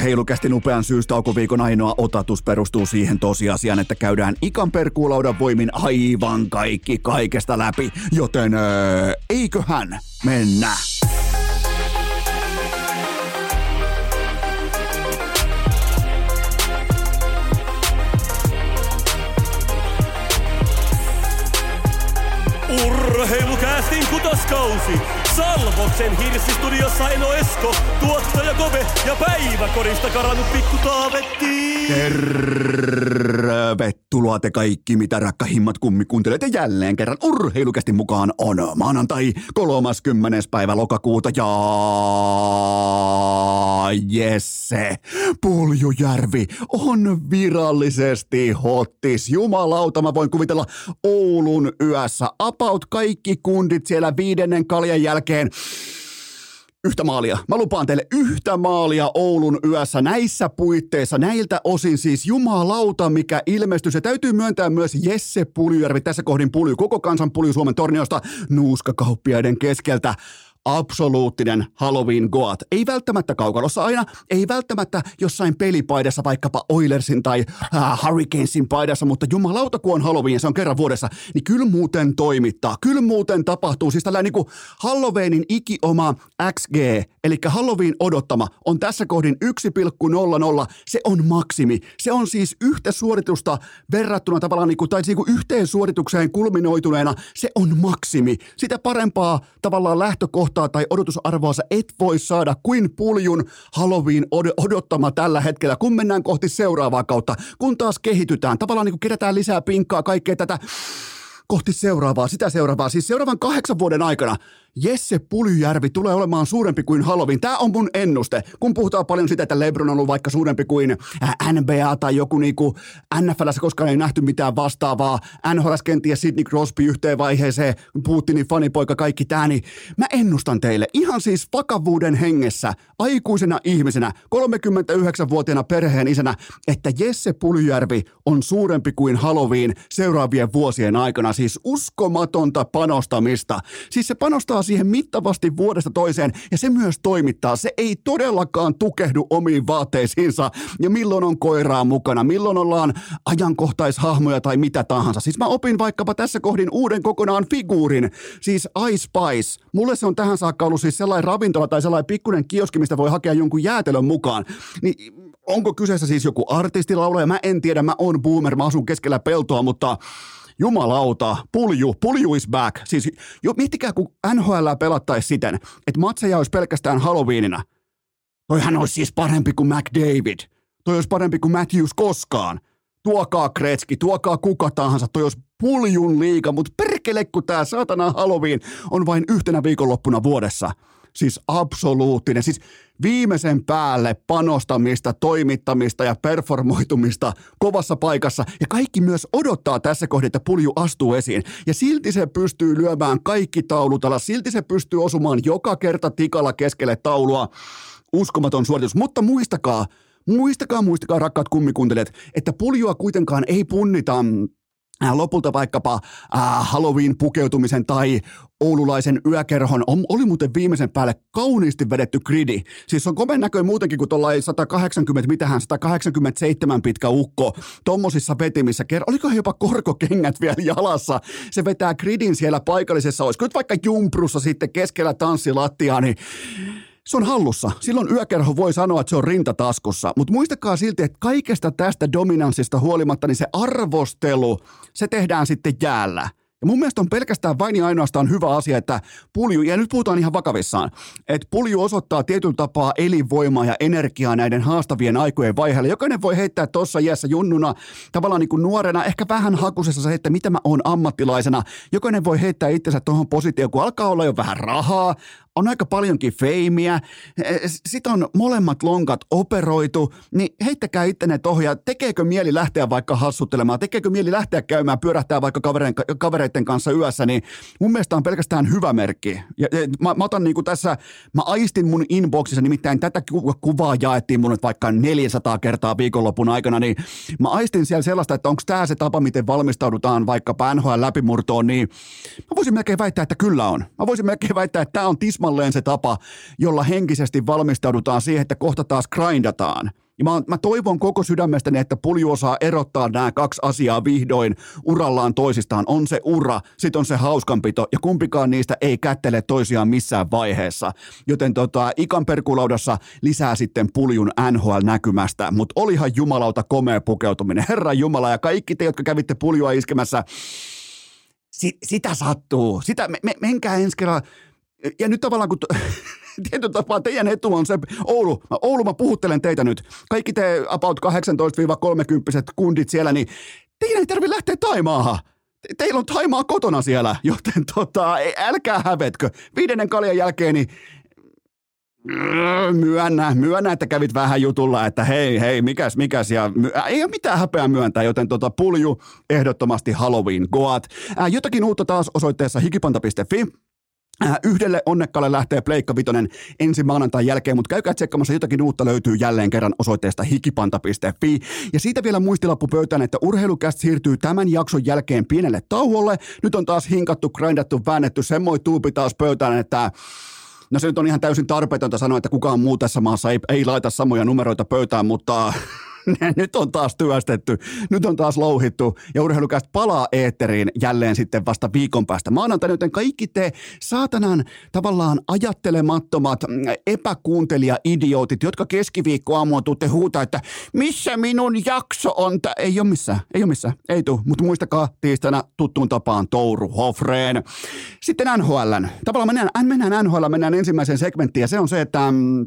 Urheilukästi upean syystaukoviikon ainoa otatus perustuu siihen tosiasiaan, että käydään ikan perkuulaudan voimin aivan kaikki kaikesta läpi, joten eiköhän mennä. Urheilukästin kutoskausi Salvoksen hirsistudiossa Eno Esko, tuottaja Kove ja päiväkorista karannut pikku Taavetti. Tervetuloa te kaikki, mitä rakkahimmat kummikuuntelette jälleen kerran urheilukästi mukaan on maanantai 30. päivä lokakuuta ja Jesse Puljujärvi on virallisesti hottis. Jumalauta, mä voin kuvitella Oulun yössä. About kaikki kundit siellä viidennen kaljan jälkeen yhtä maalia. Mä lupaan teille yhtä maalia Oulun yössä näissä puitteissa. Näiltä osin siis jumalauta, mikä ilmestyi. Se täytyy myöntää myös Jesse Puljujärvi. Tässä kohdin pulju, koko kansan pulju Suomen torniosta nuuskakauppiaiden keskeltä absoluuttinen Halloween goat. Ei välttämättä kaukalossa aina, ei välttämättä jossain pelipaidassa, vaikkapa Oilersin tai äh, Hurricanesin paidassa, mutta jumalauta kun on Halloween ja se on kerran vuodessa, niin kyllä muuten toimittaa, kyllä muuten tapahtuu. Siis tällainen niin Halloweenin ikioma XG, eli Halloween odottama, on tässä kohdin 1,00. Se on maksimi. Se on siis yhtä suoritusta verrattuna tavallaan, niin kuin, tai siis niin yhteen suoritukseen kulminoituneena, se on maksimi. Sitä parempaa tavallaan lähtökohtaa kohtaa tai odotusarvoa sä et voi saada kuin puljun Halloween od- odottama tällä hetkellä, kun mennään kohti seuraavaa kautta, kun taas kehitytään. Tavallaan niin kuin kerätään lisää pinkkaa, kaikkea tätä kohti seuraavaa, sitä seuraavaa. Siis seuraavan kahdeksan vuoden aikana Jesse Pulyjärvi tulee olemaan suurempi kuin Halloween. Tämä on mun ennuste. Kun puhutaan paljon sitä, että LeBron on ollut vaikka suurempi kuin äh, NBA tai joku niinku NFLssä koskaan ei nähty mitään vastaavaa. NHL kenties Sidney Crosby yhteen vaiheeseen, Putinin fanipoika, kaikki tämä, niin mä ennustan teille ihan siis vakavuuden hengessä, aikuisena ihmisenä, 39-vuotiaana perheen isänä, että Jesse Pulyjärvi on suurempi kuin Halloween seuraavien vuosien aikana. Siis uskomatonta panostamista. Siis se panostaa panostaa siihen mittavasti vuodesta toiseen ja se myös toimittaa. Se ei todellakaan tukehdu omiin vaatteisiinsa ja milloin on koiraa mukana, milloin ollaan ajankohtaishahmoja tai mitä tahansa. Siis mä opin vaikkapa tässä kohdin uuden kokonaan figuurin, siis Ice Spice. Mulle se on tähän saakka ollut siis sellainen ravintola tai sellainen pikkuinen kioski, mistä voi hakea jonkun jäätelön mukaan. Niin onko kyseessä siis joku artistilaulaja? Mä en tiedä, mä oon boomer, mä asun keskellä peltoa, mutta jumalauta, pulju, pulju is back. Siis jo, miettikää, kun NHL pelattaisi siten, että matseja olisi pelkästään Halloweenina. Toihan olisi siis parempi kuin McDavid. Toi olisi parempi kuin Matthews koskaan. Tuokaa Kretski, tuokaa kuka tahansa, toi olisi puljun liiga, mutta perkele, kun tää saatana Halloween on vain yhtenä viikonloppuna vuodessa – Siis absoluuttinen. Siis viimeisen päälle panostamista, toimittamista ja performoitumista kovassa paikassa. Ja kaikki myös odottaa tässä kohdassa, että pulju astuu esiin. Ja silti se pystyy lyömään kaikki taulut alas. Silti se pystyy osumaan joka kerta tikalla keskelle taulua. Uskomaton suoritus. Mutta muistakaa, muistakaa, muistakaa rakkaat kummikuuntelijat, että puljua kuitenkaan ei punnita lopulta vaikkapa äh, Halloween-pukeutumisen tai oululaisen yökerhon on, oli muuten viimeisen päälle kauniisti vedetty gridi. Siis on komen näköinen muutenkin kuin tuolla 180, mitähän 187 pitkä ukko tommosissa vetimissä. Oliko jopa korkokengät vielä jalassa? Se vetää gridin siellä paikallisessa, olisiko nyt vaikka jumprussa sitten keskellä tanssilattiaa, niin se on hallussa. Silloin yökerho voi sanoa, että se on rintataskussa. Mutta muistakaa silti, että kaikesta tästä dominanssista huolimatta, niin se arvostelu, se tehdään sitten jäällä. Ja mun mielestä on pelkästään vain ja ainoastaan hyvä asia, että pulju, ja nyt puhutaan ihan vakavissaan, että pulju osoittaa tietyllä tapaa elinvoimaa ja energiaa näiden haastavien aikojen vaiheella. Jokainen voi heittää tuossa iässä junnuna, tavallaan niin kuin nuorena, ehkä vähän hakusessa se, että mitä mä oon ammattilaisena. Jokainen voi heittää itsensä tuohon positioon, kun alkaa olla jo vähän rahaa, on aika paljonkin feimiä, sitten on molemmat lonkat operoitu, niin heittäkää ittenne tohon ja tekeekö mieli lähteä vaikka hassuttelemaan, tekeekö mieli lähteä käymään, pyörähtää vaikka kavereiden kanssa yössä, niin mun mielestä on pelkästään hyvä merkki. Ja, ja mä, mä otan niin kuin tässä, mä aistin mun inboxissa, nimittäin tätä kuvaa jaettiin mun vaikka 400 kertaa viikonlopun aikana, niin mä aistin siellä sellaista, että onko tämä se tapa, miten valmistaudutaan vaikka NHL läpimurtoon, niin mä voisin melkein väittää, että kyllä on. Mä voisin melkein väittää, että tämä on tisma tismalleen se tapa, jolla henkisesti valmistaudutaan siihen, että kohta taas grindataan. Ja mä, mä toivon koko sydämestäni, että pulju osaa erottaa nämä kaksi asiaa vihdoin urallaan toisistaan. On se ura, sit on se hauskanpito, ja kumpikaan niistä ei kättele toisiaan missään vaiheessa. Joten tota, ikan perkulaudassa lisää sitten puljun NHL-näkymästä, mutta olihan jumalauta komea pukeutuminen. Herra Jumala, ja kaikki te, jotka kävitte puljua iskemässä, si, sitä sattuu. Sitä, me, me, menkää ensi kerralla. Ja nyt tavallaan kun tietyllä tapaa teidän etu on se, Oulu, mä, Oulu, mä puhuttelen teitä nyt. Kaikki te about 18-30 kundit siellä, niin teidän ei tarvitse lähteä Taimaahan. Te, teillä on Taimaa kotona siellä, joten tota, älkää hävetkö. Viidennen kaljan jälkeen, niin Myönnä, myönnä, että kävit vähän jutulla, että hei, hei, mikäs, mikäs, ja my, ei ole mitään häpeää myöntää, joten tota, pulju ehdottomasti Halloween Goat. Ää, jotakin uutta taas osoitteessa hikipanta.fi. Äh, yhdelle onnekkaalle lähtee Pleikka Vitonen ensi maanantain jälkeen, mutta käykää tsekkaamassa jotakin uutta löytyy jälleen kerran osoitteesta hikipanta.fi. Ja siitä vielä muistilappu pöytään, että urheilukäst siirtyy tämän jakson jälkeen pienelle tauolle. Nyt on taas hinkattu, grindattu, väännetty semmoinen tuupi taas pöytään, että No se nyt on ihan täysin tarpeetonta sanoa, että kukaan muu tässä maassa ei, ei laita samoja numeroita pöytään, mutta nyt on taas työstetty, nyt on taas louhittu ja urheilukästä palaa eetteriin jälleen sitten vasta viikon päästä maanantaina, joten kaikki te saatanan tavallaan ajattelemattomat mm, epäkuuntelija-idiootit, jotka keskiviikkoaamua tuutte huutaa, että missä minun jakso on? Tä-? Ei ole missään, ei ole missään, ei tuu, mutta muistakaa tiistaina tuttuun tapaan Touru Hofreen. Sitten NHL. Tavallaan mennään, mennään NHL, mennään ensimmäiseen segmenttiin ja se on se, että mm,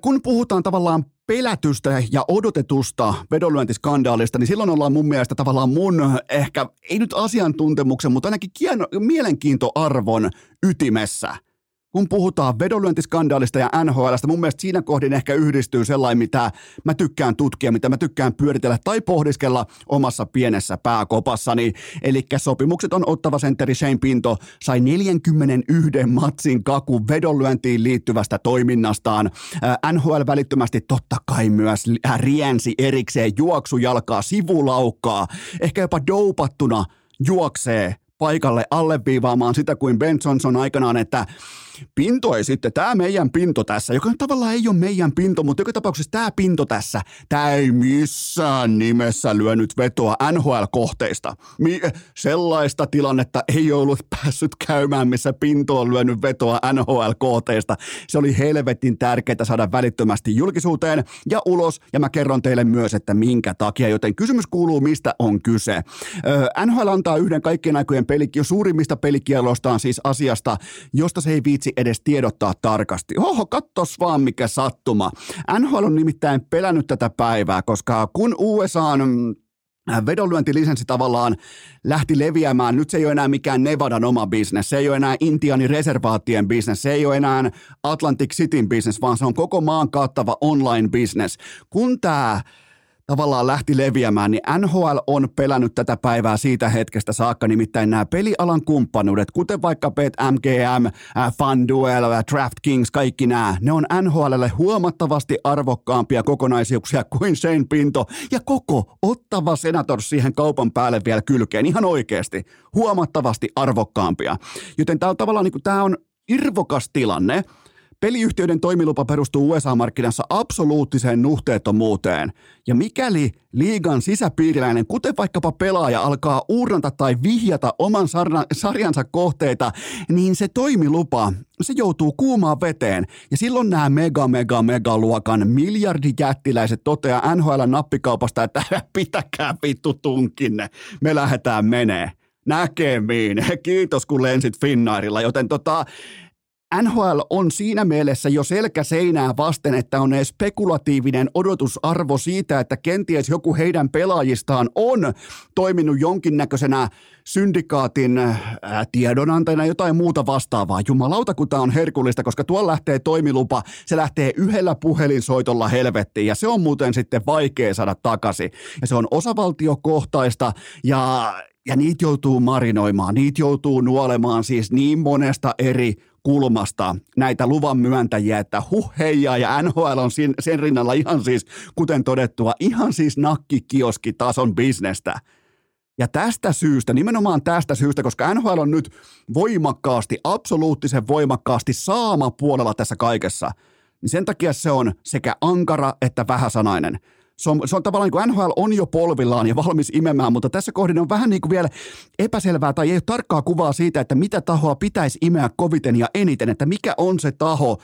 kun puhutaan tavallaan pelätystä ja odotetusta vedonlyöntiskandaalista, niin silloin ollaan mun mielestä tavallaan mun ehkä, ei nyt asiantuntemuksen, mutta ainakin kieno, mielenkiintoarvon ytimessä kun puhutaan vedonlyöntiskandaalista ja NHLstä, mun mielestä siinä kohdin ehkä yhdistyy sellainen, mitä mä tykkään tutkia, mitä mä tykkään pyöritellä tai pohdiskella omassa pienessä pääkopassani. Eli sopimukset on ottava sentteri Shane Pinto sai 41 matsin kaku vedonlyöntiin liittyvästä toiminnastaan. NHL välittömästi totta kai myös riensi erikseen juoksujalkaa, sivulaukkaa, ehkä jopa doupattuna juoksee paikalle alleviivaamaan sitä kuin Ben Johnson aikanaan, että Pinto ei sitten, tämä meidän pinto tässä, joka tavallaan ei ole meidän pinto, mutta joka tapauksessa tämä pinto tässä, tämä ei missään nimessä lyönyt vetoa NHL-kohteista. Mi- sellaista tilannetta ei ollut päässyt käymään, missä pinto on lyönyt vetoa NHL-kohteista. Se oli helvetin tärkeää saada välittömästi julkisuuteen ja ulos, ja mä kerron teille myös, että minkä takia, joten kysymys kuuluu, mistä on kyse. Öö, NHL antaa yhden kaikkien aikojen pelikki, suurimmista pelikielostaan siis asiasta, josta se ei viitsi edes tiedottaa tarkasti. Oho, kattos vaan mikä sattuma. NHL on nimittäin pelännyt tätä päivää, koska kun USA on äh, vedonlyöntilisenssi tavallaan lähti leviämään. Nyt se ei ole enää mikään Nevadan oma bisnes, se ei ole enää Intianin reservaattien bisnes, se ei ole enää Atlantic Cityn bisnes, vaan se on koko maan kattava online bisnes. Kun tämä tavallaan lähti leviämään, niin NHL on pelännyt tätä päivää siitä hetkestä saakka, nimittäin nämä pelialan kumppanuudet, kuten vaikka Bet MGM, äh, FanDuel, äh, DraftKings, kaikki nämä, ne on NHLlle huomattavasti arvokkaampia kokonaisuuksia kuin Shane Pinto ja koko ottava senator siihen kaupan päälle vielä kylkeen, ihan oikeasti, huomattavasti arvokkaampia. Joten tämä on tavallaan niin kuin, tämä on irvokas tilanne, Peliyhtiöiden toimilupa perustuu USA-markkinassa absoluuttiseen nuhteettomuuteen. Ja mikäli liigan sisäpiiriläinen, kuten vaikkapa pelaaja, alkaa uurnata tai vihjata oman sarjansa kohteita, niin se toimilupa, se joutuu kuumaan veteen. Ja silloin nämä mega, mega, mega luokan miljardijättiläiset toteaa NHL-nappikaupasta, että pitäkää vittu tunkinne, me lähdetään menee näkemiin. Kiitos kun lensit Finnairilla, joten tota, NHL on siinä mielessä jo selkä seinää vasten, että on spekulatiivinen odotusarvo siitä, että kenties joku heidän pelaajistaan on toiminut jonkinnäköisenä syndikaatin äh, tiedonantajana jotain muuta vastaavaa. Jumalauta, kun tämä on herkullista, koska tuolla lähtee toimilupa, se lähtee yhdellä puhelinsoitolla helvettiin ja se on muuten sitten vaikea saada takaisin. Ja se on osavaltiokohtaista ja ja niitä joutuu marinoimaan, niitä joutuu nuolemaan siis niin monesta eri kulmasta näitä luvan myöntäjiä, että huh heijaa ja NHL on sen, sen rinnalla ihan siis, kuten todettua, ihan siis nakkikioski tason bisnestä. Ja tästä syystä, nimenomaan tästä syystä, koska NHL on nyt voimakkaasti, absoluuttisen voimakkaasti saama puolella tässä kaikessa, niin sen takia se on sekä ankara että vähäsanainen. Se on, se on tavallaan niin kuin NHL on jo polvillaan ja valmis imemään, mutta tässä kohdin on vähän niin kuin vielä epäselvää tai ei ole tarkkaa kuvaa siitä, että mitä tahoa pitäisi imeä koviten ja eniten, että mikä on se taho,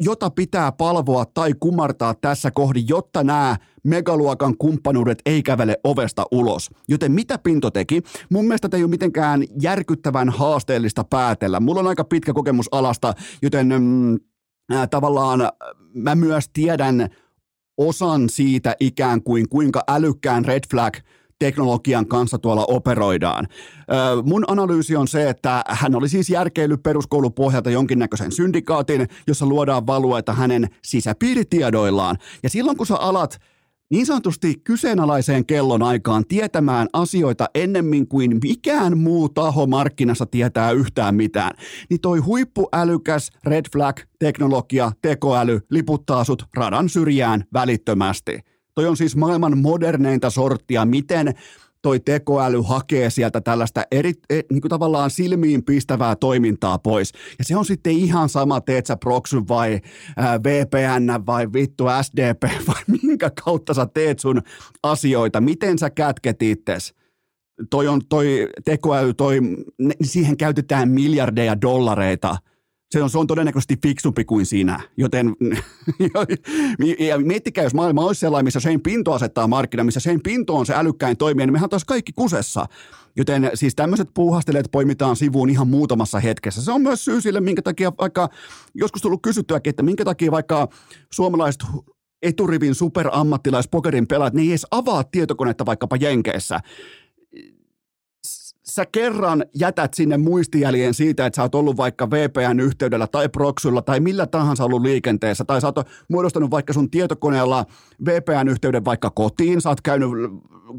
jota pitää palvoa tai kumartaa tässä kohdin, jotta nämä megaluokan kumppanuudet ei kävele ovesta ulos. Joten mitä Pinto teki? Mun mielestä ei ole mitenkään järkyttävän haasteellista päätellä. Mulla on aika pitkä kokemus alasta, joten mm, äh, tavallaan mä myös tiedän osan siitä ikään kuin kuinka älykkään red flag – teknologian kanssa tuolla operoidaan. Mun analyysi on se, että hän oli siis järkeillyt peruskoulupohjalta jonkinnäköisen syndikaatin, jossa luodaan valueta hänen sisäpiiritiedoillaan. Ja silloin kun sä alat niin sanotusti kyseenalaiseen kellon aikaan tietämään asioita ennemmin kuin mikään muu taho markkinassa tietää yhtään mitään, niin toi huippuälykäs red flag teknologia, tekoäly liputtaa sut radan syrjään välittömästi. Toi on siis maailman moderneinta sorttia, miten toi tekoäly hakee sieltä tällaista eri, e, niin kuin tavallaan silmiin pistävää toimintaa pois. Ja se on sitten ihan sama, teet sä Proxy vai VPN vai vittu SDP vai minkä kautta sä teet sun asioita, miten sä kätket itses. Toi on toi tekoäly, toi, siihen käytetään miljardeja dollareita – se on, se on todennäköisesti fiksumpi kuin sinä. Joten ja miettikää, jos maailma olisi sellainen, missä sen pinto asettaa markkina, missä sen pinto on se älykkäin toimija, niin mehän taas kaikki kusessa. Joten siis tämmöiset puuhasteleet poimitaan sivuun ihan muutamassa hetkessä. Se on myös syy sille, minkä takia vaikka, joskus tullut kysyttyäkin, että minkä takia vaikka suomalaiset eturivin superammattilaispokerin pelaat, niin ei edes avaa tietokonetta vaikkapa Jenkeissä sä kerran jätät sinne muistijäljen siitä, että sä oot ollut vaikka VPN-yhteydellä tai Proxylla tai millä tahansa ollut liikenteessä, tai sä oot muodostanut vaikka sun tietokoneella VPN-yhteyden vaikka kotiin, sä oot käynyt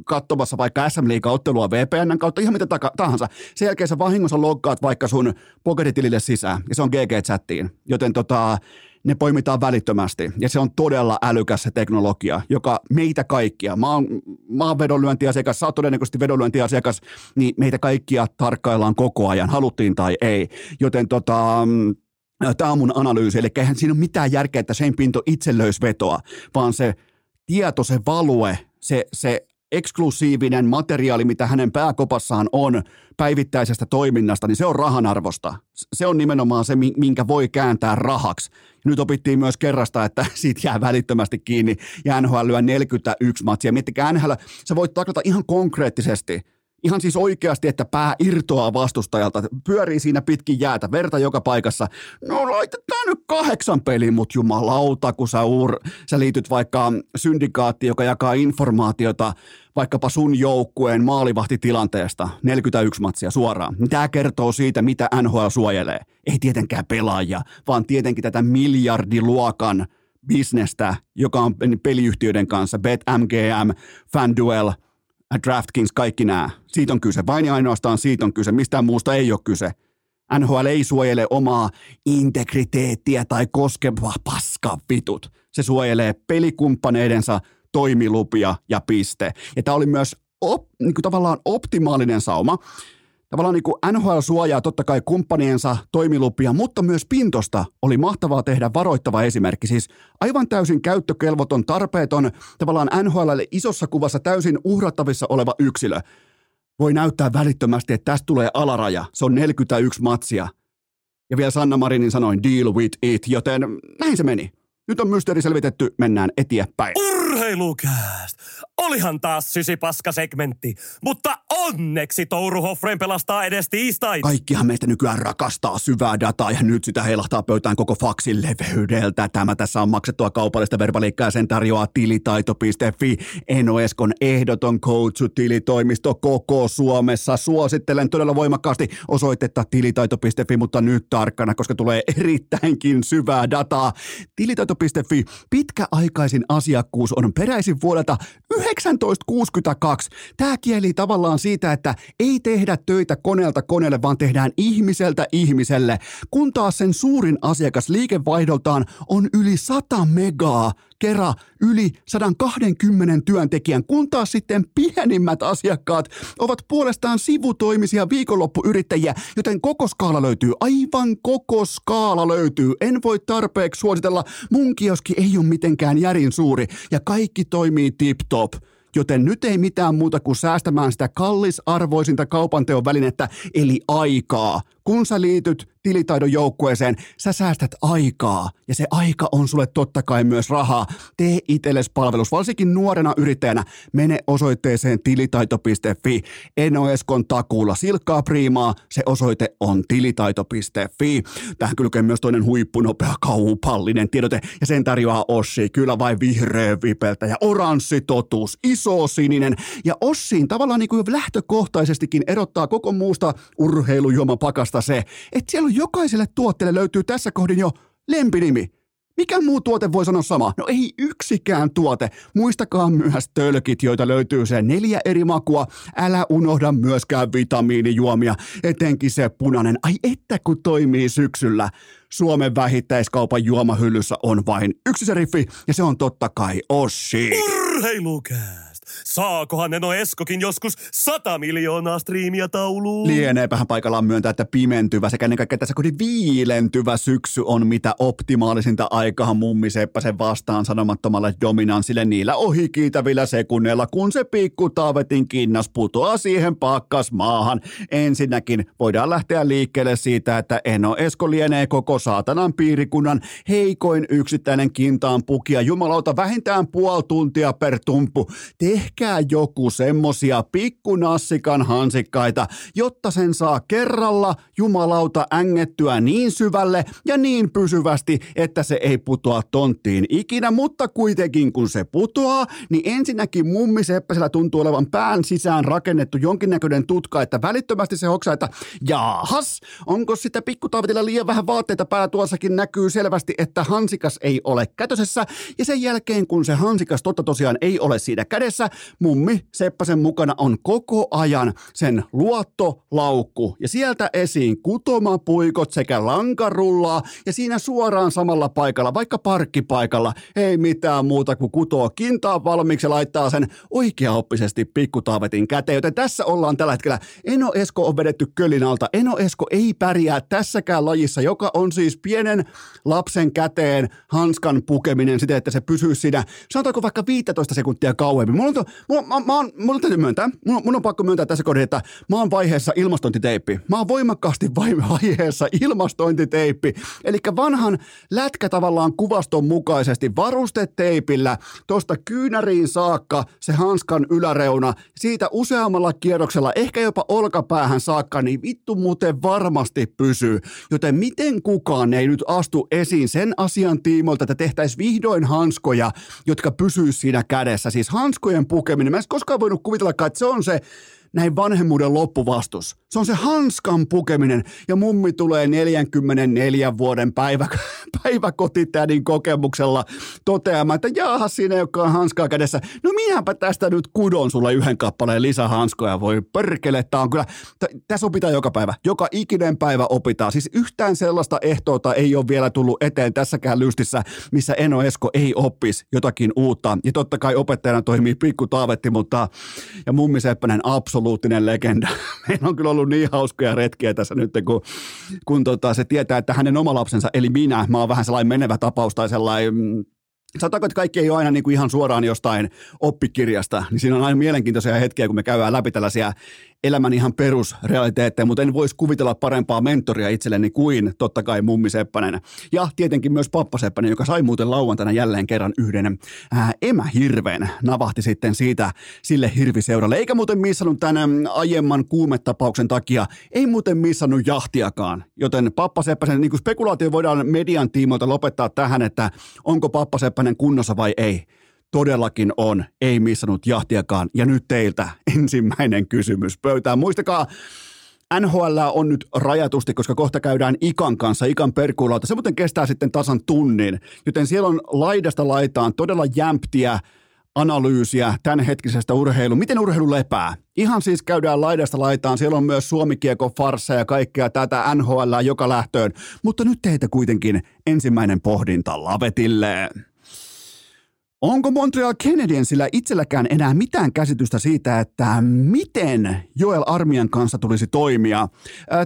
katsomassa vaikka SM ottelua VPN kautta, ihan mitä tahansa. Sen jälkeen sä vahingossa loggaat vaikka sun pokeritilille sisään, ja se on GG-chattiin. Joten tota, ne poimitaan välittömästi. Ja se on todella älykäs se teknologia, joka meitä kaikkia, mä oon, mä oon vedonlyöntiasiakas, sä oot todennäköisesti vedonlyöntiasiakas, niin meitä kaikkia tarkkaillaan koko ajan, haluttiin tai ei. Joten tota, mm, Tämä on mun analyysi, eli eihän siinä ole mitään järkeä, että sen Pinto itse löysi vetoa, vaan se tieto, se value, se, se eksklusiivinen materiaali, mitä hänen pääkopassaan on päivittäisestä toiminnasta, niin se on rahan arvosta. Se on nimenomaan se, minkä voi kääntää rahaksi. Nyt opittiin myös kerrasta, että siitä jää välittömästi kiinni ja NHL lyö 41 matsia. Miettikää NHL, sä voit taklata ihan konkreettisesti – ihan siis oikeasti, että pää irtoaa vastustajalta, pyörii siinä pitkin jäätä, verta joka paikassa. No laitetaan nyt kahdeksan peliä, mut jumalauta, kun sä, ur, sä liityt vaikka syndikaatti, joka jakaa informaatiota vaikkapa sun joukkueen maalivahtitilanteesta 41 matsia suoraan. Tämä kertoo siitä, mitä NHL suojelee. Ei tietenkään pelaajia, vaan tietenkin tätä miljardiluokan bisnestä, joka on peliyhtiöiden kanssa, BetMGM, FanDuel – DraftKings, kaikki nämä. Siitä on kyse. Vain ja ainoastaan siitä on kyse. Mistään muusta ei ole kyse. NHL ei suojele omaa integriteettiä tai koskevaa paska vitut. Se suojelee pelikumppaneidensa toimilupia ja piste. Ja tämä oli myös op, niin kuin tavallaan optimaalinen sauma tavallaan niin NHL suojaa totta kai kumppaniensa toimilupia, mutta myös Pintosta oli mahtavaa tehdä varoittava esimerkki. Siis aivan täysin käyttökelvoton, tarpeeton, tavallaan NHLlle isossa kuvassa täysin uhrattavissa oleva yksilö. Voi näyttää välittömästi, että tästä tulee alaraja. Se on 41 matsia. Ja vielä Sanna Marinin sanoin deal with it, joten näin se meni. Nyt on mysteeri selvitetty, mennään eteenpäin. Urheilukääst! Olihan taas sysipaska-segmentti, mutta onneksi Touru Hoffren pelastaa edes tiistait. Kaikkihan meistä nykyään rakastaa syvää dataa ja nyt sitä heilahtaa pöytään koko faksin leveydeltä. Tämä tässä on maksettua kaupallista verbaliikkaa sen tarjoaa tilitaito.fi. Eno Eskon ehdoton coach-tilitoimisto koko Suomessa. Suosittelen todella voimakkaasti osoitetta tilitaito.fi, mutta nyt tarkkana, koska tulee erittäinkin syvää dataa. Tilitaito.fi pitkäaikaisin asiakkuus on peräisin vuodelta 1962. Tämä kieli tavallaan siitä, että ei tehdä töitä koneelta koneelle, vaan tehdään ihmiseltä ihmiselle, kun taas sen suurin asiakas liikevaihdoltaan on yli 100 megaa kera yli 120 työntekijän, kun taas sitten pienimmät asiakkaat ovat puolestaan sivutoimisia viikonloppuyrittäjiä, joten koko skaala löytyy, aivan koko skaala löytyy. En voi tarpeeksi suositella, mun kioski ei ole mitenkään järin suuri ja kaikki toimii tip-top joten nyt ei mitään muuta kuin säästämään sitä kallisarvoisinta kaupanteon välinettä, eli aikaa. Kun sä liityt tilitaidon joukkueeseen, sä säästät aikaa ja se aika on sulle totta kai myös rahaa. Tee itsellesi palvelus, varsinkin nuorena yrittäjänä. Mene osoitteeseen tilitaito.fi. Eno Eskon takuulla silkkaa priimaa. Se osoite on tilitaito.fi. Tähän kylkee myös toinen huippunopea kaupallinen tiedote ja sen tarjoaa Ossi. Kyllä vai vihreä vipeltä ja oranssi totuus, iso sininen. Ja Ossiin tavallaan niin kuin lähtökohtaisestikin erottaa koko muusta urheilujuomapakasta se, että siellä on jokaiselle tuotteelle löytyy tässä kohdin jo lempinimi. Mikä muu tuote voi sanoa sama? No ei yksikään tuote. Muistakaa myös tölkit, joita löytyy se neljä eri makua. Älä unohda myöskään vitamiinijuomia, etenkin se punainen. Ai että kun toimii syksyllä. Suomen vähittäiskaupan juomahyllyssä on vain yksi seriffi, ja se on totta kai Ossi. Urheilukää! Saakohan Neno Eskokin joskus 100 miljoonaa striimiä tauluun? Lieneepähän paikallaan myöntää, että pimentyvä sekä ennen kaikkea tässä kodin viilentyvä syksy on mitä optimaalisinta aikaa mummi Seppäsen vastaan sanomattomalle dominanssille niillä ohikiitävillä sekunneilla, kun se pikku taavetin kinnas putoaa siihen pakkas maahan. Ensinnäkin voidaan lähteä liikkeelle siitä, että Eno Esko lienee koko saatanan piirikunnan heikoin yksittäinen kintaan pukia jumalauta vähintään puoli tuntia per tumpu. Tehkää tehkää joku semmosia pikkunassikan hansikkaita, jotta sen saa kerralla jumalauta ängettyä niin syvälle ja niin pysyvästi, että se ei putoa tonttiin ikinä, mutta kuitenkin kun se putoaa, niin ensinnäkin mummi Seppäsellä tuntuu olevan pään sisään rakennettu jonkinnäköinen tutka, että välittömästi se hoksaa, että jaahas, onko sitä pikkutaavitilla liian vähän vaatteita päällä? Tuossakin näkyy selvästi, että hansikas ei ole kätösessä. Ja sen jälkeen kun se hansikas totta tosiaan ei ole siinä kädessä, mummi Seppäsen mukana on koko ajan sen luottolaukku ja sieltä esiin kutomapuikot sekä lankarullaa ja siinä suoraan samalla paikalla, vaikka parkkipaikalla, ei mitään muuta kuin kutoo kintaa valmiiksi ja laittaa sen oikeaoppisesti pikkutaavetin käteen. Joten tässä ollaan tällä hetkellä. Eno Esko on vedetty kölin alta. Eno Esko ei pärjää tässäkään lajissa, joka on siis pienen lapsen käteen hanskan pukeminen siten, että se pysyy siinä, sanotaanko vaikka 15 sekuntia kauemmin. Mulla on, mulla, mä, mä oon, täytyy myöntää, mun, mun on pakko myöntää tässä kohdassa, että mä oon vaiheessa ilmastointiteippi. Mä oon voimakkaasti vaiheessa ilmastointiteippi. Eli vanhan lätkä tavallaan kuvaston mukaisesti varusteteipillä tosta kyynäriin saakka se hanskan yläreuna, siitä useammalla kierroksella, ehkä jopa olkapäähän saakka, niin vittu muuten varmasti pysyy. Joten miten kukaan ei nyt astu esiin sen asian tiimoilta, että tehtäisiin vihdoin hanskoja, jotka pysyy siinä kädessä. Siis hanskojen pukeminen. Mä en koskaan voinut kuvitellakaan, että se on se näin vanhemmuuden loppuvastus. Se on se hanskan pukeminen ja mummi tulee 44 vuoden päivä, päiväkotitädin kokemuksella toteamaan, että jaha, siinä ei olekaan hanskaa kädessä. No minäpä tästä nyt kudon sulle yhden kappaleen lisähanskoja. Voi perkele, tää on kyllä, t- tässä opitaan joka päivä. Joka ikinen päivä opitaan. Siis yhtään sellaista ehtoota ei ole vielä tullut eteen tässäkään lystissä, missä Eno Esko ei oppisi jotakin uutta. Ja totta kai opettajana toimii pikku Taavetti, mutta ja mummi Seppänen absoluuttinen legenda. Meillä on kyllä ollut niin hauskoja retkiä tässä nyt, kun, kun tota, se tietää, että hänen oma lapsensa, eli minä, mä oon vähän sellainen menevä tapaus tai sellainen mm, Sanotaanko, että kaikki ei ole aina niin kuin ihan suoraan jostain oppikirjasta, niin siinä on aina mielenkiintoisia hetkiä, kun me käydään läpi tällaisia elämän ihan perusrealiteetteja, mutta en voisi kuvitella parempaa mentoria itselleni kuin totta kai Mummi Seppänen. Ja tietenkin myös Pappa Seppänen, joka sai muuten lauantaina jälleen kerran yhden ää, emähirven. Navahti sitten siitä sille hirviseuralle. Eikä muuten missannut tämän aiemman kuumetapauksen takia, ei muuten missannut jahtiakaan. Joten Pappa Seppäsen niin spekulaatio voidaan median tiimoilta lopettaa tähän, että onko Pappa Seppänen kunnossa vai ei todellakin on, ei missannut jahtiakaan. Ja nyt teiltä ensimmäinen kysymys pöytään. Muistakaa, NHL on nyt rajatusti, koska kohta käydään Ikan kanssa, Ikan perkuulauta. Se muuten kestää sitten tasan tunnin, joten siellä on laidasta laitaan todella jämptiä analyysiä tämänhetkisestä urheilu. Miten urheilu lepää? Ihan siis käydään laidasta laitaan. Siellä on myös suomikiekko, farsa ja kaikkea tätä NHL joka lähtöön. Mutta nyt teitä kuitenkin ensimmäinen pohdinta lavetille. Onko Montreal Canadiensillä itselläkään enää mitään käsitystä siitä, että miten Joel Armian kanssa tulisi toimia?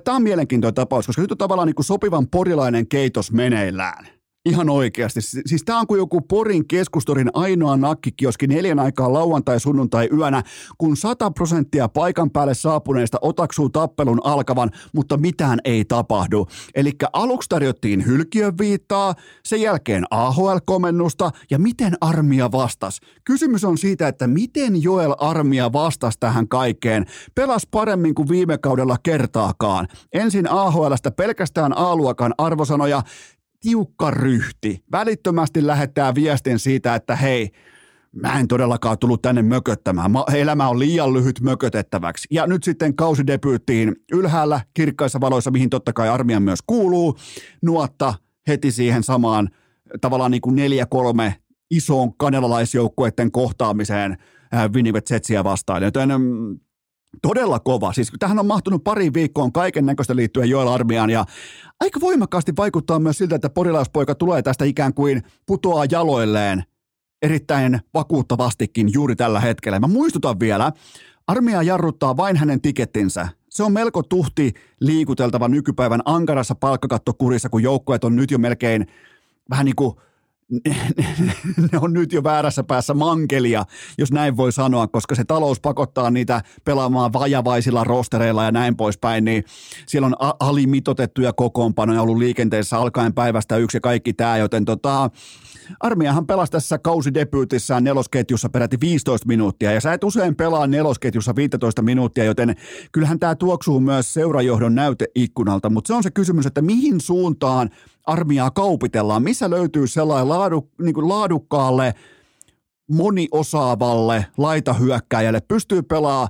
Tämä on mielenkiintoinen tapaus, koska nyt on tavallaan niin kuin sopivan porilainen keitos meneillään. Ihan oikeasti. Siis tämä on kuin joku Porin keskustorin ainoa nakkikioski neljän aikaa lauantai, sunnuntai yönä, kun 100 prosenttia paikan päälle saapuneista otaksuu tappelun alkavan, mutta mitään ei tapahdu. Eli aluksi tarjottiin hylkiön viittaa, sen jälkeen AHL-komennusta ja miten armia vastas. Kysymys on siitä, että miten Joel Armia vastasi tähän kaikkeen. Pelas paremmin kuin viime kaudella kertaakaan. Ensin AHLstä pelkästään A-luokan arvosanoja tiukka ryhti. Välittömästi lähettää viestin siitä, että hei, mä en todellakaan tullut tänne mököttämään. Elämä on liian lyhyt mökötettäväksi. Ja nyt sitten kausidebyyttiin ylhäällä kirkkaissa valoissa, mihin totta kai armian myös kuuluu. Nuotta heti siihen samaan tavallaan niin kuin neljä kolme isoon kanelalaisjoukkueiden kohtaamiseen Winnipeg Jetsiä vastaan. Joten mm, todella kova. Siis tähän on mahtunut pari viikkoon kaiken näköistä liittyen Joel Armiaan ja aika voimakkaasti vaikuttaa myös siltä, että porilauspoika tulee tästä ikään kuin putoaa jaloilleen erittäin vakuuttavastikin juuri tällä hetkellä. Mä muistutan vielä, armia jarruttaa vain hänen tikettinsä. Se on melko tuhti liikuteltava nykypäivän ankarassa palkkakattokurissa, kun joukkueet on nyt jo melkein vähän niin kuin ne on nyt jo väärässä päässä mankelia, jos näin voi sanoa, koska se talous pakottaa niitä pelaamaan vajavaisilla rostereilla ja näin poispäin, niin siellä on alimitotettuja kokoonpanoja ollut liikenteessä alkaen päivästä yksi ja kaikki tämä, joten tota, Armiahan pelasi tässä kausidebyytissään nelosketjussa peräti 15 minuuttia, ja sä et usein pelaa nelosketjussa 15 minuuttia, joten kyllähän tämä tuoksuu myös seurajohdon näyteikkunalta, mutta se on se kysymys, että mihin suuntaan armiaa kaupitellaan, missä löytyy sellainen laadu, niin laadukkaalle, moniosaavalle laitahyökkäjälle, pystyy pelaamaan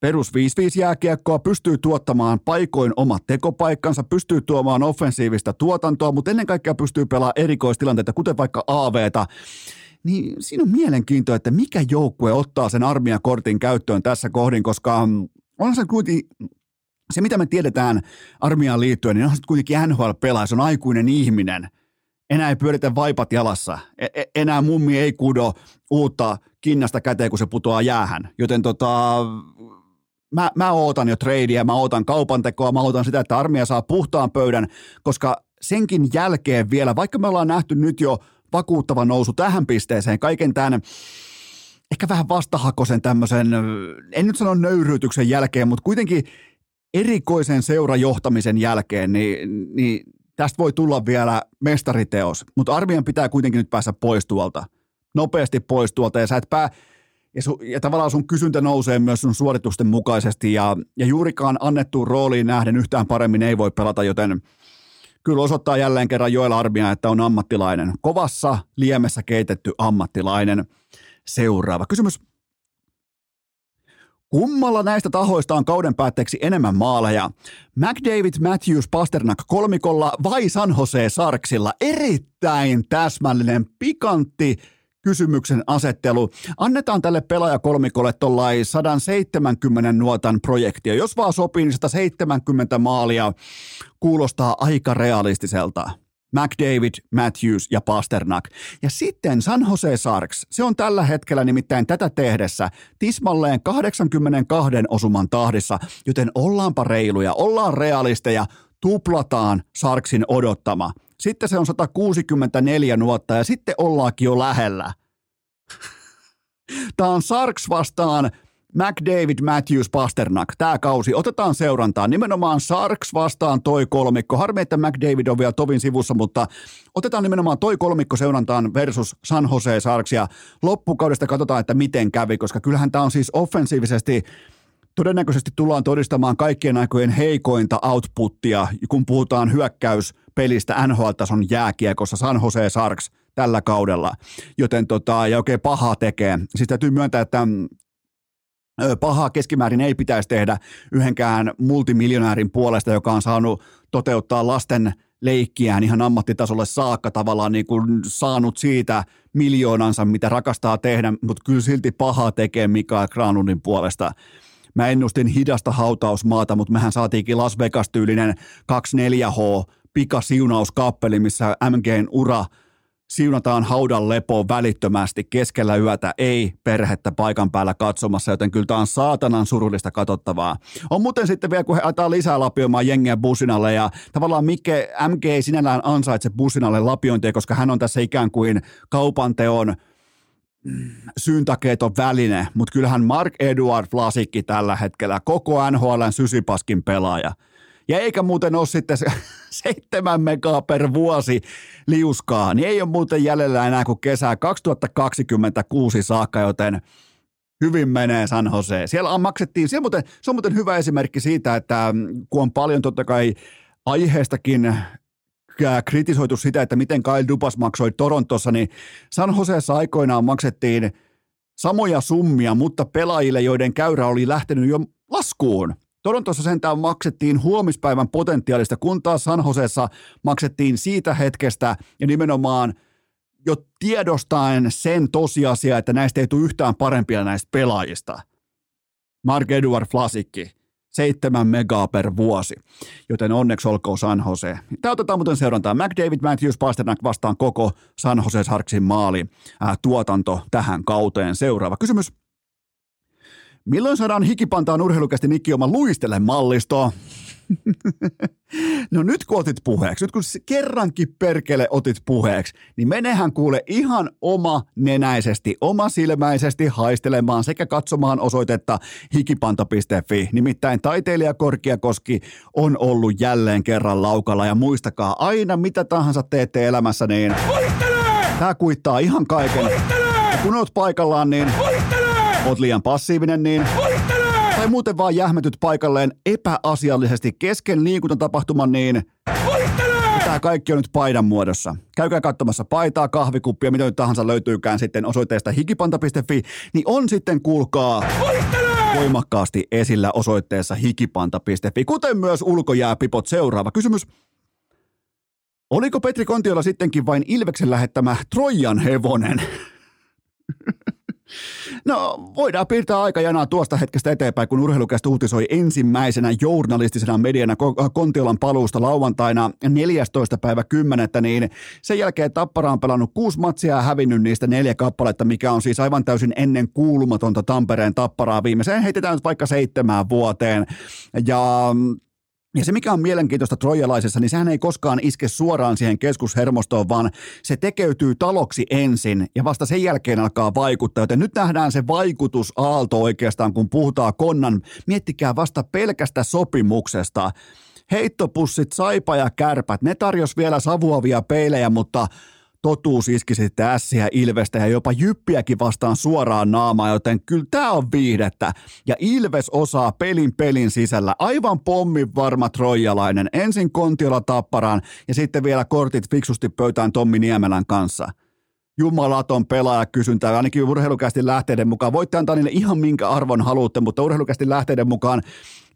perus 5-5 jääkiekkoa, pystyy tuottamaan paikoin omat tekopaikkansa, pystyy tuomaan offensiivista tuotantoa, mutta ennen kaikkea pystyy pelaamaan erikoistilanteita, kuten vaikka AVta, niin siinä on mielenkiintoa, että mikä joukkue ottaa sen armiakortin käyttöön tässä kohdin, koska on se kuitenkin se, mitä me tiedetään armiaan liittyen, niin on se kuitenkin NHL-pelaaja, se on aikuinen ihminen. Enää ei pyöritä vaipat jalassa. E- e- enää mummi ei kudo uutta kinnasta käteen, kun se putoaa jäähän. Joten tota, mä, mä ootan jo tradea, mä ootan kaupantekoa, mä ootan sitä, että armeija saa puhtaan pöydän, koska senkin jälkeen vielä, vaikka me ollaan nähty nyt jo vakuuttava nousu tähän pisteeseen, kaiken tämän ehkä vähän vastahakoisen tämmöisen, en nyt sano nöyryytyksen jälkeen, mutta kuitenkin erikoisen seurajohtamisen jälkeen, niin, niin tästä voi tulla vielä mestariteos, mutta armian pitää kuitenkin nyt päästä pois tuolta, nopeasti pois tuolta, ja sä et pää, ja, su, ja tavallaan sun kysyntä nousee myös sun suoritusten mukaisesti ja, ja juurikaan annettuun rooliin nähden yhtään paremmin ei voi pelata, joten kyllä osoittaa jälleen kerran Joel Armia, että on ammattilainen. Kovassa liemessä keitetty ammattilainen. Seuraava kysymys. Kummalla näistä tahoista on kauden päätteeksi enemmän maaleja? McDavid, Matthews, Pasternak kolmikolla vai San Jose Sarksilla? Erittäin täsmällinen, pikantti, kysymyksen asettelu. Annetaan tälle pelaajakolmikolle tuollain 170 nuotan projektia. Jos vaan sopii, niin 170 maalia kuulostaa aika realistiselta. McDavid, Matthews ja Pasternak. Ja sitten San Jose Sarks, se on tällä hetkellä nimittäin tätä tehdessä tismalleen 82 osuman tahdissa, joten ollaanpa reiluja, ollaan realisteja, tuplataan Sarksin odottama – sitten se on 164 nuotta ja sitten ollaankin jo lähellä. Tämä on Sarks vastaan McDavid, Matthews, Pasternak, tämä kausi. Otetaan seurantaan. Nimenomaan Sarks vastaan toi kolmikko. Harmi, että McDavid on vielä tovin sivussa, mutta otetaan nimenomaan toi kolmikko seurantaan versus San Jose Sarks. Ja loppukaudesta katsotaan, että miten kävi, koska kyllähän tämä on siis offensiivisesti todennäköisesti tullaan todistamaan kaikkien aikojen heikointa outputtia, kun puhutaan hyökkäyspelistä NHL-tason jääkiekossa San Jose Sarks tällä kaudella. Joten tota, ja oikein pahaa tekee. Siis täytyy myöntää, että pahaa keskimäärin ei pitäisi tehdä yhdenkään multimiljonäärin puolesta, joka on saanut toteuttaa lasten leikkiään ihan ammattitasolle saakka tavallaan niin kuin saanut siitä miljoonansa, mitä rakastaa tehdä, mutta kyllä silti pahaa tekee Mikael Granlundin puolesta. Mä ennustin hidasta hautausmaata, mutta mehän saatiinkin Las Vegas-tyylinen 24H pikasiunauskappeli, missä MGn ura siunataan haudan lepoon välittömästi keskellä yötä, ei perhettä paikan päällä katsomassa, joten kyllä tämä on saatanan surullista katsottavaa. On muuten sitten vielä, kun he ajetaan lisää lapioimaan jengiä businalle ja tavallaan Mikke MG ei sinällään ansaitse businalle lapiointia, koska hän on tässä ikään kuin kaupanteon syyntakeeton väline, mutta kyllähän Mark Edward Flasikki tällä hetkellä koko NHLn sysipaskin pelaaja – ja eikä muuten ole sitten se seitsemän megaa per vuosi liuskaa, niin ei ole muuten jäljellä enää kuin kesää 2026 saakka, joten hyvin menee San Jose. Siellä on maksettiin, siellä muuten, se on muuten hyvä esimerkki siitä, että kun on paljon totta kai aiheestakin kritisoitu sitä, että miten Kyle Dupas maksoi Torontossa, niin San Joseessa aikoinaan maksettiin samoja summia, mutta pelaajille, joiden käyrä oli lähtenyt jo laskuun. Torontossa sentään maksettiin huomispäivän potentiaalista, kun taas San Josessa maksettiin siitä hetkestä ja nimenomaan jo tiedostaen sen tosiasia, että näistä ei tule yhtään parempia näistä pelaajista. Mark Edward Flasikki, seitsemän megaa per vuosi, joten onneksi olkoon San Jose. Tämä otetaan muuten seurantaa. McDavid, Matthews, Pasternak vastaan koko San Jose Sharksin maali äh, tuotanto tähän kauteen. Seuraava kysymys. Milloin saadaan hikipantaan urheilukästi Nikki luistele mallisto? no nyt kun otit puheeksi, nyt kun kerrankin perkele otit puheeksi, niin menehän kuule ihan oma nenäisesti, oma silmäisesti haistelemaan sekä katsomaan osoitetta hikipanta.fi. Nimittäin taiteilija Korkiakoski on ollut jälleen kerran laukalla ja muistakaa aina mitä tahansa teette elämässä, niin tämä kuittaa ihan kaiken. Ja kun oot paikallaan, niin oot liian passiivinen, niin Voittelee! Tai muuten vaan jähmetyt paikalleen epäasiallisesti kesken liikuntatapahtuman, niin Voittelee! tämä kaikki on nyt paidan muodossa. Käykää katsomassa paitaa, kahvikuppia, mitä nyt tahansa löytyykään sitten osoitteesta hikipanta.fi, niin on sitten kuulkaa voimakkaasti esillä osoitteessa hikipanta.fi, kuten myös ulkojääpipot. Seuraava kysymys. Oliko Petri Kontiolla sittenkin vain Ilveksen lähettämä Trojan hevonen? No, voidaan piirtää aikajanaa tuosta hetkestä eteenpäin, kun urheilukästä uutisoi ensimmäisenä journalistisena mediana Kontiolan paluusta lauantaina 14. päivä 10. Niin sen jälkeen Tappara on pelannut kuusi matsia ja hävinnyt niistä neljä kappaletta, mikä on siis aivan täysin ennen kuulumatonta Tampereen Tapparaa viimeiseen. Heitetään nyt vaikka seitsemään vuoteen. Ja ja se, mikä on mielenkiintoista trojalaisessa, niin sehän ei koskaan iske suoraan siihen keskushermostoon, vaan se tekeytyy taloksi ensin ja vasta sen jälkeen alkaa vaikuttaa. Joten nyt nähdään se vaikutusaalto oikeastaan, kun puhutaan konnan. Miettikää vasta pelkästä sopimuksesta. Heittopussit, saipa ja kärpät, ne tarjos vielä savuavia peilejä, mutta – totuus iski sitten ässiä Ilvestä ja jopa Jyppiäkin vastaan suoraan naamaan, joten kyllä tämä on viihdettä. Ja Ilves osaa pelin pelin sisällä. Aivan pommin varma trojalainen. Ensin Kontiola tapparaan ja sitten vielä kortit fiksusti pöytään Tommi Niemelän kanssa jumalaton pelaaja kysyntää, ainakin urheilukästi lähteiden mukaan. Voitte antaa niille ihan minkä arvon haluatte, mutta urheilukästi lähteiden mukaan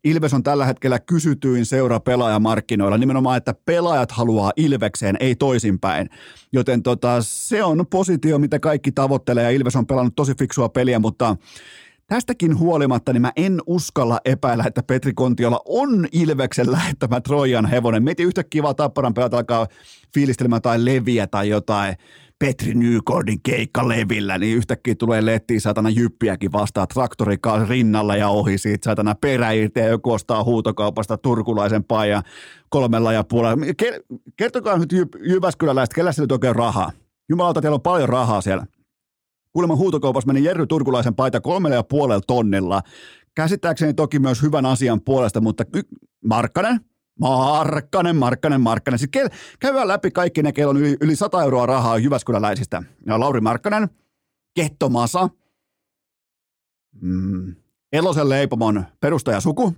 Ilves on tällä hetkellä kysytyin seura pelaajamarkkinoilla. Nimenomaan, että pelaajat haluaa Ilvekseen, ei toisinpäin. Joten tota, se on positio, mitä kaikki tavoittelee ja Ilves on pelannut tosi fiksua peliä, mutta Tästäkin huolimatta niin mä en uskalla epäillä, että Petri Kontiola on Ilveksen lähettämä Trojan hevonen. Mietin yhtä kiva tapparan pelata alkaa fiilistelemään tai leviä tai jotain Petri Nykordin keikkalevillä, niin yhtäkkiä tulee lettiin saatana jyppiäkin vastaan traktorikaan rinnalla ja ohi siitä saatana peräirti ja joku ostaa huutokaupasta turkulaisen paijan kolmella ja puolella. Kertokaa nyt Jyväskyläläiset, kellä sillä nyt oikein rahaa? Jumalauta, teillä on paljon rahaa siellä. Kuulemma huutokaupassa meni Jerry Turkulaisen paita kolmella ja puolella tonnilla. Käsittääkseni toki myös hyvän asian puolesta, mutta Markkanen, Markkanen, Markkanen, Markkanen. Siis kel, käydään läpi kaikki ne, kello on yli, yli 100 euroa rahaa Jyväskyläläisistä. Ja Lauri Markkanen, Kettomasa, mm, Elosen leipomon perustajasuku,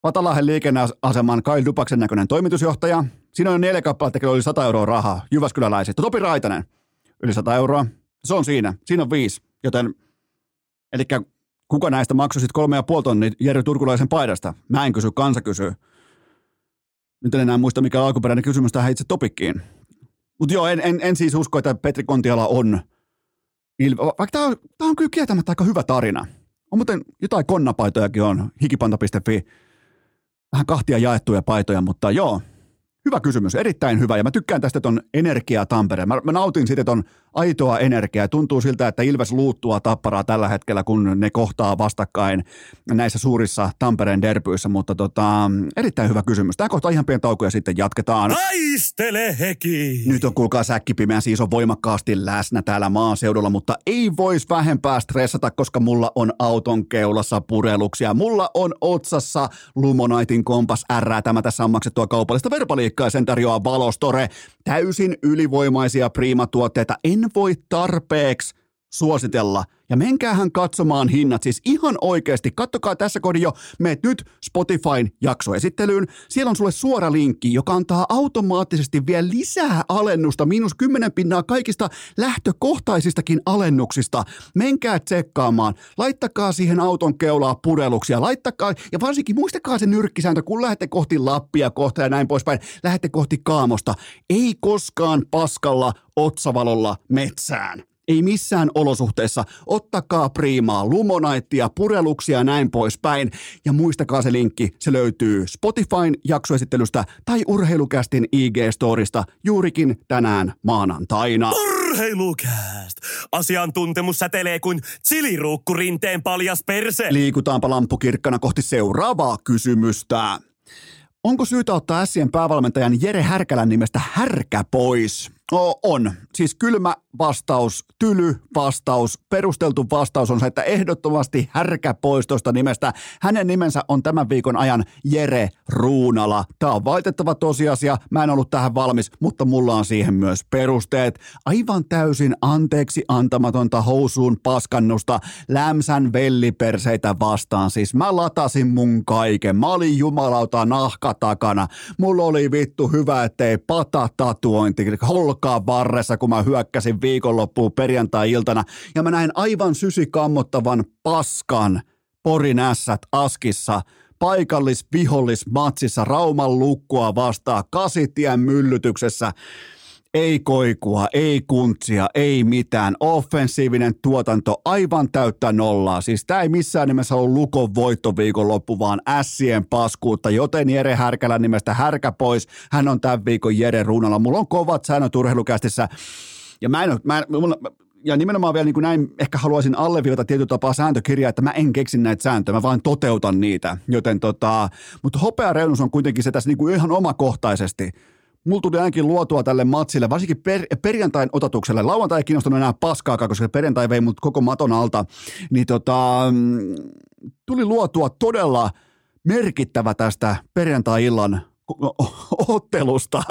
Patalahen liikenneaseman Kail Dupaksen näköinen toimitusjohtaja. Siinä on neljä kappaletta, kello oli 100 euroa rahaa Jyväskyläläisistä. Topi Raitanen, yli 100 euroa. Se on siinä. Siinä on viisi. Joten, eli kuka näistä maksoi sitten kolme ja puoli tonnia Jere Turkulaisen paidasta? Mä en kysy, kansa kysyy. Nyt en enää muista, mikä alkuperäinen kysymys tähän itse topikkiin. Mutta joo, en, en, en, siis usko, että Petri Kontiala on, il... vaikka tämä on, tää on kyllä kieltämättä aika hyvä tarina. On muuten jotain konnapaitojakin on, hikipanta.fi, vähän kahtia jaettuja paitoja, mutta joo, Hyvä kysymys, erittäin hyvä. Ja mä tykkään tästä ton energiaa Tampere. Mä, mä nautin siitä ton aitoa energiaa. Tuntuu siltä, että Ilves luuttua tapparaa tällä hetkellä, kun ne kohtaa vastakkain näissä suurissa Tampereen derbyissä. Mutta tota, erittäin hyvä kysymys. Tämä kohta ihan pieni tauko ja sitten jatketaan. Taistele heki! Nyt on kuulkaa säkkipimeä siis on voimakkaasti läsnä täällä maaseudulla, mutta ei vois vähempää stressata, koska mulla on auton keulassa pureluksia. Mulla on otsassa Lumonaitin kompas R. Tämä tässä on maksettua kaupallista verbaliikkaa ja sen tarjoaa Valostore. Täysin ylivoimaisia priimatuotteita. En voi tarpeeksi suositella. Ja menkäähän katsomaan hinnat, siis ihan oikeasti. Kattokaa tässä kohdin jo, meet nyt Spotifyn jaksoesittelyyn. Siellä on sulle suora linkki, joka antaa automaattisesti vielä lisää alennusta, miinus 10 pinnaa kaikista lähtökohtaisistakin alennuksista. Menkää tsekkaamaan, laittakaa siihen auton keulaa pureluksia, laittakaa, ja varsinkin muistakaa se nyrkkisääntö, kun lähdette kohti Lappia kohta ja näin poispäin, lähdette kohti Kaamosta. Ei koskaan paskalla otsavalolla metsään. Ei missään olosuhteessa. Ottakaa priimaa, lumonaittia, pureluksia ja näin poispäin. Ja muistakaa se linkki, se löytyy Spotifyn jaksoesittelystä tai Urheilukästin IG-storista juurikin tänään maanantaina. Urheilukääst! Asiantuntemus säteilee kuin chiliruukku rinteen paljas perse. Liikutaanpa lampukirkkana kohti seuraavaa kysymystä. Onko syytä ottaa Sien päävalmentajan Jere Härkälän nimestä härkä pois? On. Siis kylmä vastaus, tyly vastaus, perusteltu vastaus on se, että ehdottomasti härkä pois tuosta nimestä. Hänen nimensä on tämän viikon ajan Jere Ruunala. Tämä on vaitettava tosiasia. Mä en ollut tähän valmis, mutta mulla on siihen myös perusteet. Aivan täysin anteeksi antamatonta housuun paskannusta lämsän velliperseitä vastaan. Siis mä latasin mun kaiken. Mä olin jumalauta nahka takana. Mulla oli vittu hyvä, ettei pata tatuointi olkaa varressa, kun mä hyökkäsin viikonloppuun perjantai-iltana. Ja mä näin aivan sysikammottavan paskan Porin ässät Askissa paikallis-vihollis-matsissa Rauman lukkoa vastaan kasitien myllytyksessä. Ei koikua, ei kuntsia, ei mitään. Offensiivinen tuotanto aivan täyttä nollaa. Siis tämä ei missään nimessä ollut Lukon voittoviikonloppu, vaan ässien paskuutta. Joten Jere Härkälän nimestä härkä pois. Hän on tämän viikon Jere Runalla. Mulla on kovat säännöt urheilukästissä. Ja mä en, mä en, mulla, ja nimenomaan vielä niin kuin näin ehkä haluaisin alleviivata tietyllä tapaa sääntökirjaa, että mä en keksi näitä sääntöjä, mä vaan toteutan niitä. Joten tota, mutta hopea reunus on kuitenkin se tässä niin kuin ihan omakohtaisesti mulla tuli ainakin luotua tälle matsille, varsinkin per, perjantain otatukselle. Lauantai ei kiinnostanut enää paskaakaan, koska perjantai vei mut koko maton alta. Niin tota, mm, tuli luotua todella merkittävä tästä perjantai-illan ottelusta.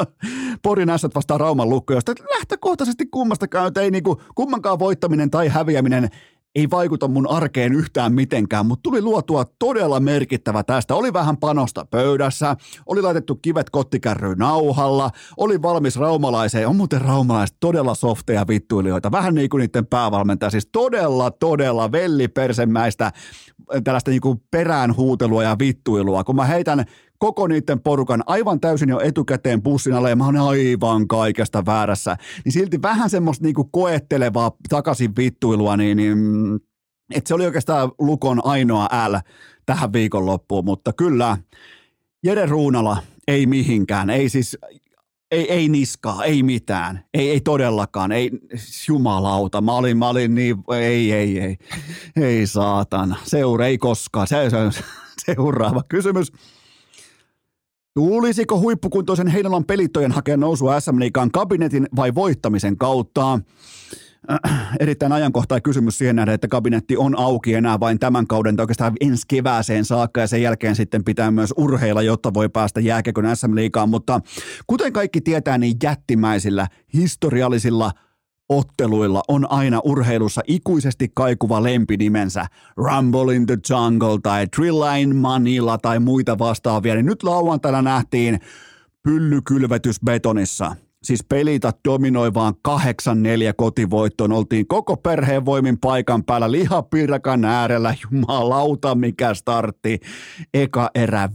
Porin ässät vastaan Rauman lukko, josta lähtökohtaisesti kummastakaan ei niinku, kummankaan voittaminen tai häviäminen ei vaikuta mun arkeen yhtään mitenkään, mutta tuli luotua todella merkittävä tästä. Oli vähän panosta pöydässä, oli laitettu kivet kottikärryyn nauhalla, oli valmis raumalaiseen. On muuten raumalaiset todella softeja vittuilijoita, vähän niin kuin niiden päävalmentaja, siis todella, todella vellipersemäistä tällaista niin kuin perään huutelua ja vittuilua. Kun mä heitän koko niiden porukan aivan täysin jo etukäteen bussin alle ja mä oon aivan kaikesta väärässä, niin silti vähän semmoista niinku koettelevaa takaisin vittuilua, niin, niin että se oli oikeastaan Lukon ainoa L tähän viikonloppuun, mutta kyllä Jere Ruunala ei mihinkään, ei siis ei, ei niskaa, ei mitään, ei, ei todellakaan, ei jumalauta, mä olin, mä olin niin, ei, ei, ei, ei saatana, seura ei koskaan, se, se, seuraava kysymys. Tulisiko huippukuntoisen Heinolan pelittojen hakea nousua SM Liigaan kabinetin vai voittamisen kautta? Äh, erittäin ajankohtainen kysymys siihen nähden, että kabinetti on auki enää vain tämän kauden tai oikeastaan ensi kevääseen saakka ja sen jälkeen sitten pitää myös urheilla, jotta voi päästä jääkekön SM Liigaan, mutta kuten kaikki tietää, niin jättimäisillä historiallisilla otteluilla on aina urheilussa ikuisesti kaikuva lempinimensä Rumble in the Jungle tai Trilline Manila tai muita vastaavia, niin nyt lauantaina nähtiin pyllykylvetys betonissa. Siis pelitä dominoivaan 8-4 kotivoittoon. Oltiin koko perheen voimin paikan päällä lihapiirakan äärellä. Jumalauta, mikä startti. Eka erä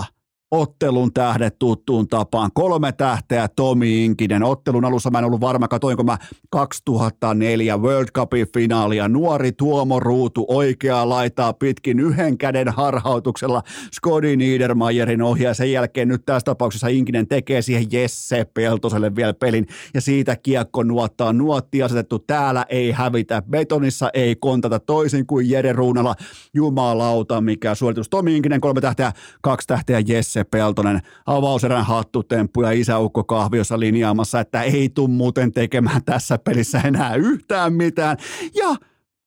5-0 ottelun tähdet tuttuun tapaan. Kolme tähteä Tomi Inkinen. Ottelun alussa mä en ollut varma, katoinko mä 2004 World Cupin finaalia. Nuori Tuomo Ruutu oikeaa laitaa pitkin yhden käden harhautuksella Skodi Niedermayerin ohi ja sen jälkeen nyt tässä tapauksessa Inkinen tekee siihen Jesse Peltoselle vielä pelin ja siitä kiekko nuottaa. Nuotti asetettu täällä ei hävitä, betonissa ei kontata toisin kuin Jere Ruunala. Jumalauta, mikä suoritus. Tomi Inkinen kolme tähteä, kaksi tähteä Jesse Peltonen. Avauserän hattutemppu ja isäukko kahviossa linjaamassa, että ei tuu muuten tekemään tässä pelissä enää yhtään mitään. Ja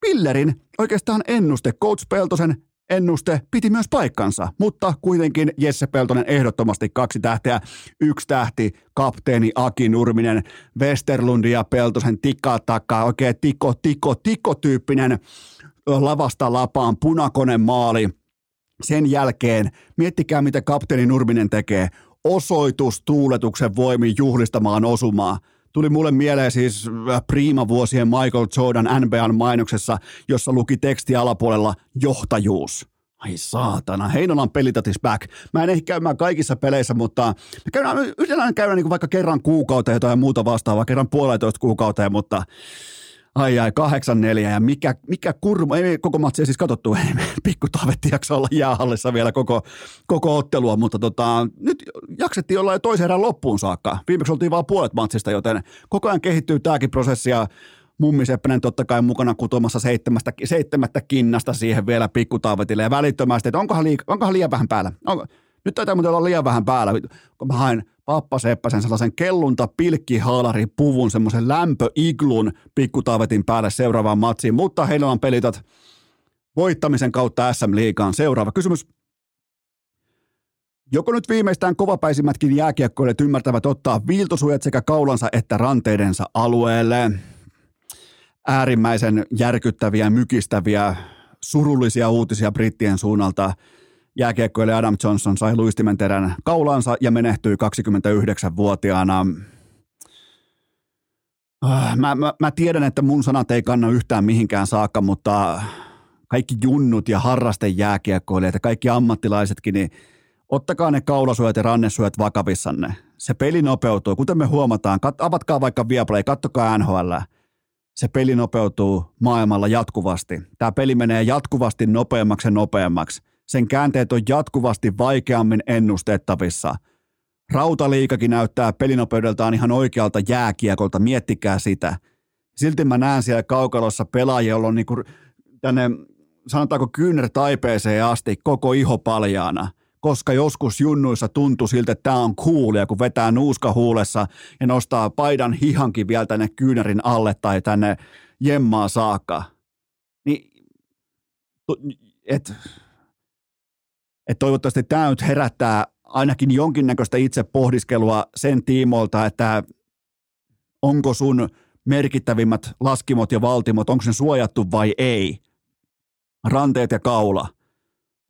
Pillerin oikeastaan ennuste, Coach Peltosen ennuste piti myös paikkansa, mutta kuitenkin Jesse Peltonen ehdottomasti kaksi tähteä, yksi tähti, kapteeni Aki Nurminen, Westerlundi ja Peltosen tikkaa takaa, oikein tiko, tiko, tiko tyyppinen lavasta lapaan punakone maali. Sen jälkeen miettikää, mitä kapteeni Nurminen tekee. Osoitus tuuletuksen voimin juhlistamaan osumaa tuli mulle mieleen siis äh, Prima-vuosien Michael Jordan NBAn mainoksessa, jossa luki teksti alapuolella johtajuus. Ai saatana, Heinolan pelitatis back. Mä en ehkä käymään kaikissa peleissä, mutta me käydään, yritetään käydä niin vaikka kerran kuukauteen tai muuta vastaavaa, kerran puolentoista kuukauteen, mutta Ai ai, 8-4 ja mikä, mikä kurma, ei koko matsia siis katsottu, ei pikku taavetti jaksa olla jäähallissa vielä koko, koko ottelua, mutta tota, nyt jaksettiin olla jo toisen erän loppuun saakka. Viimeksi oltiin vain puolet matsista, joten koko ajan kehittyy tämäkin prosessi ja Mummi Seppänen totta kai mukana kutomassa seitsemästä, seitsemättä kinnasta siihen vielä pikkutaavetille ja välittömästi, että onkohan, liika, onkohan liian vähän päällä. Onko, nyt taitaa muuten olla liian vähän päällä, kun mä haen Pappa Seppäsen sellaisen kellunta pilkkihaalari puvun, semmoisen lämpöiglun pikkutaavetin päälle seuraavaan matsiin, mutta heillä on pelitat voittamisen kautta SM-liigaan. Seuraava kysymys. Joko nyt viimeistään kovapäisimmätkin jääkiekkoilijat ymmärtävät ottaa viiltosuojat sekä kaulansa että ranteidensa alueelle? Äärimmäisen järkyttäviä, mykistäviä, surullisia uutisia brittien suunnalta – jääkiekkoilija Adam Johnson sai luistimen terän kaulansa ja menehtyi 29-vuotiaana. Ah, mä, mä, mä tiedän, että mun sanat ei kanna yhtään mihinkään saakka, mutta kaikki junnut ja harrastejääkiekkoilijat ja kaikki ammattilaisetkin, niin ottakaa ne kaulasuojat ja rannesuojat vakavissanne. Se peli nopeutuu. Kuten me huomataan, kat, avatkaa vaikka Viaplay, kattokaa NHL. Se peli nopeutuu maailmalla jatkuvasti. Tämä peli menee jatkuvasti nopeammaksi ja nopeammaksi – sen käänteet on jatkuvasti vaikeammin ennustettavissa. Rautaliikakin näyttää pelinopeudeltaan ihan oikealta jääkiekolta, miettikää sitä. Silti mä näen siellä kaukalossa pelaajia, joilla on niinku tänne, sanotaanko kyynär taipeeseen asti koko iho paljaana koska joskus junnuissa tuntui siltä, että tämä on coolia, kun vetää nuuska huulessa ja nostaa paidan hihankin vielä tänne kyynärin alle tai tänne jemmaa saakka. Niin, et, että toivottavasti tämä nyt herättää ainakin jonkinnäköistä itse pohdiskelua sen tiimoilta, että onko sun merkittävimmät laskimot ja valtimot, onko se suojattu vai ei. Ranteet ja kaula.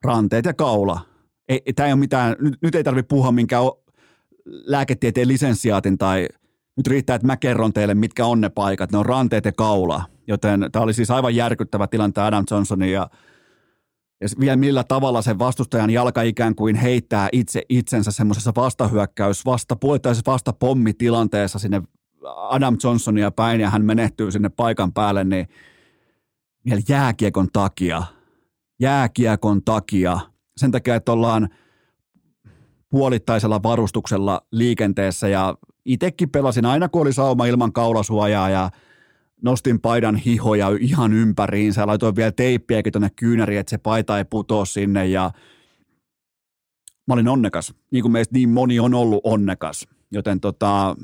Ranteet ja kaula. Ei, tämä ei ole mitään, nyt, nyt ei tarvitse puhua minkään lääketieteen lisenssiaatin tai nyt riittää, että mä kerron teille, mitkä on ne paikat. Ne on ranteet ja kaula. Joten tämä oli siis aivan järkyttävä tilanne Adam Johnsonin ja ja vielä millä tavalla sen vastustajan jalka ikään kuin heittää itse itsensä semmoisessa vastahyökkäys, vasta, puolittaisessa vastapommitilanteessa sinne Adam Johnsonia päin ja hän menehtyy sinne paikan päälle, niin vielä jääkiekon takia, jääkiekon takia, sen takia, että ollaan puolittaisella varustuksella liikenteessä ja itsekin pelasin aina, kun oli sauma ilman kaulasuojaa ja nostin paidan hihoja ihan ympäriinsä laitoin vielä teippiäkin tuonne kyynäriin, että se paita ei putoa sinne ja mä olin onnekas, niin kuin meistä niin moni on ollut onnekas. Joten tota,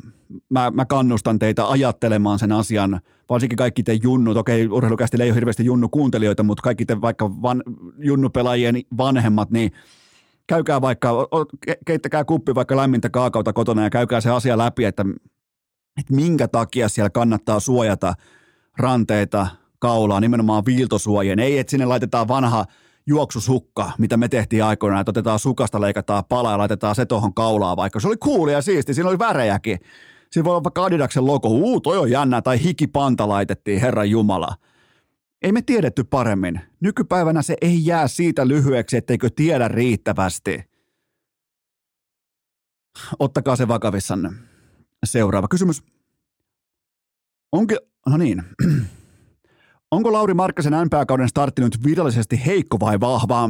mä, mä kannustan teitä ajattelemaan sen asian, varsinkin kaikki te junnut, okei urheilukästi ei ole hirveästi junnu kuuntelijoita, mutta kaikki te vaikka van, junnupelaajien vanhemmat, niin käykää vaikka, keittäkää kuppi vaikka lämmintä kaakauta kotona ja käykää se asia läpi, että että minkä takia siellä kannattaa suojata ranteita, kaulaa, nimenomaan viiltosuojien. Ei, että sinne laitetaan vanha juoksusukka, mitä me tehtiin aikoinaan, että otetaan sukasta, leikataan pala ja laitetaan se tuohon kaulaan, vaikka se oli coolia ja siisti, siinä oli värejäkin. Siinä voi olla vaikka Adidaksen logo, uu, toi on jännä, tai hikipanta laitettiin, Herran Jumala. Ei me tiedetty paremmin. Nykypäivänä se ei jää siitä lyhyeksi, etteikö tiedä riittävästi. Ottakaa se vakavissanne. Seuraava kysymys. Onko, no niin, Onko Lauri Markkasen NPA-kauden startti nyt virallisesti heikko vai vahva?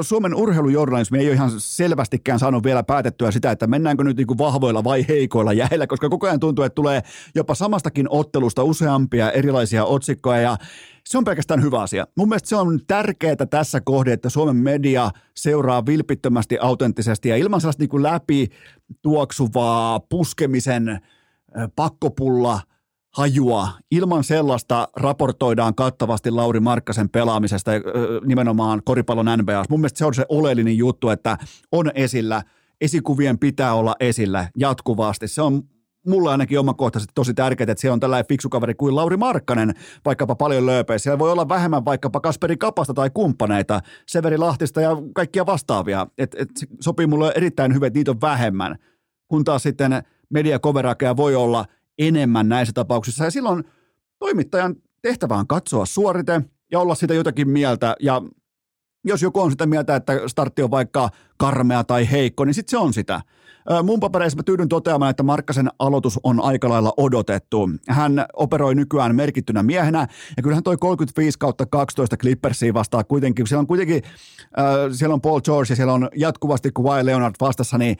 Suomen urheilujournalismi ei ole ihan selvästikään saanut vielä päätettyä sitä, että mennäänkö nyt niin vahvoilla vai heikoilla jäillä, koska koko ajan tuntuu, että tulee jopa samastakin ottelusta useampia erilaisia otsikkoja ja se on pelkästään hyvä asia. Mun mielestä se on tärkeää tässä kohdassa, että Suomen media seuraa vilpittömästi, autenttisesti ja ilman sellaista niin läpi tuoksuvaa puskemisen pakkopulla – hajua. Ilman sellaista raportoidaan kattavasti Lauri Markkasen pelaamisesta nimenomaan koripallon NBA. Mun mielestä se on se oleellinen juttu, että on esillä. Esikuvien pitää olla esillä jatkuvasti. Se on mulle ainakin omakohtaisesti tosi tärkeää, että se on tällainen fiksu kaveri kuin Lauri Markkanen, vaikkapa paljon lööpeissä. Siellä voi olla vähemmän vaikkapa Kasperi Kapasta tai kumppaneita, Severi Lahtista ja kaikkia vastaavia. Et, et se sopii mulle erittäin hyvin, että niitä on vähemmän. Kun taas sitten mediakoverakeja voi olla – enemmän näissä tapauksissa. Ja silloin toimittajan tehtävä on katsoa suorite ja olla sitä jotakin mieltä. Ja jos joku on sitä mieltä, että startti on vaikka karmea tai heikko, niin sitten se on sitä. Mun papereissa mä tyydyn toteamaan, että Markkasen aloitus on aika lailla odotettu. Hän operoi nykyään merkittynä miehenä, ja kyllähän toi 35 kautta 12 Clippersia vastaa kuitenkin, siellä on kuitenkin, äh, siellä on Paul George ja siellä on jatkuvasti Kawhi Leonard vastassa, niin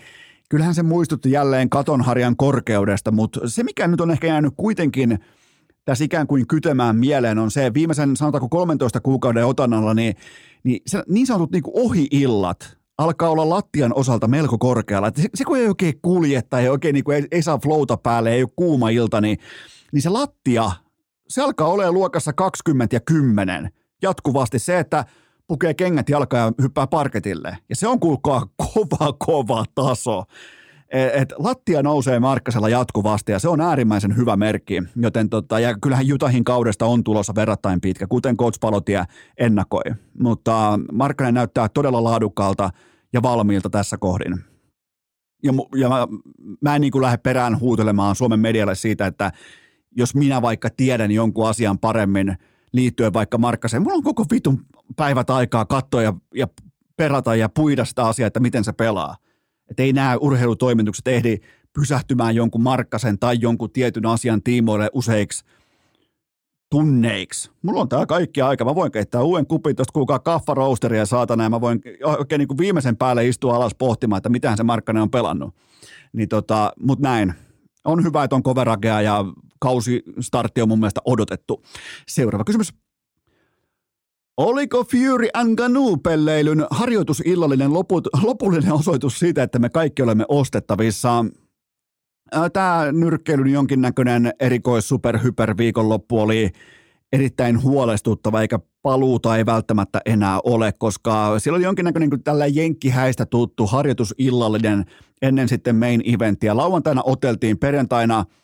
kyllähän se muistutti jälleen katonharjan korkeudesta, mutta se mikä nyt on ehkä jäänyt kuitenkin tässä ikään kuin kytemään mieleen on se, viimeisen sanotaanko 13 kuukauden otannalla, niin, niin se, niin sanotut niin ohi-illat alkaa olla lattian osalta melko korkealla. se, se kun ei oikein kulje tai ei oikein niin kuin ei, ei saa flowta päälle, ei ole kuuma ilta, niin, niin se lattia, se alkaa olla luokassa 20 ja 10 jatkuvasti. Se, että pukee kengät jalkaan ja hyppää parketille. Ja se on kuulkaa kova, kova taso. E, et lattia nousee Markkasella jatkuvasti ja se on äärimmäisen hyvä merkki. Joten tota, ja kyllähän Jutahin kaudesta on tulossa verrattain pitkä, kuten Coach Palotie ennakoi. Mutta Markkanen näyttää todella laadukkaalta ja valmiilta tässä kohdin. Ja, ja mä, mä en niin kuin lähde perään huutelemaan Suomen medialle siitä, että jos minä vaikka tiedän jonkun asian paremmin – liittyen vaikka Markkaseen. Mulla on koko vitun päivät aikaa katsoa ja, ja perata ja puida sitä asiaa, että miten se pelaa. Että ei nämä urheilutoimitukset ehdi pysähtymään jonkun Markkasen tai jonkun tietyn asian tiimoille useiksi tunneiksi. Mulla on tää kaikki aika. Mä voin keittää uuden kupin tuosta kuukaa kaffaroosteria saatana ja mä voin oikein niin kuin viimeisen päälle istua alas pohtimaan, että mitähän se Markkanen on pelannut. Niin tota, mut näin. On hyvä, että on coveragea ja kausi startti on mun mielestä odotettu. Seuraava kysymys. Oliko Fury and Ganu-pelleilyn harjoitusillallinen loput, lopullinen osoitus siitä, että me kaikki olemme ostettavissa? Tämä nyrkkeilyn jonkinnäköinen erikois superhyper viikonloppu oli erittäin huolestuttava, eikä paluuta ei välttämättä enää ole, koska siellä oli jonkinnäköinen niin tällä jenkkihäistä tuttu harjoitusillallinen ennen sitten main eventtiä. Lauantaina oteltiin perjantaina –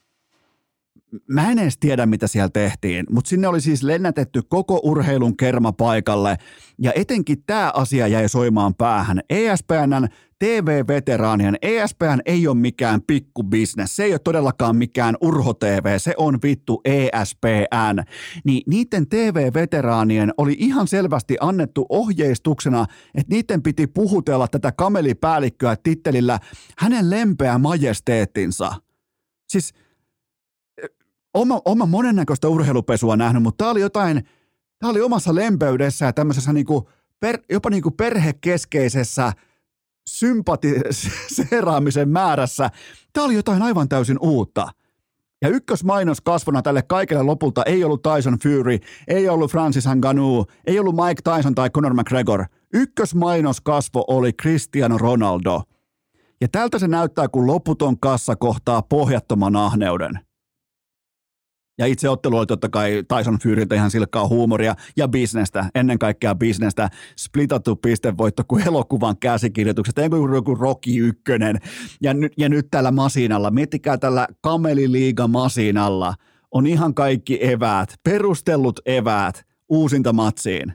mä en edes tiedä, mitä siellä tehtiin, mutta sinne oli siis lennätetty koko urheilun kerma paikalle, ja etenkin tämä asia jäi soimaan päähän. ESPNn TV-veteraanien, ESPN ei ole mikään pikkubisnes, se ei ole todellakaan mikään urho-TV, se on vittu ESPN. Niin niiden TV-veteraanien oli ihan selvästi annettu ohjeistuksena, että niiden piti puhutella tätä kamelipäällikköä tittelillä hänen lempeä majesteettinsa. Siis – oma, oma monennäköistä urheilupesua nähnyt, mutta tämä oli jotain, tämä oli omassa lempeydessä ja tämmöisessä niinku per, jopa niinku perhekeskeisessä sympatiseeraamisen määrässä. Tämä oli jotain aivan täysin uutta. Ja ykkösmainos kasvona tälle kaikelle lopulta ei ollut Tyson Fury, ei ollut Francis Ngannou, ei ollut Mike Tyson tai Conor McGregor. Ykkösmainos kasvo oli Cristiano Ronaldo. Ja tältä se näyttää, kun loputon kassa kohtaa pohjattoman ahneuden. Ja itse ottelu oli totta kai Tyson Furyltä ihan silkkaa huumoria ja bisnestä, ennen kaikkea bisnestä. Splitattu pistevoitto kuin elokuvan käsikirjoitukset, ei kuin joku Rocky ykkönen. Ja, nyt, ja nyt tällä masinalla, miettikää tällä Kameliliiga masinalla, on ihan kaikki eväät, perustellut eväät uusinta matsiin.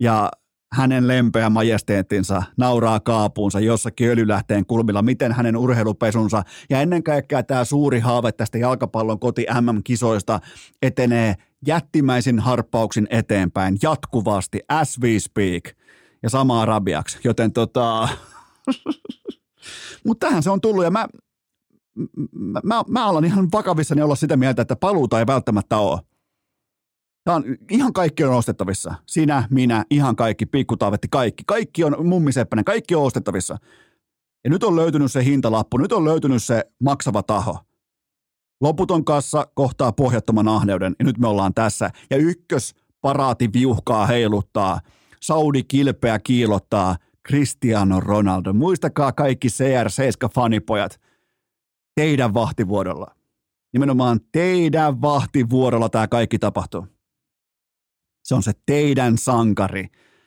Ja hänen lempeä majesteettinsa nauraa kaapuunsa jossakin öljylähteen kulmilla, miten hänen urheilupesunsa ja ennen kaikkea tämä suuri haave tästä jalkapallon koti MM-kisoista etenee jättimäisin harppauksin eteenpäin jatkuvasti as we speak ja sama arabiaksi, joten tota, Mutta tähän se on tullut ja mä, mä, mä, mä alan ihan vakavissani olla sitä mieltä, että paluuta ei välttämättä ole. Tämä on, ihan kaikki on ostettavissa. Sinä, minä, ihan kaikki, pikkutaavetti, kaikki. Kaikki on mummiseppäinen, kaikki on ostettavissa. Ja nyt on löytynyt se hintalappu, nyt on löytynyt se maksava taho. Loputon kassa kohtaa pohjattoman ahneuden ja nyt me ollaan tässä. Ja ykkös paraati viuhkaa heiluttaa, Saudi kilpeä kiilottaa, Cristiano Ronaldo. Muistakaa kaikki CR7-fanipojat, teidän vahtivuorolla. Nimenomaan teidän vahtivuorolla tämä kaikki tapahtuu. Se on se teidän sankari,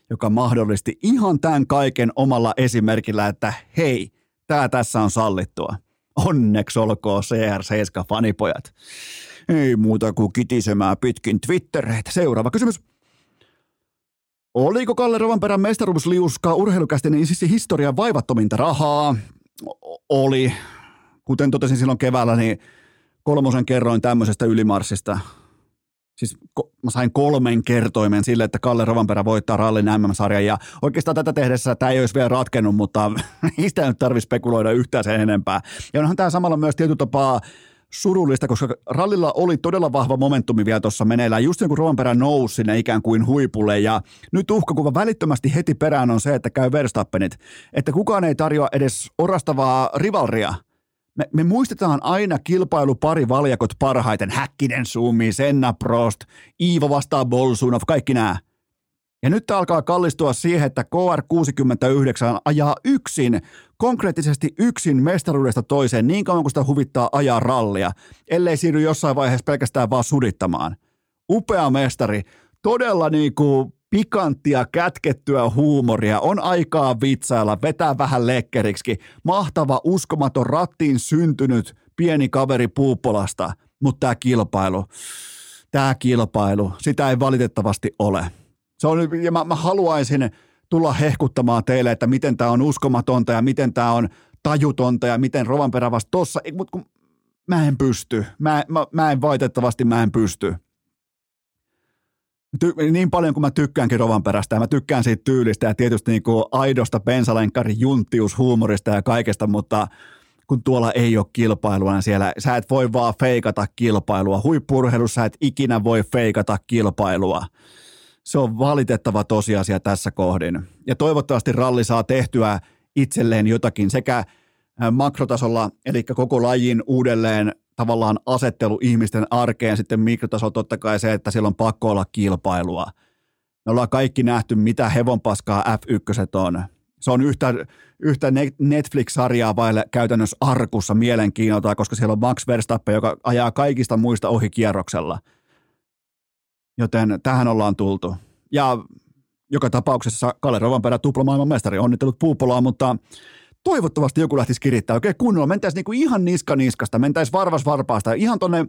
joka mahdollisti ihan tämän kaiken omalla esimerkillä, että hei, tämä tässä on sallittua. Onneksi olkoon CR7-fanipojat. Ei muuta kuin kitisemään pitkin Twittereitä. Seuraava kysymys. Oliko Kalle Rovanperän mestaruusliuska urheilukästinen siis historian vaivattominta rahaa? Oli. Kuten totesin silloin keväällä, niin kolmosen kerroin tämmöisestä ylimarssista – siis mä sain kolmen kertoimen sille, että Kalle Rovanperä voittaa rallin MM-sarjan ja oikeastaan tätä tehdessä tämä ei olisi vielä ratkennut, mutta ei sitä nyt tarvitse spekuloida yhtään sen enempää. Ja onhan tämä samalla myös tietyllä tapaa surullista, koska rallilla oli todella vahva momentumi vielä tuossa meneillään, just niin kuin Rovanperä nousi sinne ikään kuin huipulle ja nyt uhkakuva välittömästi heti perään on se, että käy Verstappenit, että kukaan ei tarjoa edes orastavaa rivalria – me, me muistetaan aina kilpailupari valjakot parhaiten. Häkkinen, Sumi, Senna Prost, Iivo vastaa Bolsunov, kaikki nämä. Ja nyt alkaa kallistua siihen, että KR69 ajaa yksin, konkreettisesti yksin mestaruudesta toiseen niin kauan kuin sitä huvittaa ajaa rallia, ellei siirry jossain vaiheessa pelkästään vaan sudittamaan. Upea mestari, todella niin kuin pikanttia, kätkettyä huumoria, on aikaa vitsailla, vetää vähän lekkeriksi. Mahtava, uskomaton, rattiin syntynyt pieni kaveri Puupolasta, mutta tämä kilpailu, tämä kilpailu, sitä ei valitettavasti ole. Se on, ja mä, mä haluaisin tulla hehkuttamaan teille, että miten tämä on uskomatonta ja miten tämä on tajutonta ja miten Rovanperä vasta tossa, mutta kun mä en pysty, mä, mä, mä en valitettavasti mä en pysty ty- niin paljon kuin mä tykkäänkin Rovanperästä ja mä tykkään siitä tyylistä ja tietysti niin kuin aidosta bensalenkkarin junttiushuumorista ja kaikesta, mutta kun tuolla ei ole kilpailua, niin siellä sä et voi vaan feikata kilpailua. Huippurheilussa et ikinä voi feikata kilpailua. Se on valitettava tosiasia tässä kohdin. Ja toivottavasti ralli saa tehtyä itselleen jotakin sekä makrotasolla, eli koko lajin uudelleen tavallaan asettelu ihmisten arkeen sitten mikrotaso totta kai se, että siellä on pakko olla kilpailua. Me ollaan kaikki nähty, mitä hevonpaskaa F1 on. Se on yhtä, yhtä Netflix-sarjaa vaille käytännössä arkussa mielenkiinnolta, koska siellä on Max Verstappen, joka ajaa kaikista muista ohi kierroksella. Joten tähän ollaan tultu. Ja joka tapauksessa Kalle Rovanperä tupla mestari. Onnittelut Puupolaa, mutta toivottavasti joku lähtisi kirittää oikein kunnolla. Mentäisiin niinku ihan niska niskasta, mentäisiin varvas varpaasta, ihan tonne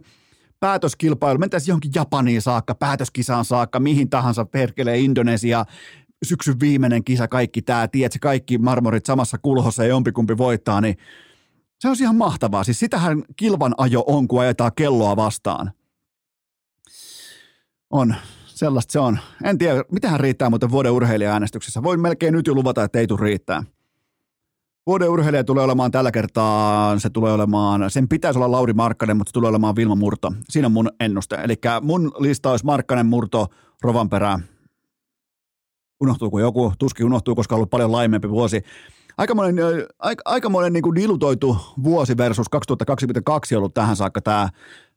päätöskilpailu, mentäisiin johonkin Japaniin saakka, päätöskisaan saakka, mihin tahansa, perkelee Indonesia, syksyn viimeinen kisa, kaikki tämä, tiedätkö, kaikki marmorit samassa kulhossa ja jompikumpi voittaa, niin se on ihan mahtavaa. Siis sitähän kilvan ajo on, kun ajetaan kelloa vastaan. On, sellaista se on. En tiedä, mitähän riittää muuten vuoden urheilija-äänestyksessä. Voin melkein nyt jo luvata, että ei tule riittää. Vuoden urheilija tulee olemaan tällä kertaa, se tulee olemaan, sen pitäisi olla Lauri Markkanen, mutta se tulee olemaan Vilma Murto. Siinä on mun ennuste. Eli mun lista olisi Markkanen, Murto, Rovanperä. Unohtuuko joku? Tuskin unohtuu, koska on ollut paljon laimempi vuosi. Aikamoinen, aika, aikamoinen niin kuin dilutoitu vuosi versus 2022 ollut tähän saakka tämä.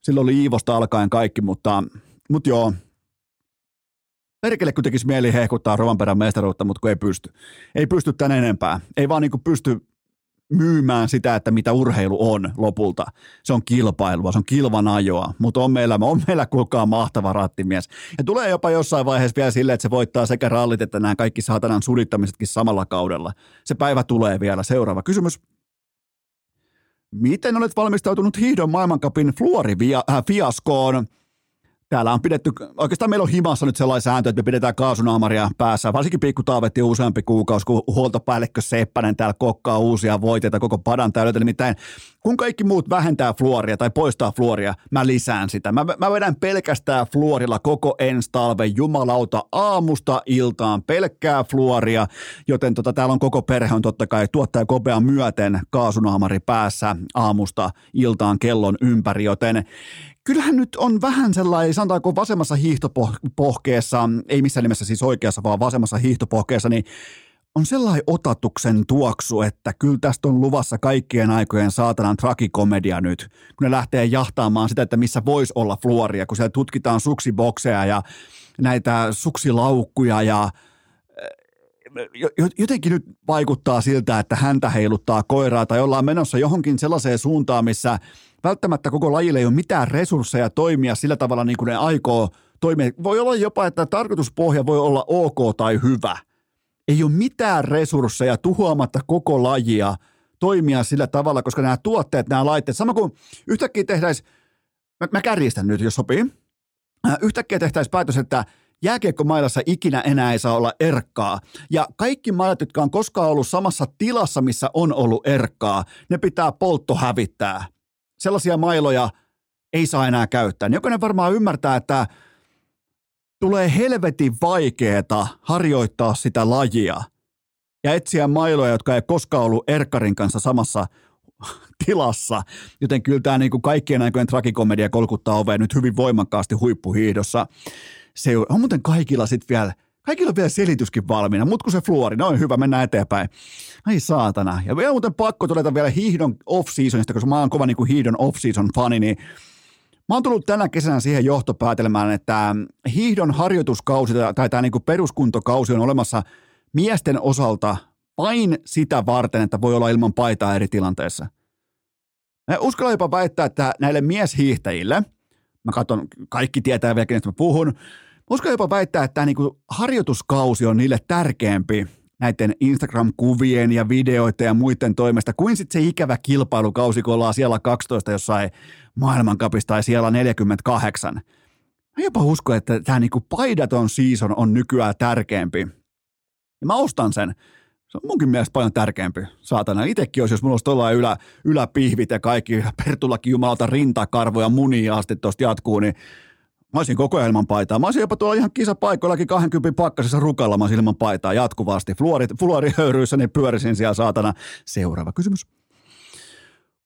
Silloin oli Iivosta alkaen kaikki, mutta, mutta joo, perkele kun tekisi mieli hehkuttaa Rovanperän mestaruutta, mutta kun ei pysty. Ei pysty tän enempää. Ei vaan niin pysty myymään sitä, että mitä urheilu on lopulta. Se on kilpailua, se on kilvan ajoa, mutta on meillä, on meillä kuulkaa mahtava rattimies. Ja tulee jopa jossain vaiheessa vielä silleen, että se voittaa sekä rallit että nämä kaikki saatanan sulittamisetkin samalla kaudella. Se päivä tulee vielä. Seuraava kysymys. Miten olet valmistautunut hiihdon maailmankapin Fluori-fiaskoon? Täällä on pidetty, oikeastaan meillä on himassa nyt sellainen sääntö, että me pidetään kaasunaamaria päässä, varsinkin pikku taavetti useampi kuukausi, kun huoltopäällikkö Seppänen täällä kokkaa uusia voiteita koko padan täydeltä. Nimittäin kun kaikki muut vähentää fluoria tai poistaa fluoria, mä lisään sitä. Mä, mä vedän pelkästään fluorilla koko ensi talven, jumalauta, aamusta iltaan, pelkkää fluoria, joten tota, täällä on koko perhe on totta kai tuottaja kopea myöten kaasunaamari päässä aamusta iltaan kellon ympäri, joten kyllähän nyt on vähän sellainen, sanotaanko vasemmassa hiihtopohkeessa, ei missään nimessä siis oikeassa, vaan vasemmassa hiihtopohkeessa, niin on sellainen otatuksen tuoksu, että kyllä tästä on luvassa kaikkien aikojen saatanan trakikomedia nyt, kun ne lähtee jahtaamaan sitä, että missä voisi olla fluoria, kun siellä tutkitaan suksibokseja ja näitä suksilaukkuja ja jotenkin nyt vaikuttaa siltä, että häntä heiluttaa koiraa tai ollaan menossa johonkin sellaiseen suuntaan, missä välttämättä koko lajille ei ole mitään resursseja toimia sillä tavalla niin kuin ne aikoo toimia. Voi olla jopa, että tarkoituspohja voi olla ok tai hyvä. Ei ole mitään resursseja tuhoamatta koko lajia toimia sillä tavalla, koska nämä tuotteet, nämä laitteet, sama kuin yhtäkkiä tehtäisiin, mä, mä kärjistän nyt, jos sopii, äh, yhtäkkiä tehtäisiin päätös, että jääkiekkomailassa ikinä enää ei saa olla erkkaa. Ja kaikki mailat, jotka on koskaan ollut samassa tilassa, missä on ollut erkkaa, ne pitää poltto hävittää. Sellaisia mailoja ei saa enää käyttää. Jokainen varmaan ymmärtää, että tulee helvetin vaikeeta harjoittaa sitä lajia ja etsiä mailoja, jotka ei koskaan ollut Erkkarin kanssa samassa tilassa. Joten kyllä tämä niin kuin kaikkien aikojen trakikomedia kolkuttaa oveen nyt hyvin voimakkaasti huippuhiihdossa se on muuten kaikilla sitten vielä, kaikilla on vielä selityskin valmiina, mutta kun se fluori, noin hyvä, mennään eteenpäin. Ai saatana. Ja vielä muuten pakko todeta vielä hiihdon off-seasonista, koska mä oon kova niin kuin hiihdon off-season fani, niin Mä oon tullut tänä kesänä siihen johtopäätelmään, että hiihdon harjoituskausi tai tämä niin peruskuntokausi on olemassa miesten osalta vain sitä varten, että voi olla ilman paitaa eri tilanteissa. Mä uskallan jopa väittää, että näille mieshiihtäjille, mä katson, kaikki tietää vielä, kenestä mä puhun, Uskon jopa väittää, että tämä niinku harjoituskausi on niille tärkeämpi näiden Instagram-kuvien ja videoiden ja muiden toimesta, kuin sitten se ikävä kilpailukausi, kun ollaan siellä 12 jossain maailmankapista tai siellä 48. Mä jopa uskon, että tämä niinku paidaton season on nykyään tärkeämpi. Ja mä ostan sen. Se on munkin mielestä paljon tärkeämpi, saatana. Itekin olisi, jos mulla olisi tuolla ylä, yläpihvit ja kaikki Pertulakin jumalauta rintakarvoja munia asti tuosta jatkuu, niin Mä olisin koko ajan ilman paitaa. Mä olisin jopa tuolla ihan kisapaikoillakin 20 pakkasessa rukalla, mä ilman paitaa jatkuvasti. Fluorihöyryissä niin pyörisin siellä saatana. Seuraava kysymys.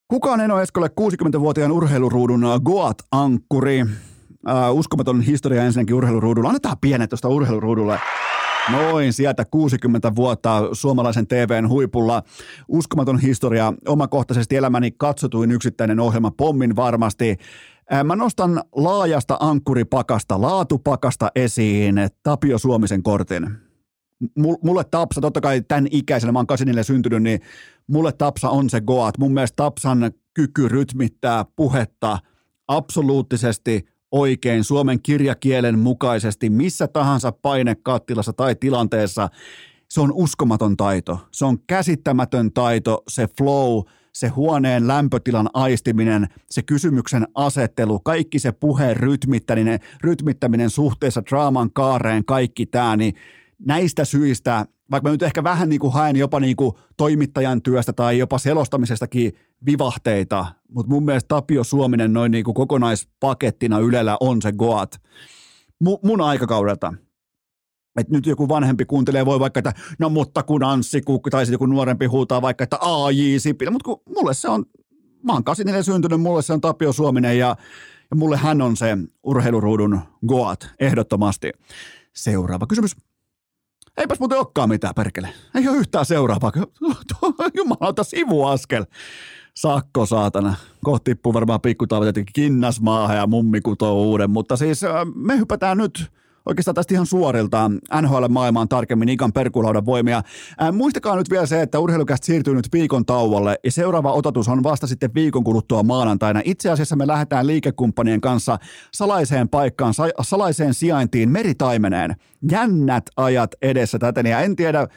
Kuka on Eno Eskolle 60-vuotiaan urheiluruudun Goat-ankkuri? Uh, uskomaton historia ensinnäkin urheiluruudulla. Annetaan pienet tuosta urheiluruudulle. Noin, sieltä 60 vuotta suomalaisen TVn huipulla. Uskomaton historia, omakohtaisesti elämäni katsotuin yksittäinen ohjelma, pommin varmasti. Mä nostan laajasta ankkuripakasta, laatupakasta esiin Tapio Suomisen kortin. Mulle Tapsa, totta kai tämän ikäisenä, mä oon 84 syntynyt, niin mulle Tapsa on se Goat. Mun mielestä Tapsan kyky rytmittää puhetta absoluuttisesti oikein suomen kirjakielen mukaisesti missä tahansa painekattilassa tai tilanteessa. Se on uskomaton taito. Se on käsittämätön taito, se flow – se huoneen lämpötilan aistiminen, se kysymyksen asettelu, kaikki se puheen rytmittäminen, rytmittäminen suhteessa draaman kaareen, kaikki tämä, niin näistä syistä, vaikka mä nyt ehkä vähän niin kuin haen jopa niin kuin toimittajan työstä tai jopa selostamisestakin vivahteita, mutta mun mielestä Tapio Suominen noin niin kuin kokonaispakettina Ylellä on se Goat. mun aikakaudelta. Et nyt joku vanhempi kuuntelee, voi vaikka, että no mutta kun Anssi Kukki tai sitten joku nuorempi huutaa vaikka, että AJ Sipilä, mutta kun mulle se on, mä oon 84 syntynyt, mulle se on Tapio Suominen ja, ja mulle hän on se urheiluruudun Goat, ehdottomasti. Seuraava kysymys. Eipäs muuten olekaan mitään, perkele. Ei ole yhtään seuraavaa. Jumalauta sivuaskel. Sakko, saatana. Kohti tippuu varmaan pikkutaavat kinnas maahan ja mummi kutoo uuden. Mutta siis äh, me hypätään nyt oikeastaan tästä ihan suoriltaan NHL-maailmaan tarkemmin Ikan perkulaudan voimia. Ää, muistakaa nyt vielä se, että urheilukästä siirtyy nyt viikon tauolle ja seuraava ototus on vasta sitten viikon kuluttua maanantaina. Itse asiassa me lähdetään liikekumppanien kanssa salaiseen paikkaan, sa- salaiseen sijaintiin meritaimeneen. Jännät ajat edessä täten ja en tiedä,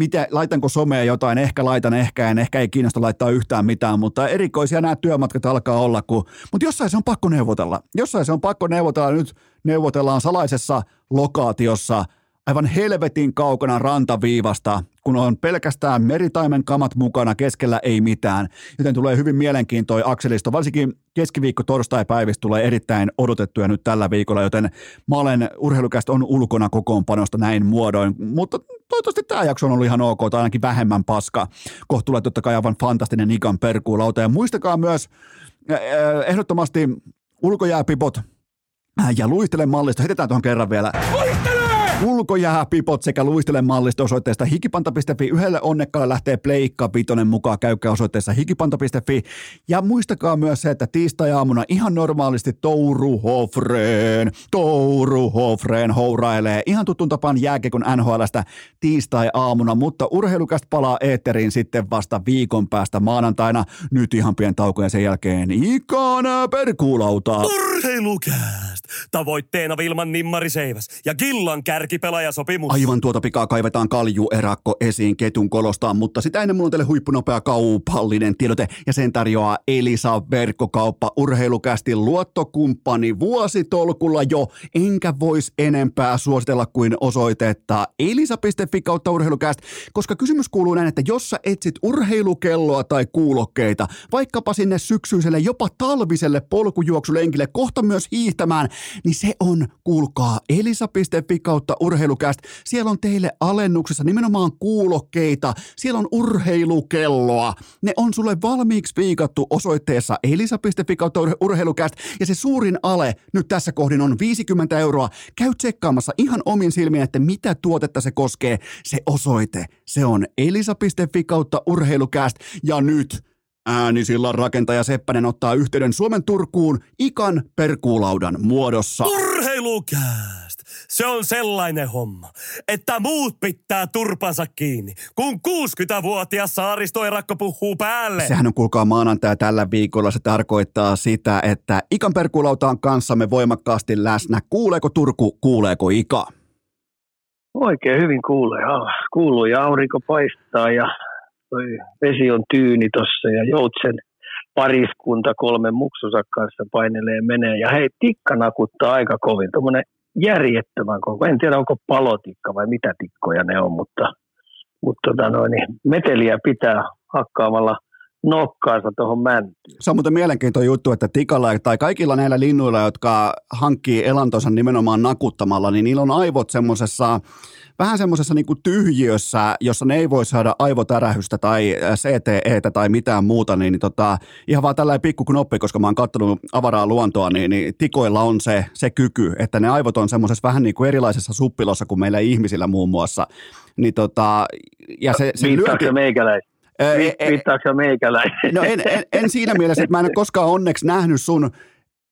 mitä, laitanko somea jotain, ehkä laitan, ehkä en, ehkä ei kiinnosta laittaa yhtään mitään, mutta erikoisia nämä työmatkat alkaa olla, kun, mutta jossain se on pakko neuvotella. Jossain se on pakko neuvotella, nyt neuvotellaan salaisessa lokaatiossa aivan helvetin kaukana rantaviivasta, kun on pelkästään meritaimen kamat mukana, keskellä ei mitään. Joten tulee hyvin mielenkiintoinen akselisto, varsinkin keskiviikko torstai-päivistä tulee erittäin odotettuja nyt tällä viikolla, joten mä olen urheilukästä on ulkona kokoonpanosta näin muodoin, mutta toivottavasti tämä jakso on ollut ihan ok, tai ainakin vähemmän paska. Kohta tulee totta kai aivan fantastinen Nikan perkuulauta, ja muistakaa myös ehdottomasti ulkojääpipot ja luistele mallista. Heitetään tuohon kerran vielä. Luistele! Ulkojääpipot sekä luistele mallista osoitteesta hikipanta.fi. Yhdelle onnekkaalle lähtee Pleikka Vitonen mukaan. Käykää osoitteessa hikipanta.fi. Ja muistakaa myös se, että tiistai-aamuna ihan normaalisti Touru Hofreen, Touru Hofreen hourailee ihan tutun tapaan jääkekon NHLstä tiistai-aamuna, mutta urheilukästä palaa eetteriin sitten vasta viikon päästä maanantaina. Nyt ihan pien tauko ja sen jälkeen ikana perkuulauta. Urheilukäst! Tavoitteena Vilman Nimmari Seiväs ja Gillan kärki kärkipelaajasopimus. Aivan tuota pikaa kaivetaan kalju erakko esiin ketun kolostaan, mutta sitä ennen mulla on teille huippunopea kaupallinen tiedote ja sen tarjoaa Elisa verkkokauppa urheilukästi luottokumppani vuositolkulla jo, enkä vois enempää suositella kuin osoitetta elisa.fi kautta urheilukäst, koska kysymys kuuluu näin, että jos sä etsit urheilukelloa tai kuulokkeita, vaikkapa sinne syksyiselle, jopa talviselle polkujuoksulenkille, kohta myös hiihtämään, niin se on, kuulkaa, elisa.fi kautta urheilukäst. Siellä on teille alennuksessa nimenomaan kuulokkeita. Siellä on urheilukelloa. Ne on sulle valmiiksi viikattu osoitteessa elisa.fi kautta urheilukäst. Ja se suurin ale nyt tässä kohdin on 50 euroa. Käy tsekkaamassa ihan omin silmin, että mitä tuotetta se koskee. Se osoite, se on elisa.fi kautta urheilukäst. Ja nyt Äänisillan rakentaja Seppänen ottaa yhteyden Suomen Turkuun ikan perkuulaudan muodossa. Urheilukääst! Se on sellainen homma, että muut pitää turpansa kiinni, kun 60-vuotias saaristoerakko puhuu päälle. Sehän on kuulkaa maanantai tällä viikolla. Se tarkoittaa sitä, että ikan perkuulauta on kanssamme voimakkaasti läsnä. Kuuleeko Turku, kuuleeko Ika? Oikein hyvin kuulee. Kuuluu ja aurinko paistaa ja toi vesi on tyyni tuossa ja joutsen pariskunta kolmen muksunsa kanssa painelee menee. Ja hei, tikka nakuttaa aika kovin. Tuommoinen järjettömän koko. En tiedä, onko palotikka vai mitä tikkoja ne on, mutta, mutta tota noin, niin meteliä pitää hakkaamalla nokkaansa tuohon mäntyyn. Se on muuten mielenkiintoinen juttu, että tikalla tai kaikilla näillä linnuilla, jotka hankkii elantonsa nimenomaan nakuttamalla, niin niillä on aivot semmoisessa vähän semmoisessa niin tyhjiössä, jossa ne ei voi saada aivotärähystä tai CTEtä tai mitään muuta, niin, niin tota, ihan vaan tällainen pikku knoppi, koska mä oon katsonut avaraa luontoa, niin, niin tikoilla on se, se kyky, että ne aivot on semmoisessa vähän niin kuin erilaisessa suppilossa kuin meillä ihmisillä muun muassa. Niin tota, ja se, se lyönti... meikäläistä? Viittaako meikäläinen? No en, en, en, siinä mielessä, että mä en ole koskaan onneksi nähnyt sun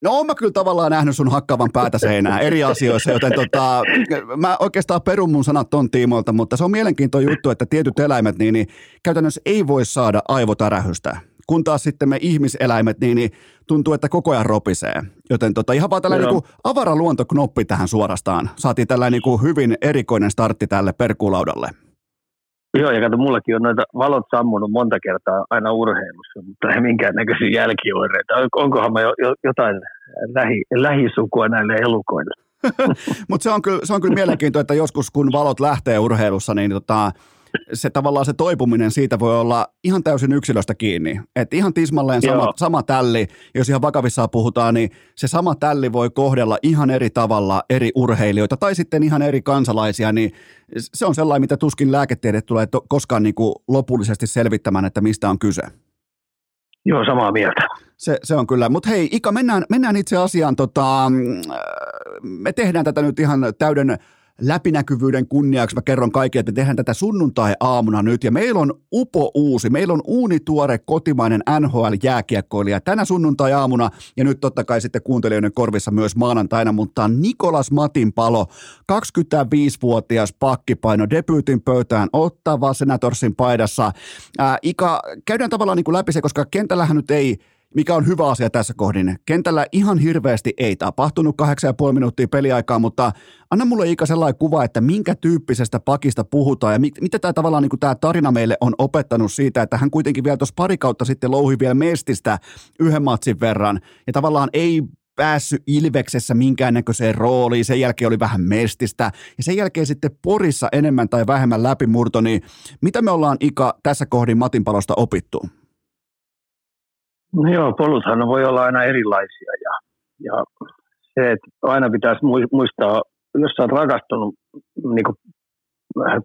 No oon mä kyllä tavallaan nähnyt sun hakkavan päätä seinää eri asioissa, joten tota, mä oikeastaan perun mun sanat ton tiimoilta, mutta se on mielenkiintoinen juttu, että tietyt eläimet niin, niin käytännössä ei voi saada aivotärähystä. Kun taas sitten me ihmiseläimet, niin, niin tuntuu, että koko ajan ropisee. Joten tota, ihan vaan tällainen niin avaraluontoknoppi tähän suorastaan. Saatiin tällainen niin kuin hyvin erikoinen startti tälle perkuulaudalle. Joo, ja kato, mullakin on noita valot sammunut monta kertaa aina urheilussa, mutta ei minkäännäköisiä jälkioireita. Onkohan mä jo, jo, jotain lähi, lähisukua näille elukoille? mutta se, on se on kyllä mielenkiintoista, että joskus kun valot lähtee urheilussa, niin tota, se tavallaan se toipuminen siitä voi olla ihan täysin yksilöstä kiinni. Että ihan tismalleen sama, sama tälli, jos ihan vakavissaan puhutaan, niin se sama tälli voi kohdella ihan eri tavalla eri urheilijoita tai sitten ihan eri kansalaisia, niin se on sellainen, mitä tuskin lääketiede tulee to- koskaan niin kuin lopullisesti selvittämään, että mistä on kyse. Joo, samaa mieltä. Se, se on kyllä. Mutta hei, Ika, mennään, mennään itse asiaan. Tota, me tehdään tätä nyt ihan täyden läpinäkyvyyden kunniaksi. Mä kerron kaikille, että me tehdään tätä sunnuntai-aamuna nyt, ja meillä on upo uusi, meillä on uunituore kotimainen NHL-jääkiekkoilija tänä sunnuntai-aamuna, ja nyt totta kai sitten kuuntelijoiden korvissa myös maanantaina, mutta Nikolas Matin palo, 25-vuotias pakkipaino, debyytin pöytään, ottava Senatorsin paidassa. Ää, Ika, käydään tavallaan niin kuin läpi se, koska kentällähän nyt ei mikä on hyvä asia tässä kohdin. Kentällä ihan hirveästi ei tapahtunut kahdeksan ja puoli minuuttia peliaikaa, mutta anna mulle Ika sellainen kuva, että minkä tyyppisestä pakista puhutaan ja mit, mitä tämä tavallaan niin tämä tarina meille on opettanut siitä, että hän kuitenkin vielä tuossa pari kautta sitten louhi vielä mestistä yhden matsin verran ja tavallaan ei päässyt Ilveksessä minkäännäköiseen rooliin, sen jälkeen oli vähän mestistä, ja sen jälkeen sitten Porissa enemmän tai vähemmän läpimurto, niin mitä me ollaan Ika tässä kohdin Matin palosta opittu? No joo, poluthan voi olla aina erilaisia, ja, ja se, että aina pitäisi muistaa, jos sä oot rakastunut niin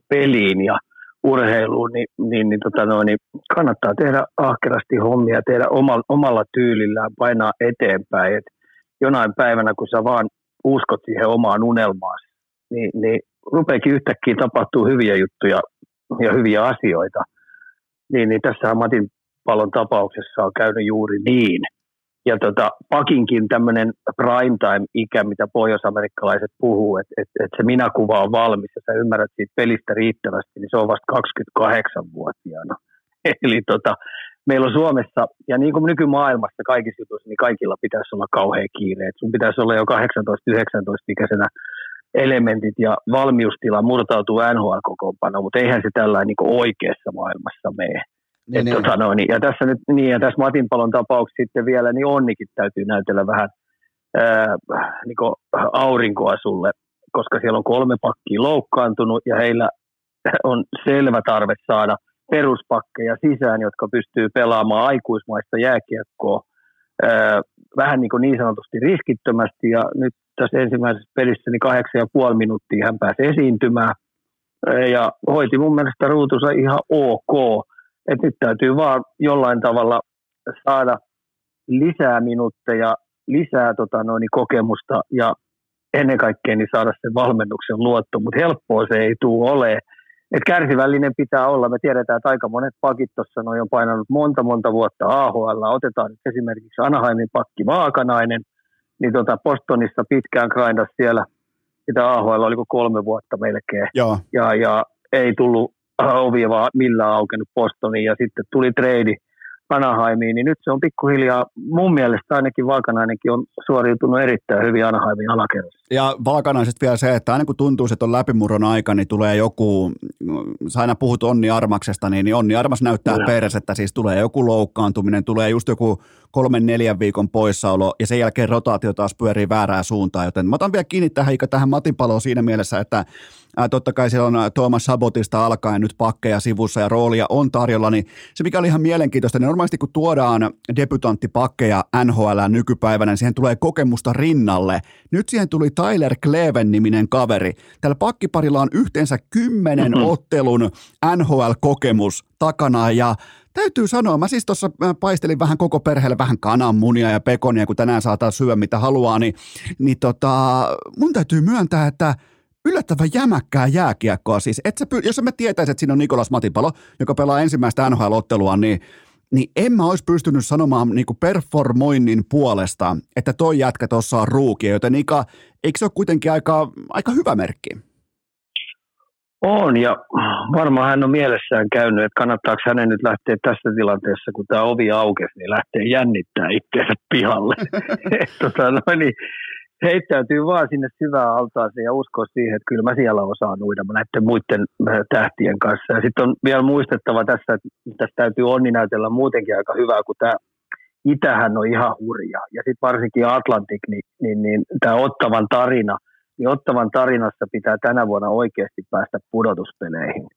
peliin ja urheiluun, niin, niin, niin, tota noin, niin kannattaa tehdä ahkerasti hommia, tehdä omalla, omalla tyylillään, painaa eteenpäin. Et jonain päivänä, kun sä vaan uskot siihen omaan unelmaan, niin, niin rupeekin yhtäkkiä tapahtuu hyviä juttuja ja hyviä asioita. Niin, niin tässä Matin palon tapauksessa on käynyt juuri niin – ja tota, pakinkin tämmöinen prime time-ikä, mitä pohjoisamerikkalaiset puhuu, että et, et se minäkuva on valmis ja sä ymmärrät siitä pelistä riittävästi, niin se on vasta 28-vuotiaana. Eli tota, meillä on Suomessa, ja niin kuin nykymaailmassa kaikissa jutuissa, niin kaikilla pitäisi olla kauhean kiire. Et sun pitäisi olla jo 18-19-ikäisenä elementit ja valmiustila murtautuu NHL-kokoonpanoon, mutta eihän se tällainen niin oikeassa maailmassa mene. Niin, niin. Tota noin, ja tässä nyt, niin, ja tässä Matinpalon tapauksessa sitten vielä, niin onnikin täytyy näytellä vähän ää, niin aurinkoa sulle, koska siellä on kolme pakkia loukkaantunut, ja heillä on selvä tarve saada peruspakkeja sisään, jotka pystyy pelaamaan aikuismaista jääkiekkoa ää, vähän niin, kuin niin sanotusti riskittömästi, ja nyt tässä ensimmäisessä pelissä niin kahdeksan ja puoli minuuttia hän pääsi esiintymään, ja hoiti mun mielestä ruutunsa ihan ok, et nyt täytyy vaan jollain tavalla saada lisää minuutteja, lisää tota noin, kokemusta ja ennen kaikkea niin saada sen valmennuksen luotto, mutta helppoa se ei tule ole. Et kärsivällinen pitää olla. Me tiedetään, että aika monet pakit tuossa on painanut monta monta vuotta AHL. Otetaan nyt esimerkiksi Anaheimin pakki Vaakanainen, niin tota Postonissa pitkään grindas siellä sitä AHL oliko kolme vuotta melkein. Joo. Ja, ja ei tullut ovi vaan millään aukenut Bostoniin ja sitten tuli trade Anaheimiin, niin nyt se on pikkuhiljaa, mun mielestä ainakin Valkanainenkin on suoriutunut erittäin hyvin Anaheimin alakerrassa. Ja Valkanaisesta vielä se, että aina kun tuntuu, että on läpimurron aika, niin tulee joku, sä aina puhut Onni Armaksesta, niin, niin Onni Armas näyttää että siis tulee joku loukkaantuminen, tulee just joku kolmen neljän viikon poissaolo ja sen jälkeen rotaatio taas pyörii väärää suuntaan, joten mä otan vielä kiinni tähän, tähän Matin paloon siinä mielessä, että ää, totta kai siellä on Tuomas Sabotista alkaen nyt pakkeja sivussa ja roolia on tarjolla, niin se mikä oli ihan mielenkiintoista, niin normaalisti kun tuodaan debutanttipakkeja NHL nykypäivänä, niin siihen tulee kokemusta rinnalle. Nyt siihen tuli Tyler Kleven niminen kaveri. Tällä pakkiparilla on yhteensä kymmenen mm-hmm. ottelun NHL-kokemus takana ja täytyy sanoa, mä siis tuossa paistelin vähän koko perheelle vähän kananmunia ja pekonia, kun tänään saataan syödä mitä haluaa, niin, niin tota, mun täytyy myöntää, että yllättävän jämäkkää jääkiekkoa. Siis, et sä, jos mä tietäisin, että siinä on Nikolas Matipalo, joka pelaa ensimmäistä NHL-ottelua, niin niin en mä olisi pystynyt sanomaan niin kuin performoinnin puolesta, että toi jätkä tuossa on ruukia, joten Ika, eikö se ole kuitenkin aika, aika hyvä merkki? On, ja varmaan hän on mielessään käynyt, että kannattaako hänen nyt lähteä tässä tilanteessa, kun tämä ovi aukesi, niin lähtee jännittää itseänsä pihalle. tota, no, niin, heittäytyy vaan sinne syvään altaaseen ja uskoa siihen, että kyllä mä siellä osaan uida näiden muiden äh, tähtien kanssa. Ja sitten on vielä muistettava tässä, että tässä täytyy onni näytellä muutenkin aika hyvää, kun tämä Itähän on ihan hurja. Ja sitten varsinkin Atlantik, niin, niin, niin tämä Ottavan tarina, niin Ottavan tarinassa pitää tänä vuonna oikeasti päästä pudotuspeleihin.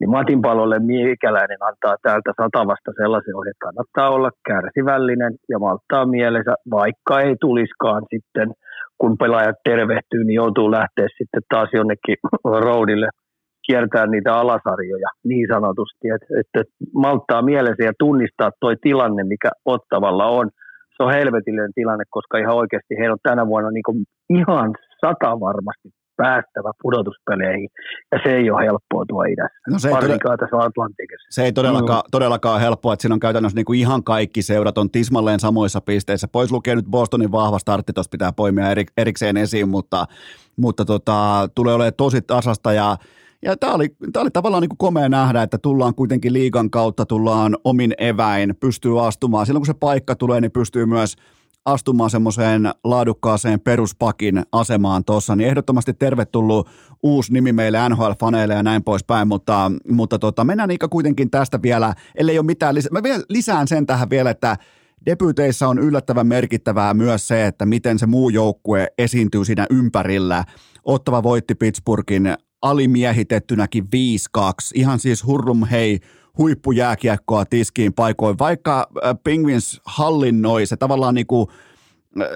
Niin Matin palolle miekäläinen antaa täältä satavasta sellaisen ohjeen, että kannattaa olla kärsivällinen ja malttaa mielensä, vaikka ei tuliskaan sitten – kun pelaajat tervehtyy, niin joutuu lähteä sitten taas jonnekin roadille kiertää niitä alasarjoja niin sanotusti, että, että malttaa mielensä ja tunnistaa toi tilanne, mikä Ottavalla on. Se on helvetillinen tilanne, koska ihan oikeasti heillä on tänä vuonna niin ihan sata varmasti päästävä pudotuspeleihin, ja se ei ole helppoa tuo idässä, no se ei todella, tässä Atlantikissa. Se ei todellakaan, mm. todellakaan helppoa, että siinä on käytännössä niin kuin ihan kaikki seurat on tismalleen samoissa pisteissä. Pois lukee nyt Bostonin vahva startti, tuossa pitää poimia erik, erikseen esiin, mutta, mutta tota, tulee olemaan tosi tasasta, ja ja tämä oli, tämä oli tavallaan niin kuin komea nähdä, että tullaan kuitenkin liigan kautta, tullaan omin eväin, pystyy astumaan. Silloin kun se paikka tulee, niin pystyy myös astumaan semmoiseen laadukkaaseen peruspakin asemaan tuossa, niin ehdottomasti tervetullut uusi nimi meille NHL-faneille ja näin poispäin, mutta, mutta tota, mennään Iika kuitenkin tästä vielä, ellei ole mitään lisää. Mä vielä lisään sen tähän vielä, että debyyteissä on yllättävän merkittävää myös se, että miten se muu joukkue esiintyy siinä ympärillä. Ottava voitti Pittsburghin alimiehitettynäkin 5-2. Ihan siis hurrum hei huippujääkiekkoa tiskiin paikoin, vaikka äh, Penguins hallinnoi se tavallaan niin kuin, äh,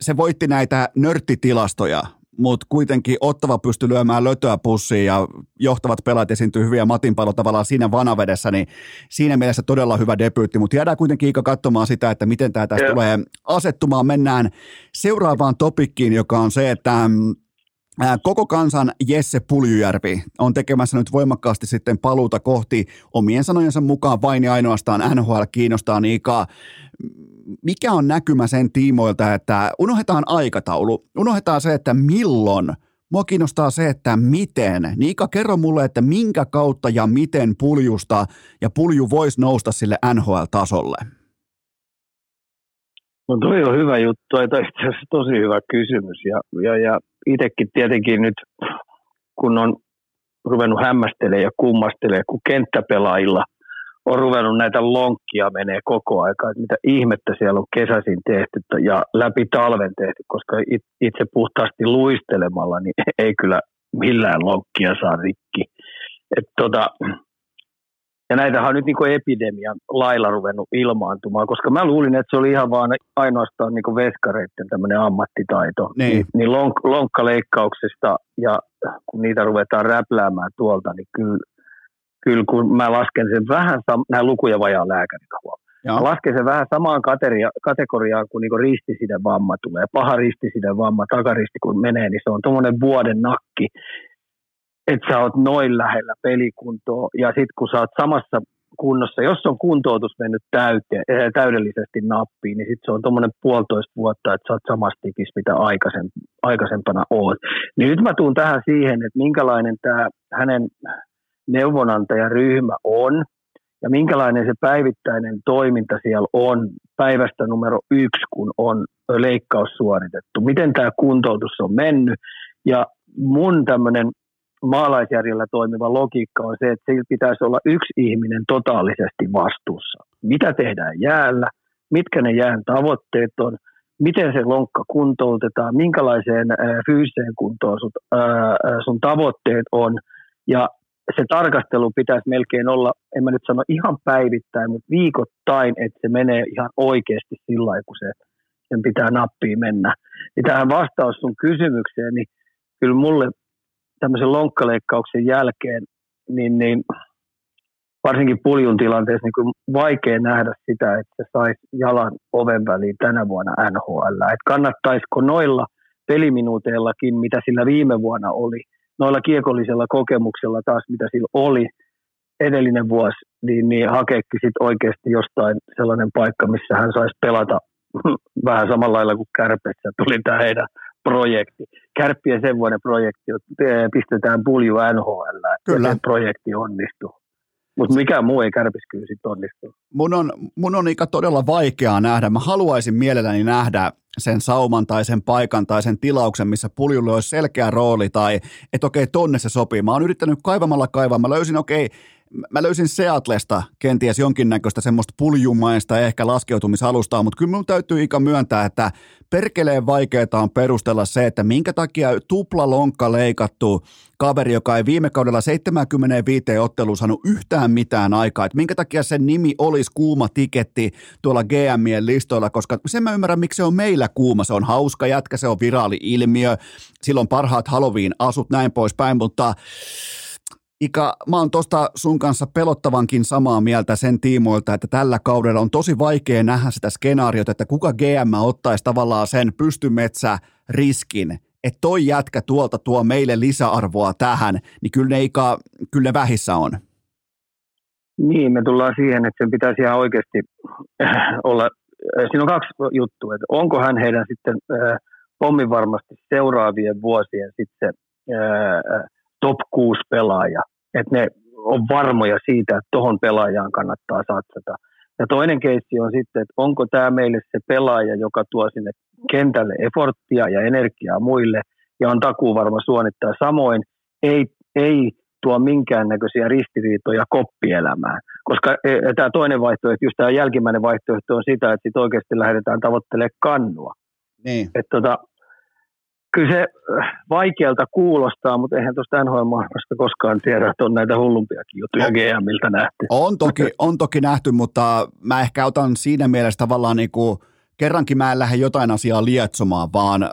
se voitti näitä nörttitilastoja, mutta kuitenkin Ottava pystyi lyömään lötöä pussiin ja johtavat pelaat esiintyy hyviä matinpalo tavallaan siinä vanavedessä, niin siinä mielessä todella hyvä debyytti, mutta jäädään kuitenkin Iika katsomaan sitä, että miten tämä tästä tulee asettumaan. Mennään seuraavaan topikkiin, joka on se, että mm, Koko kansan Jesse Puljujärvi on tekemässä nyt voimakkaasti sitten paluuta kohti omien sanojensa mukaan vain ja ainoastaan NHL kiinnostaa Niikaa. Mikä on näkymä sen tiimoilta, että unohdetaan aikataulu, unohdetaan se, että milloin Mua kiinnostaa se, että miten. Niika, kerro mulle, että minkä kautta ja miten puljusta ja pulju voisi nousta sille NHL-tasolle. No toi on hyvä juttu, on itse asiassa tosi hyvä kysymys. Ja, ja, ja itsekin tietenkin nyt, kun on ruvennut hämmästelemään ja kummastelemaan, kun kenttäpelaajilla on ruvennut näitä lonkkia menee koko aika, että mitä ihmettä siellä on kesäisin tehty ja läpi talven tehty, koska itse puhtaasti luistelemalla niin ei kyllä millään lonkkia saa rikki. Et tota, ja näitähän on nyt niin epidemian lailla ruvennut ilmaantumaan, koska mä luulin, että se oli ihan vaan ainoastaan niin veskareiden tämmöinen ammattitaito. Niin, niin, niin lonk, lonkkaleikkauksesta ja kun niitä ruvetaan räpläämään tuolta, niin kyllä, kyllä kun mä lasken sen vähän, nämä lukuja vajaa lääkärillä Mä lasken sen vähän samaan kateria, kategoriaan, kun niin ristisiden vamma tulee. Paha ristisiden vamma, takaristi kun menee, niin se on tuommoinen vuoden nakki että sä oot noin lähellä pelikuntoa ja sitten kun sä oot samassa kunnossa, jos on kuntoutus mennyt täyte, äh, täydellisesti nappiin, niin sitten se on tuommoinen puolitoista vuotta, että sä oot samassa tikissä, mitä aikaisen, aikaisempana oot. Niin nyt mä tuun tähän siihen, että minkälainen tämä hänen neuvonantajaryhmä on ja minkälainen se päivittäinen toiminta siellä on päivästä numero yksi, kun on leikkaus suoritettu. Miten tämä kuntoutus on mennyt ja mun tämmöinen maalaisjärjellä toimiva logiikka on se, että sillä pitäisi olla yksi ihminen totaalisesti vastuussa. Mitä tehdään jäällä, mitkä ne jään tavoitteet on, miten se lonkka kuntoutetaan, minkälaiseen fyysiseen kuntoon sun, sun tavoitteet on. Ja se tarkastelu pitäisi melkein olla, en mä nyt sano ihan päivittäin, mutta viikoittain, että se menee ihan oikeasti sillä lailla, kun se, sen pitää nappiin mennä. Ja tähän vastaus sun kysymykseen, niin kyllä mulle tämmöisen lonkkaleikkauksen jälkeen, niin, niin varsinkin puljun tilanteessa niin kuin vaikea nähdä sitä, että se saisi jalan oven väliin tänä vuonna NHL. Että kannattaisiko noilla peliminuuteillakin, mitä sillä viime vuonna oli, noilla kiekollisella kokemuksella taas, mitä sillä oli edellinen vuosi, niin, niin hakeekin sitten oikeasti jostain sellainen paikka, missä hän saisi pelata vähän samalla lailla kuin kärpessä tuli tämä heidän projekti. Kärppien sen vuoden projekti, että pistetään pulju NHL, Kyllä. ja projekti onnistuu. Mutta mikä muu ei kärpis kyllä sitten onnistu. Mun on, mun on Ika todella vaikeaa nähdä. Mä haluaisin mielelläni nähdä sen sauman tai sen paikan tai sen tilauksen, missä puljulle olisi selkeä rooli tai että okei, tonne se sopii. Mä oon yrittänyt kaivamalla kaivaa. Mä löysin, okei, mä löysin Seatlesta kenties jonkinnäköistä semmoista puljumaista ehkä laskeutumisalustaa, mutta kyllä minun täytyy Ika myöntää, että perkeleen vaikeaa on perustella se, että minkä takia tupla lonkka leikattu kaveri, joka ei viime kaudella 75 otteluun saanut yhtään mitään aikaa, että minkä takia sen nimi olisi kuuma tiketti tuolla GMien listoilla, koska sen mä ymmärrän, miksi se on meillä kuuma, se on hauska jätkä, se on viraali ilmiö, silloin parhaat Halloween-asut näin poispäin, mutta Ika, mä oon tuosta sun kanssa pelottavankin samaa mieltä sen tiimoilta, että tällä kaudella on tosi vaikea nähdä sitä skenaariota, että kuka GM ottaisi tavallaan sen pystymetsä riskin, että toi jätkä tuolta tuo meille lisäarvoa tähän, niin kyllä ne, Ika, kyllä ne vähissä on. Niin, me tullaan siihen, että sen pitäisi ihan oikeasti olla, siinä on kaksi juttua, että onko hän heidän sitten äh, pommin varmasti seuraavien vuosien sitten äh, top 6 pelaaja, että ne on varmoja siitä, että tuohon pelaajaan kannattaa satsata. Ja toinen keissi on sitten, että onko tämä meille se pelaaja, joka tuo sinne kentälle eforttia ja energiaa muille ja on takuu varma suonittaa. Samoin ei, ei tuo minkäännäköisiä ristiriitoja koppielämään. koska e, e, tämä toinen vaihtoehto, just tämä jälkimmäinen vaihtoehto on sitä, että sit oikeasti lähdetään tavoittelemaan kannua. Niin. Et tota, kyllä se äh, vaikealta kuulostaa, mutta eihän tuosta NHL-maailmasta koskaan tiedä, että on näitä hullumpiakin juttuja on, GMiltä nähty. On toki, on toki nähty, mutta mä ehkä otan siinä mielessä tavallaan niin kuin – kerrankin mä en lähde jotain asiaa lietsomaan, vaan,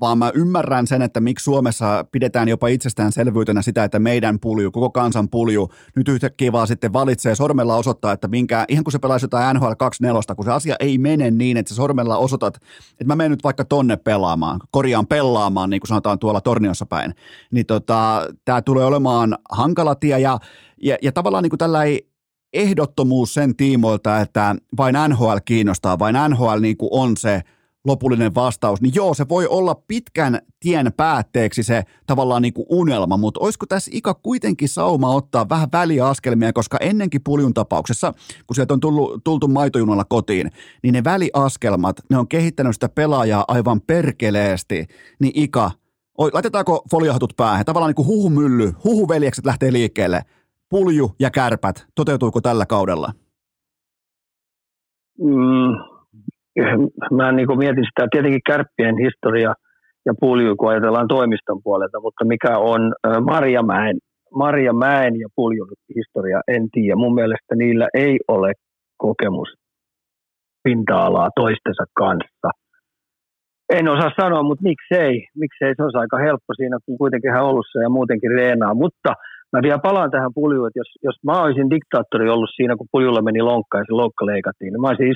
vaan mä ymmärrän sen, että miksi Suomessa pidetään jopa itsestäänselvyytenä sitä, että meidän pulju, koko kansan pulju, nyt yhtäkkiä vaan sitten valitsee sormella osoittaa, että minkä, ihan kun se pelaisi jotain NHL 24, kun se asia ei mene niin, että sä sormella osoitat, että mä menen nyt vaikka tonne pelaamaan, korjaan pelaamaan, niin kuin sanotaan tuolla Torniossa päin, niin tota, tämä tulee olemaan hankala tie ja, ja, ja tavallaan niin kuin tällä ei, ehdottomuus sen tiimoilta, että vain NHL kiinnostaa, vain NHL niin kuin on se lopullinen vastaus, niin joo, se voi olla pitkän tien päätteeksi se tavallaan niin kuin unelma, mutta olisiko tässä Ika kuitenkin sauma ottaa vähän väliaskelmia, koska ennenkin puljun tapauksessa, kun sieltä on tullut, tultu maitojunalla kotiin, niin ne väliaskelmat, ne on kehittänyt sitä pelaajaa aivan perkeleesti, niin Ika, laitetaanko foliohatut päähän, tavallaan niin kuin huhumylly, huhuveljekset lähtee liikkeelle, pulju ja kärpät, toteutuuko tällä kaudella? Mm, mä niin kuin mietin sitä tietenkin kärppien historia ja pulju, kun ajatellaan toimiston puolelta, mutta mikä on Marjamäen, Marjamäen ja puljun historia, en tiedä. Mun mielestä niillä ei ole kokemus pinta-alaa toistensa kanssa. En osaa sanoa, mutta miksei. Miksei, se olisi aika helppo siinä, kun kuitenkin hän ollut ja muutenkin reenaa. Mutta Mä vielä palaan tähän puljuun, että jos, jos mä olisin diktaattori ollut siinä, kun puljulla meni lonkka ja se lonkka leikattiin, niin mä olisin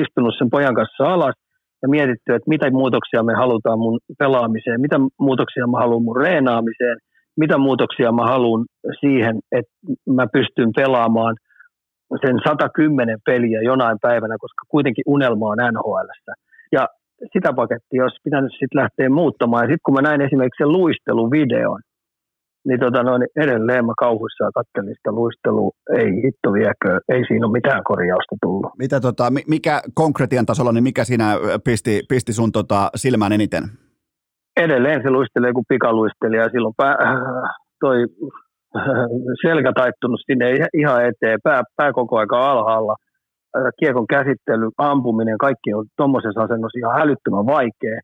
istunut sen pojan kanssa alas ja mietitty, että mitä muutoksia me halutaan mun pelaamiseen, mitä muutoksia mä haluan mun reenaamiseen, mitä muutoksia mä haluan siihen, että mä pystyn pelaamaan sen 110 peliä jonain päivänä, koska kuitenkin unelma on NHL. Ja sitä pakettia olisi pitänyt sitten lähteä muuttamaan. Ja sitten kun mä näin esimerkiksi sen luisteluvideon, niin, tota noin, niin edelleen mä kauhuissaan katselin sitä luistelua, ei hitto viekö, ei siinä ole mitään korjausta tullut. Mitä tota, mikä konkretian tasolla, niin mikä siinä pisti, pisti sun tota silmään eniten? Edelleen se luistelee kuin pikaluistelija ja silloin pää, toi selkä taittunut sinne ihan eteen, pää, pää koko aika alhaalla. Kiekon käsittely, ampuminen, kaikki on tuommoisessa asennossa ihan älyttömän vaikea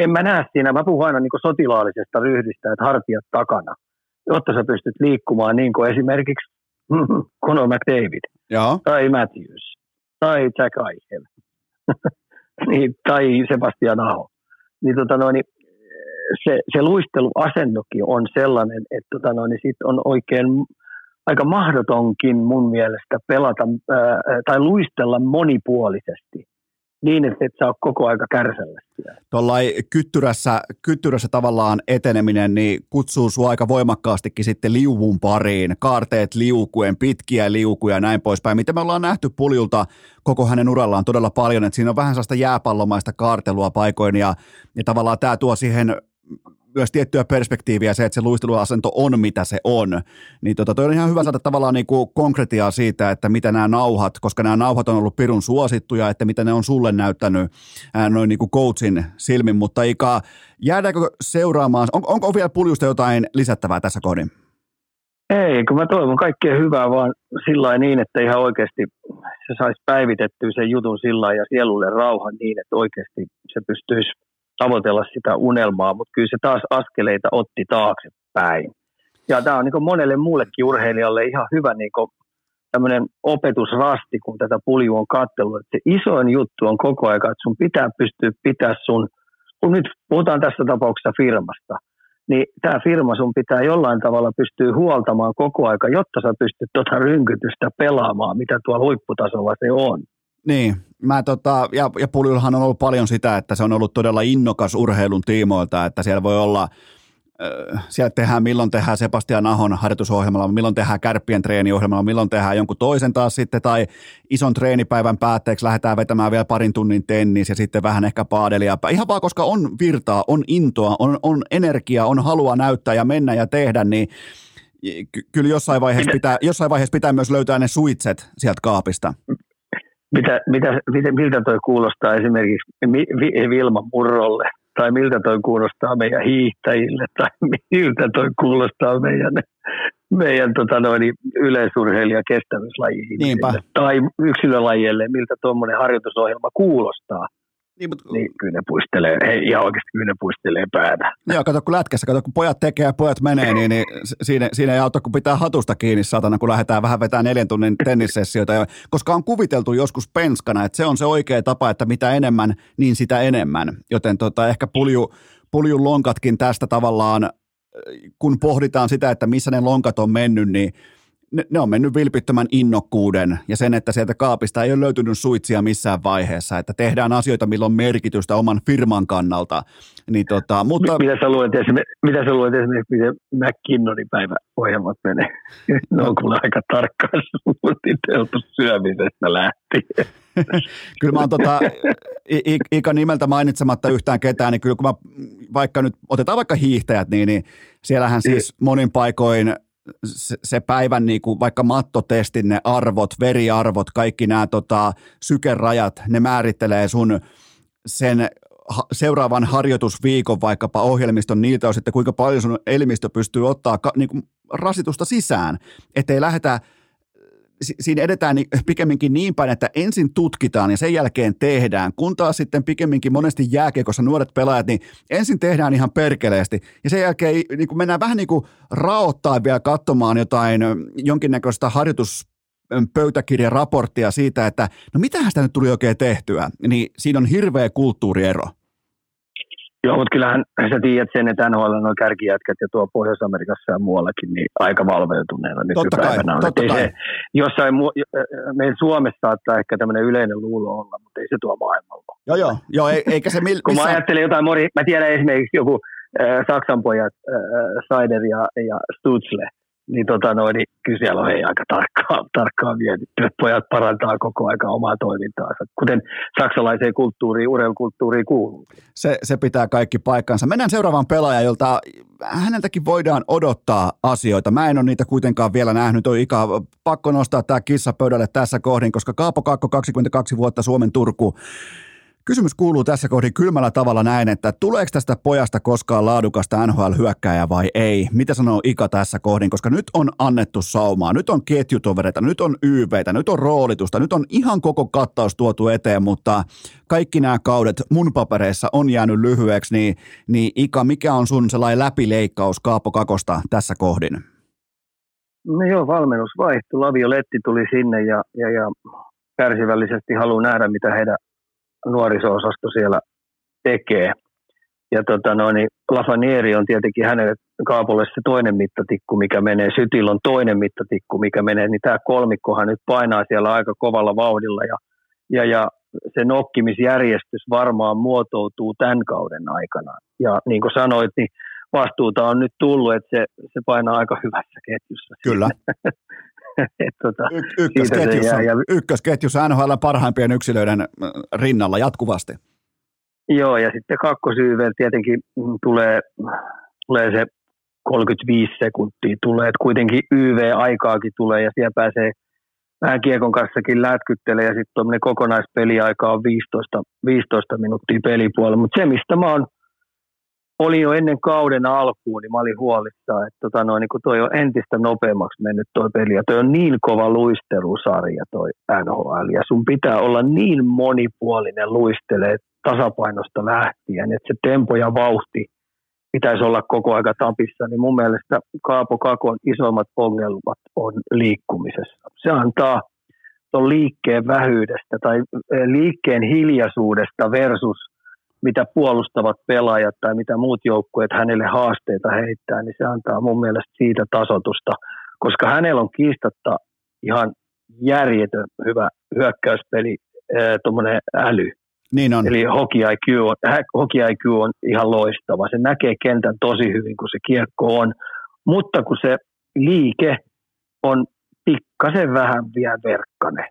en mä näe siinä, mä puhun aina niin sotilaallisesta ryhdistä, että hartiat takana, jotta sä pystyt liikkumaan niin kuin esimerkiksi Conor McDavid Joo. tai Matthews tai Jack Eichel niin, tai Sebastian Aho. Niin, tota noin, se, se luisteluasennokin on sellainen, että tota noin, sit on oikein aika mahdotonkin mun mielestä pelata ää, tai luistella monipuolisesti niin, että et saa koko aika kärsellä Tuollain kyttyrässä, kyttyrässä tavallaan eteneminen niin kutsuu sinua aika voimakkaastikin sitten liuvun pariin, kaarteet liukuen, pitkiä liukuja ja näin poispäin. Mitä me ollaan nähty puljulta koko hänen urallaan todella paljon, että siinä on vähän sellaista jääpallomaista kaartelua paikoin ja, ja tavallaan tämä tuo siihen myös tiettyä perspektiiviä se, että se luisteluasento on mitä se on. Niin tota, toi on ihan hyvä saada tavallaan niin konkretiaa siitä, että mitä nämä nauhat, koska nämä nauhat on ollut pirun suosittuja, että mitä ne on sulle näyttänyt ää, noin niin kuin coachin silmin, mutta Ika, jäädäänkö seuraamaan, on, onko vielä puljusta jotain lisättävää tässä kohdin? Ei, kun mä toivon kaikkea hyvää vaan sillä niin, että ihan oikeasti se saisi päivitettyä sen jutun sillä ja sielulle rauhan niin, että oikeasti se pystyisi tavoitella sitä unelmaa, mutta kyllä se taas askeleita otti taaksepäin. Ja tämä on niin monelle muullekin urheilijalle ihan hyvä niin tämmöinen opetusrasti, kun tätä pulju on katsellut. Että se isoin juttu on koko ajan, että sun pitää pystyä pitää sun, kun nyt puhutaan tässä tapauksessa firmasta, niin tämä firma sun pitää jollain tavalla pystyä huoltamaan koko aika, jotta sä pystyt tuota rynkytystä pelaamaan, mitä tuolla huipputasolla se on. Niin, mä tota, ja, ja Puljullahan on ollut paljon sitä, että se on ollut todella innokas urheilun tiimoilta, että siellä voi olla siellä tehdään, milloin tehdään Sebastian Ahon harjoitusohjelmalla, milloin tehdään kärppien treeniohjelmalla, milloin tehdään jonkun toisen taas sitten, tai ison treenipäivän päätteeksi lähdetään vetämään vielä parin tunnin tennis ja sitten vähän ehkä paadelia. Ihan vaan koska on virtaa, on intoa, on, on energiaa, on halua näyttää ja mennä ja tehdä, niin ky- kyllä jossain vaiheessa, pitää, jossain vaiheessa pitää myös löytää ne suitset sieltä kaapista mitä, mitä, mitä, miltä toi kuulostaa esimerkiksi Vilma Murrolle, tai miltä toi kuulostaa meidän hiihtäjille, tai miltä toi kuulostaa meidän meidän tota noin, yleisurheilija kestävyyslajiin. Tai yksilölajille, miltä tuommoinen harjoitusohjelma kuulostaa. Niin, mutta, Niin kyllä ne puistelee, hei, ihan oikeasti kyllä ne puistelee päätä. Joo, kato kun lätkässä, kato kun pojat tekee ja pojat menee, niin, niin siinä, siinä ei auta kun pitää hatusta kiinni satana, kun lähdetään vähän vetää neljän tunnin tennissessioita, koska on kuviteltu joskus penskana, että se on se oikea tapa, että mitä enemmän, niin sitä enemmän. Joten tota, ehkä pulju, puljun lonkatkin tästä tavallaan, kun pohditaan sitä, että missä ne lonkat on mennyt, niin ne, ne on mennyt vilpittömän innokkuuden ja sen, että sieltä kaapista ei ole löytynyt suitsia missään vaiheessa, että tehdään asioita, millä on merkitystä oman firman kannalta. Niin tota, mutta Mitä sä luulet, esimerkiksi, mitä sä luulet esimerkiksi, miten McKinnonin päiväohjelmat menee? ne on kyllä aika tarkkaan suunniteltu syömisestä lähtien. kyllä mä oon tota, Ika nimeltä mainitsematta yhtään ketään, niin kyllä kun mä vaikka nyt, otetaan vaikka hiihtäjät, niin, niin siellähän siis monin paikoin se, se päivän niin kuin vaikka mattotestin, ne arvot, veriarvot, kaikki nämä tota, sykerajat, ne määrittelee sun sen ha- seuraavan harjoitusviikon vaikkapa ohjelmiston niiltä osin, että kuinka paljon sun elimistö pystyy ottaa ka- niin kuin rasitusta sisään, ettei lähdetä siinä edetään pikemminkin niin päin, että ensin tutkitaan ja sen jälkeen tehdään, kun taas sitten pikemminkin monesti jääkiekossa nuoret pelaajat, niin ensin tehdään ihan perkeleesti ja sen jälkeen niin kuin mennään vähän niin kuin raottaa vielä katsomaan jotain jonkinnäköistä harjoitus pöytäkirjaraporttia siitä, että no mitähän sitä nyt tuli oikein tehtyä, niin siinä on hirveä kulttuuriero. Joo, mutta kyllähän sä tiedät sen, että NHL on kärkijätkät ja tuo Pohjois-Amerikassa ja muuallakin, niin aika valveutuneena Totta kai, nykypäivänä on. totta ei kai. Se, jossain, mu- meidän Suomessa saattaa ehkä tämmöinen yleinen luulo olla, mutta ei se tuo maailmalla. Joo, joo, joo ei- eikä se mil, Kun mä ajattelen jotain mori, mä tiedän esimerkiksi joku äh, Saksan pojat, äh, Seider ja, ja Stutzle, niin, tota noin, niin kyllä siellä on hei, aika tarkkaan, tarkkaan mietitty, että pojat parantaa koko aika omaa toimintaansa, kuten saksalaiseen kulttuuriin, urheilukulttuuriin kuuluu. Se, se pitää kaikki paikkansa. Mennään seuraavaan pelaajaan, jolta häneltäkin voidaan odottaa asioita. Mä en ole niitä kuitenkaan vielä nähnyt. On Ika, pakko nostaa tämä kissa pöydälle tässä kohdin, koska Kaapo Kakko 22 vuotta Suomen Turku. Kysymys kuuluu tässä kohdin kylmällä tavalla näin, että tuleeko tästä pojasta koskaan laadukasta NHL-hyökkääjää vai ei? Mitä sanoo Ika tässä kohdin? Koska nyt on annettu saumaa, nyt on ketjutovereita, nyt on YVtä, nyt on roolitusta, nyt on ihan koko kattaus tuotu eteen, mutta kaikki nämä kaudet mun papereissa on jäänyt lyhyeksi, niin, niin Ika, mikä on sun sellainen läpileikkaus Kaapo Kakosta tässä kohdin? No joo, valmennus vaihtui. Lavio Letti tuli sinne ja, ja, ja kärsivällisesti haluaa nähdä, mitä heidän nuoriso-osasto siellä tekee. Ja tota no, niin Lafanieri on tietenkin hänelle Kaapolle se toinen mittatikku, mikä menee. Sytil on toinen mittatikku, mikä menee. Niin tämä kolmikkohan nyt painaa siellä aika kovalla vauhdilla. Ja, ja, ja se nokkimisjärjestys varmaan muotoutuu tämän kauden aikana. Ja niin kuin sanoit, niin vastuuta on nyt tullut, että se, se painaa aika hyvässä ketjussa. Kyllä. Et tota, Y- ykkösketjussa, ja- ykkösketjussa NHL parhaimpien yksilöiden äh, rinnalla jatkuvasti. Joo, ja sitten kakkosyyvel tietenkin mm, tulee, tulee se 35 sekuntia tulee, että kuitenkin YV-aikaakin tulee ja siellä pääsee vähän kiekon kanssakin lätkyttelee ja sitten tuommoinen kokonaispeliaika on 15, 15 minuuttia pelipuolella. Mutta se, mistä mä oon, olin jo ennen kauden alkuun, niin mä olin huolissaan, että tota noin, niin toi on entistä nopeammaksi mennyt toi peli. Ja toi on niin kova luistelusarja toi NHL ja sun pitää olla niin monipuolinen luistelee tasapainosta lähtien, että se tempo ja vauhti pitäisi olla koko aika tapissa, niin mun mielestä Kaapo Kakon isoimmat ongelmat on liikkumisessa. Se antaa tuon liikkeen vähyydestä tai eh, liikkeen hiljaisuudesta versus mitä puolustavat pelaajat tai mitä muut joukkueet hänelle haasteita heittää, niin se antaa mun mielestä siitä tasotusta, koska hänellä on kiistatta ihan järjetön hyvä hyökkäyspeli, tuommoinen äly. Niin on. Eli hockey IQ, on, hockey IQ on ihan loistava. Se näkee kentän tosi hyvin, kun se kiekko on. Mutta kun se liike on pikkasen vähän vielä verkkane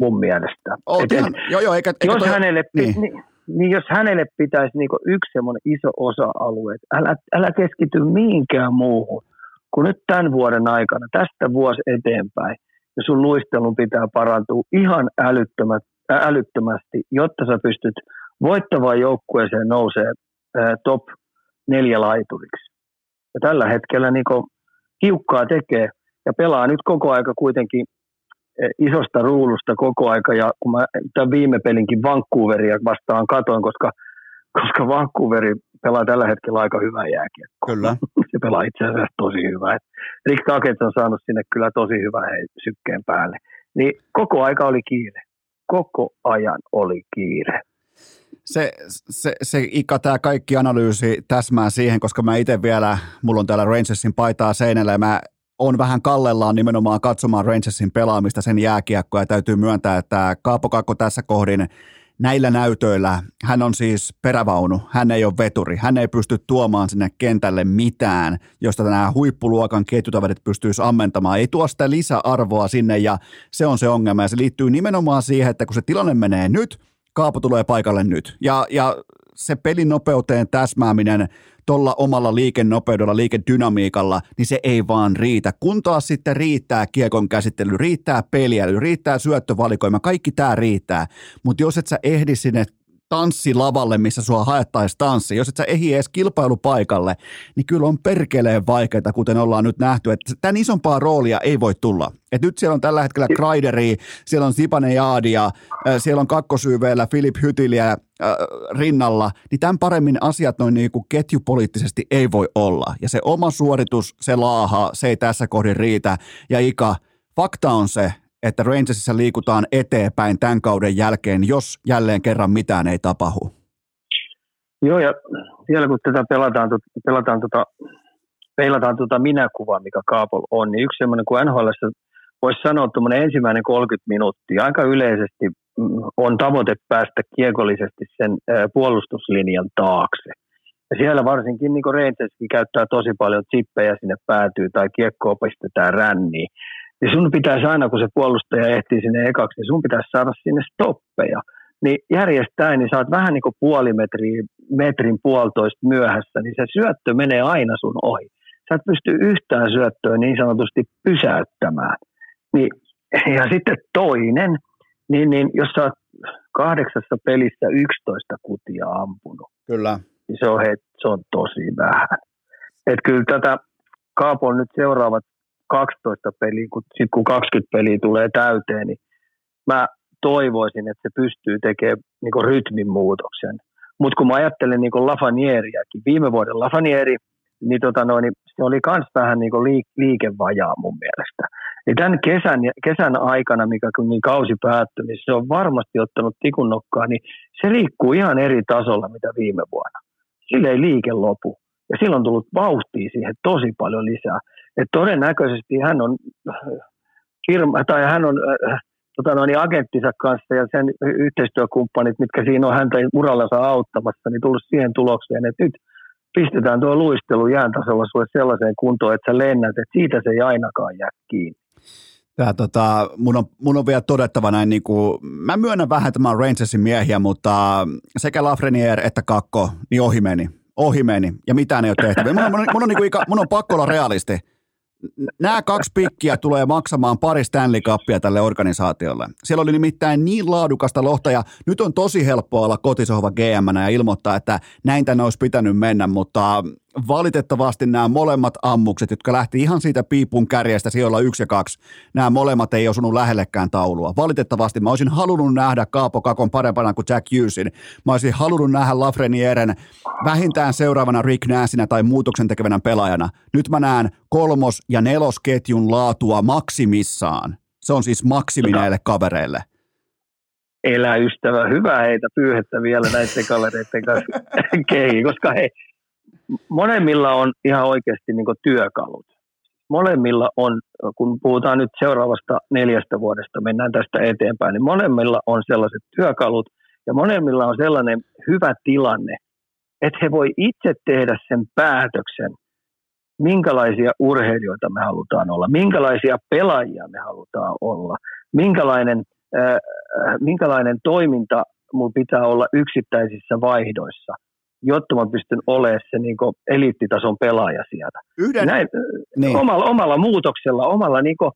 mun mielestä. Oot Et- ihan, joo, joo, eikä, eikä jos, toi- hänelle, niin. niin. Niin, niin jos hänelle pitäisi niinku yksi semmoinen iso osa-alue, että älä, älä keskity mihinkään muuhun kuin nyt tämän vuoden aikana, tästä vuosi eteenpäin, ja sun luistelun pitää parantua ihan älyttömät, älyttömästi, jotta sä pystyt voittavaan joukkueeseen nousee top neljä laituriksi. Ja tällä hetkellä niin Tiukkaa tekee ja pelaa nyt koko aika kuitenkin isosta ruulusta koko aika ja kun mä tämän viime pelinkin Vancouveria vastaan katoin, koska, koska Vancouveri pelaa tällä hetkellä aika hyvää jääkiekkoa. Kyllä. Se pelaa itse asiassa tosi hyvää. Rick Takets on saanut sinne kyllä tosi hyvää hei, sykkeen päälle. Niin koko aika oli kiire. Koko ajan oli kiire. Se, se, se Ika, tämä kaikki analyysi täsmää siihen, koska mä itse vielä, mulla on täällä Rangersin paitaa seinällä ja mä on vähän kallellaan nimenomaan katsomaan Rangersin pelaamista sen jääkiekkoa. Ja täytyy myöntää, että Kaapo Kakko tässä kohdin näillä näytöillä, hän on siis perävaunu, hän ei ole veturi, hän ei pysty tuomaan sinne kentälle mitään, josta nämä huippuluokan ketjutaverit pystyisi ammentamaan, ei tuo sitä lisäarvoa sinne ja se on se ongelma. Ja se liittyy nimenomaan siihen, että kun se tilanne menee nyt, Kaapo tulee paikalle nyt. Ja, ja se pelin nopeuteen täsmääminen tuolla omalla liikennopeudella, liikedynamiikalla, niin se ei vaan riitä. Kun taas sitten riittää kiekon käsittely, riittää peliäly, riittää syöttövalikoima, kaikki tämä riittää. Mutta jos et sä ehdi sinne tanssilavalle, missä sua haettaisiin tanssi. Jos et sä ehdi edes kilpailupaikalle, niin kyllä on perkeleen vaikeaa, kuten ollaan nyt nähty. Että tämän isompaa roolia ei voi tulla. Et nyt siellä on tällä hetkellä Kraideri, siellä on Sipane Jaadia, siellä on kakkosyyveellä Filip Hytiliä äh, rinnalla, niin tämän paremmin asiat noin niin kuin ketjupoliittisesti ei voi olla. Ja se oma suoritus, se laaha, se ei tässä kohdin riitä. Ja Ika, fakta on se, että Rangersissa liikutaan eteenpäin tämän kauden jälkeen, jos jälleen kerran mitään ei tapahdu. Joo, ja vielä kun tätä pelataan, pelataan tota, peilataan tuota minäkuvaa, mikä Kaapol on, niin yksi semmoinen, kun NHL voisi sanoa tuommoinen ensimmäinen 30 minuuttia, aika yleisesti mm, on tavoite päästä kiekollisesti sen puolustuslinjan taakse. Ja siellä varsinkin niin Rangerskin käyttää tosi paljon chippejä sinne päätyy tai kiekkoa pistetään ränniin niin sun pitäisi aina, kun se puolustaja ehtii sinne ekaksi, niin sun pitäisi saada sinne stoppeja. Niin järjestäen, niin saat vähän niin kuin puoli metriä, metrin puolitoista myöhässä, niin se syöttö menee aina sun ohi. Sä et pysty yhtään syöttöä niin sanotusti pysäyttämään. Niin, ja sitten toinen, niin, niin jos sä oot kahdeksassa pelissä 11 kutia ampunut, Kyllä. niin se on, hei, se on tosi vähän. Et kyllä tätä Kaapon nyt seuraavat 12 peliä, kun, sit kun 20 peliä tulee täyteen, niin mä toivoisin, että se pystyy tekemään niin rytmin muutoksen. Mutta kun mä ajattelen niin Lafanieriäkin, viime vuoden Lafanieri, niin, tota noin, niin se oli myös vähän niin liik- liikevajaa mun mielestä. Ja tämän kesän, kesän aikana, mikä kun niin kausi päättyi, niin se on varmasti ottanut tikun nokkaa, niin se liikkuu ihan eri tasolla mitä viime vuonna. Sille ei liike lopu. Ja silloin on tullut vauhtia siihen tosi paljon lisää että todennäköisesti hän on firma, tai hän on äh, tota noin, agenttinsa kanssa ja sen yhteistyökumppanit, mitkä siinä on häntä urallansa auttamassa, niin tullut siihen tulokseen, että nyt pistetään tuo luistelu jään tasolla sulle sellaiseen kuntoon, että sä lennät, että siitä se ei ainakaan jää kiinni. Tää, tota, mun, on, mun on vielä todettava näin, niin kuin, mä myönnän vähän, että mä oon Rangersin miehiä, mutta sekä Lafreniere että Kakko, niin ohi meni. Ohi meni, ja mitään ei ole tehty. Mun, mun, mun, on, niin kuin, mun on pakko olla realisti nämä kaksi pikkiä tulee maksamaan pari Stanley Cupia tälle organisaatiolle. Siellä oli nimittäin niin laadukasta lohta ja nyt on tosi helppoa olla kotisohva gm ja ilmoittaa, että näin tänne olisi pitänyt mennä, mutta valitettavasti nämä molemmat ammukset, jotka lähti ihan siitä piipun kärjestä sijoilla yksi ja kaksi, nämä molemmat ei osunut lähellekään taulua. Valitettavasti mä olisin halunnut nähdä Kaapo Kakon parempana kuin Jack Hughesin. Mä olisin halunnut nähdä Lafrenieren vähintään seuraavana Rick Nassinä tai muutoksen tekevänä pelaajana. Nyt mä näen kolmos- ja nelosketjun laatua maksimissaan. Se on siis maksimi näille kavereille elä ystävä, hyvä heitä pyyhettä vielä näiden kavereiden kanssa koska hei, molemmilla on ihan oikeasti niin työkalut. Molemmilla on, kun puhutaan nyt seuraavasta neljästä vuodesta, mennään tästä eteenpäin, niin molemmilla on sellaiset työkalut ja molemmilla on sellainen hyvä tilanne, että he voi itse tehdä sen päätöksen, minkälaisia urheilijoita me halutaan olla, minkälaisia pelaajia me halutaan olla, minkälainen, äh, minkälainen toiminta mun pitää olla yksittäisissä vaihdoissa – jotta mä pystyn olemaan se niin eliittitason pelaaja sieltä. Yhden, Näin, niin. omalla, omalla muutoksella, omalla niin kuin,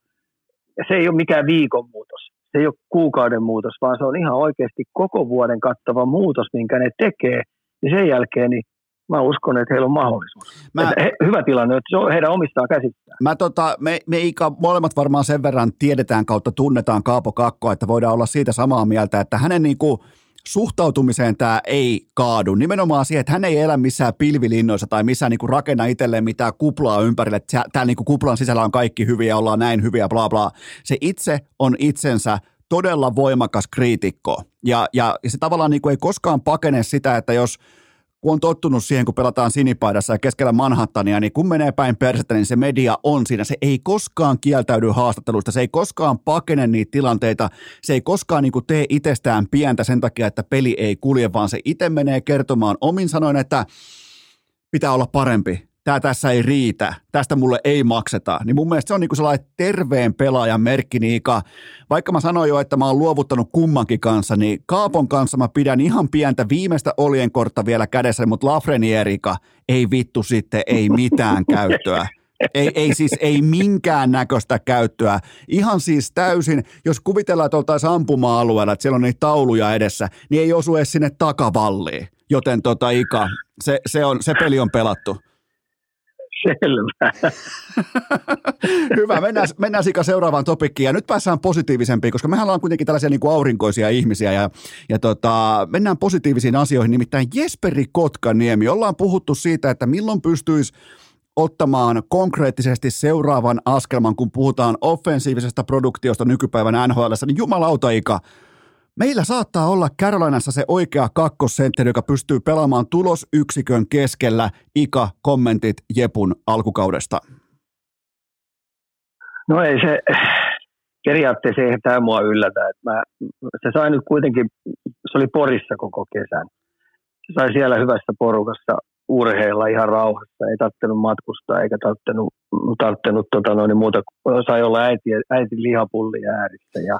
se ei ole mikään viikon muutos, se ei ole kuukauden muutos, vaan se on ihan oikeasti koko vuoden kattava muutos, minkä ne tekee, ja sen jälkeen niin mä uskon, että heillä on mahdollisuus. Mä, he, hyvä tilanne, että se on heidän omistaa käsittää. Mä tota, me, me Ika, molemmat varmaan sen verran tiedetään kautta tunnetaan Kaapo Kakkoa, että voidaan olla siitä samaa mieltä, että hänen niinku, suhtautumiseen tämä ei kaadu. Nimenomaan siihen, että hän ei elä missään pilvilinnoissa tai missään niinku rakenna itselleen mitään kuplaa ympärille, että niinku kuplan sisällä on kaikki hyviä, ollaan näin hyviä, bla bla. Se itse on itsensä todella voimakas kriitikko. Ja, ja, ja se tavallaan niin kuin ei koskaan pakene sitä, että jos kun on tottunut siihen, kun pelataan sinipaidassa ja keskellä Manhattania, niin kun menee päin persettä, niin se media on siinä. Se ei koskaan kieltäydy haastattelusta, se ei koskaan pakene niitä tilanteita, se ei koskaan niin tee itsestään pientä sen takia, että peli ei kulje, vaan se itse menee kertomaan omin sanoin, että pitää olla parempi, tämä tässä ei riitä, tästä mulle ei makseta, niin mun mielestä se on niinku sellainen terveen pelaajan merkki, Niika. Vaikka mä sanoin jo, että mä oon luovuttanut kummankin kanssa, niin Kaapon kanssa mä pidän ihan pientä viimeistä oljenkortta vielä kädessä, mutta Lafrenierika ei vittu sitten, ei mitään käyttöä. Ei, ei siis ei minkään näköistä käyttöä. Ihan siis täysin, jos kuvitellaan, että oltaisiin ampuma-alueella, että siellä on niitä tauluja edessä, niin ei osu edes sinne takavalliin. Joten tota Ika, se, se, on, se peli on pelattu. Selvä. Hyvä, mennään, mennään Sika seuraavaan topikkiin. Ja nyt päässään positiivisempiin, koska mehän ollaan kuitenkin tällaisia niin kuin aurinkoisia ihmisiä ja, ja tota, mennään positiivisiin asioihin, nimittäin Jesperi Kotkaniemi, ollaan puhuttu siitä, että milloin pystyisi ottamaan konkreettisesti seuraavan askelman, kun puhutaan offensiivisesta produktiosta nykypäivän NHL, niin jumalauta Meillä saattaa olla Carolinassa se oikea kakkosentteri, joka pystyy pelaamaan tulosyksikön keskellä. Ika, kommentit Jepun alkukaudesta. No ei se, periaatteessa ei tämä mua yllätä. Että mä, se sai nyt kuitenkin, se oli Porissa koko kesän. Se sai siellä hyvässä porukassa urheilla ihan rauhassa. Ei tarvinnut matkustaa eikä tarvinnut, tarvinnut tota noin, muuta. Sai olla äiti, äiti lihapulli äärissä ja,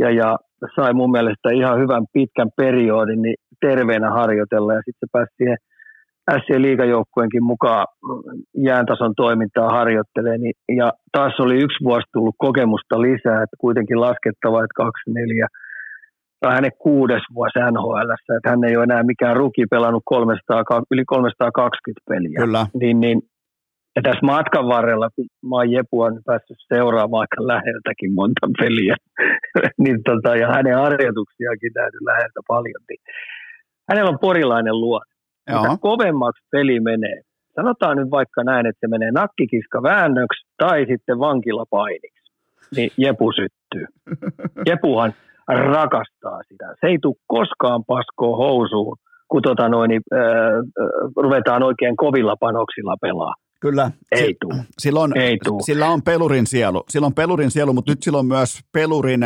ja, ja sai mun mielestä ihan hyvän pitkän periodin niin terveenä harjoitella ja sitten pääsi siihen SC liigajoukkueenkin mukaan jääntason toimintaa harjoittelee. Niin, ja taas oli yksi vuosi tullut kokemusta lisää, että kuitenkin laskettava, että kaksi neljä tämä on hänen kuudes vuosi NHL, että hän ei ole enää mikään ruki pelannut 300, yli 320 peliä. Kyllä. Niin, niin, ja tässä matkan varrella, kun mä oon Jepua päässyt seuraamaan aika läheltäkin monta peliä, niin tota, ja hänen harjoituksiakin täytyy läheltä paljon, niin hänellä on porilainen luo. Mitä kovemmaksi peli menee, sanotaan nyt vaikka näin, että se menee nakkikiska väännöksi tai sitten vankilapainiksi, niin Jepu syttyy. Jepuhan rakastaa sitä. Se ei tule koskaan paskoa housuun, kun tota noin, niin, äh, ruvetaan oikein kovilla panoksilla pelaa. Kyllä. Ei tuu. Sillä on, ei tuu. sillä on pelurin sielu. Sillä on pelurin sielu, mutta nyt sillä on myös pelurin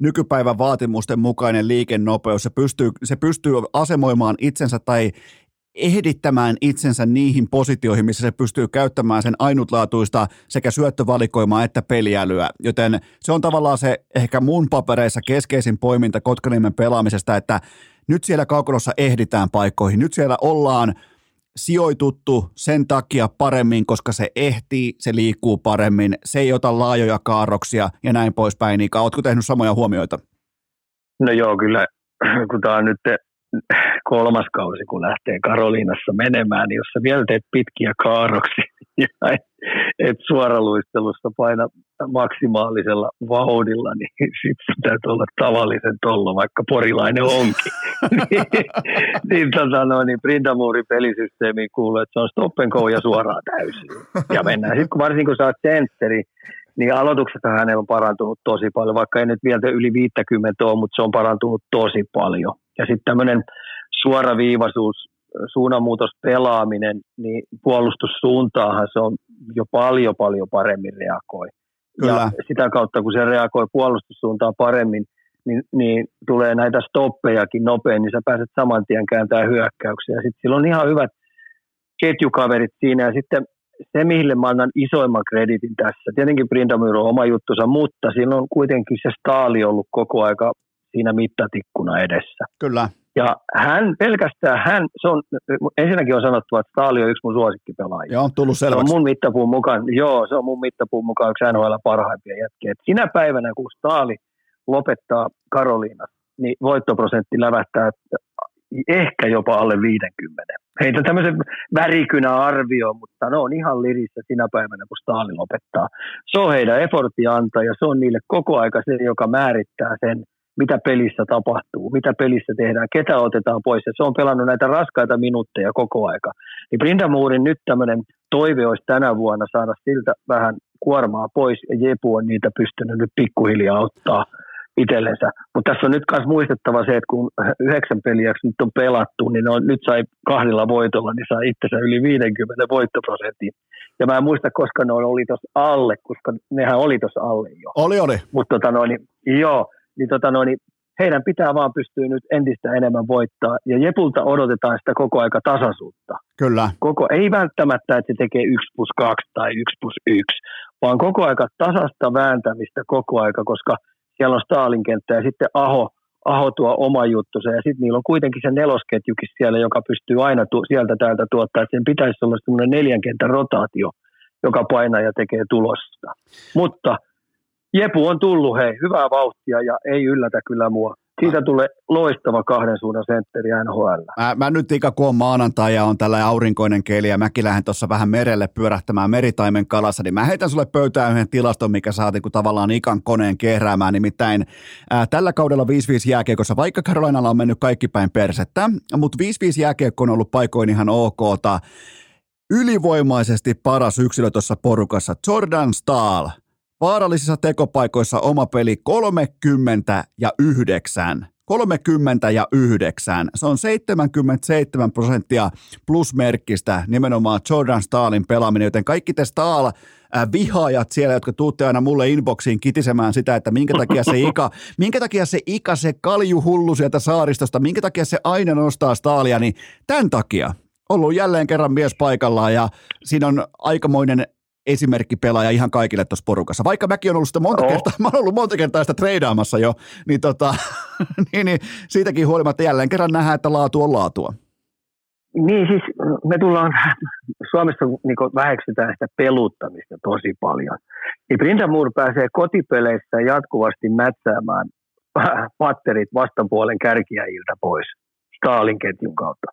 nykypäivän vaatimusten mukainen liikennopeus. Se pystyy, se pystyy asemoimaan itsensä tai ehdittämään itsensä niihin positioihin, missä se pystyy käyttämään sen ainutlaatuista sekä syöttövalikoimaa että peliälyä. Joten se on tavallaan se ehkä mun papereissa keskeisin poiminta Kotkaniemen pelaamisesta, että nyt siellä kaukolossa ehditään paikkoihin. Nyt siellä ollaan sijoituttu sen takia paremmin, koska se ehtii, se liikkuu paremmin, se ei ota laajoja kaarroksia ja näin poispäin. Niin, ootko tehnyt samoja huomioita? No joo, kyllä kun tämä on nyt kolmas kausi, kun lähtee Karoliinassa menemään, niin jos sä vielä teet pitkiä kaaroksia ja et, et suoraluistelusta paina maksimaalisella vauhdilla, niin sitten täytyy olla tavallisen tollo, vaikka porilainen onkin. niin, tota no, niin Brindamuurin pelisysteemiin kuuluu, että se on stop and ja suoraan täysin. Ja mennään. Sitten kun varsinkin kun sä oot sentteri, niin aloituksesta hänellä on parantunut tosi paljon, vaikka ei nyt vielä yli 50 ole, mutta se on parantunut tosi paljon. Ja sitten tämmöinen suoraviivaisuus, suunnanmuutos pelaaminen, niin puolustussuuntaahan se on jo paljon paljon paremmin reagoi. Kyllä. Ja sitä kautta, kun se reagoi puolustussuuntaan paremmin, niin, niin tulee näitä stoppejakin nopein, niin sä pääset saman tien kääntämään hyökkäyksiä. Sitten sillä on ihan hyvät ketjukaverit siinä ja sitten se, mille mä annan isoimman kreditin tässä, tietenkin Brindamyr on oma juttusa, mutta siinä on kuitenkin se staali ollut koko aika siinä mittatikkuna edessä. Kyllä. Ja hän, pelkästään hän, se on, ensinnäkin on sanottu, että Staali on yksi mun suosikkipelaajia. Joo, tullut selväksi. Se on mun mittapuun mukaan, joo, se on mun mittapuun mukaan yksi NHL parhaimpia jätkiä. Et sinä päivänä, kun Staali lopettaa Karoliina, niin voittoprosentti lävähtää ehkä jopa alle 50. Heitä tämmöisen värikynä arvio, mutta ne on ihan lirissä sinä päivänä, kun Stalin lopettaa. Se on heidän effortti antaa ja se on niille koko aika se, joka määrittää sen, mitä pelissä tapahtuu, mitä pelissä tehdään, ketä otetaan pois. Ja se on pelannut näitä raskaita minuutteja koko aika. Niin Brindamourin nyt tämmöinen toive olisi tänä vuonna saada siltä vähän kuormaa pois, ja Jepu on niitä pystynyt nyt pikkuhiljaa auttaa itsellensä. Mutta tässä on nyt myös muistettava se, että kun yhdeksän peliä nyt on pelattu, niin on, nyt sai kahdella voitolla, niin sai itsensä yli 50 voittoprosentin. Ja mä en muista, koska ne oli tuossa alle, koska nehän oli tuossa alle jo. Oli, oli. Mutta tota noin, joo, niin, tota noin, heidän pitää vaan pystyä nyt entistä enemmän voittaa. Ja Jepulta odotetaan sitä koko aika tasaisuutta. Kyllä. Koko, ei välttämättä, että se tekee 1 plus 2 tai 1 plus 1, vaan koko aika tasasta vääntämistä koko aika, koska siellä on Stalin kenttä ja sitten Aho, Aho tuo oma juttunsa ja sitten niillä on kuitenkin se nelosketjukin siellä, joka pystyy aina tu- sieltä täältä tuottaa, että sen pitäisi olla semmoinen neljän kentän rotaatio, joka painaa ja tekee tulosta. Mutta Jepu on tullut, hei, hyvää vauhtia ja ei yllätä kyllä mua. Siitä tulee loistava kahden suunnan sentteri NHL. Mä, mä nyt Ika, kun on maanantai ja on tällä aurinkoinen keli ja mäkin lähden tuossa vähän merelle pyörähtämään meritaimen kalassa, niin mä heitän sulle pöytään yhden tilaston, mikä saatiin kun tavallaan Ikan koneen kehräämään. Nimittäin ää, tällä kaudella 5-5 jääkiekossa, vaikka Carolinalla on mennyt kaikki päin persettä, mutta 5-5 jääkiekko on ollut paikoin ihan okta. Ylivoimaisesti paras yksilö tuossa porukassa, Jordan Stahl – Vaarallisissa tekopaikoissa oma peli 30 ja 9. 30 ja 9. Se on 77 prosenttia plusmerkkistä nimenomaan Jordan Stahlin pelaaminen, joten kaikki te Stahl äh, vihaajat siellä, jotka tuutte aina mulle inboxiin kitisemään sitä, että minkä takia se Ika, minkä takia se Ika, se kaljuhullu sieltä saaristosta, minkä takia se aina nostaa Staalia, niin tämän takia ollut jälleen kerran mies paikallaan ja siinä on aikamoinen esimerkkipelaaja ihan kaikille tuossa porukassa. Vaikka mäkin olen ollut sitä monta, oh. kertaa, mä ollut monta kertaa sitä treidaamassa jo, niin, tota, niin, niin siitäkin huolimatta jälleen kerran nähdään, että laatu on laatua. Niin siis me tullaan, Suomessa niin väheksytään sitä peluttamista tosi paljon. Niin Brindamur pääsee kotipeleissä jatkuvasti mätsäämään patterit vastapuolen kärkiäjiltä pois Stalin ketjun kautta.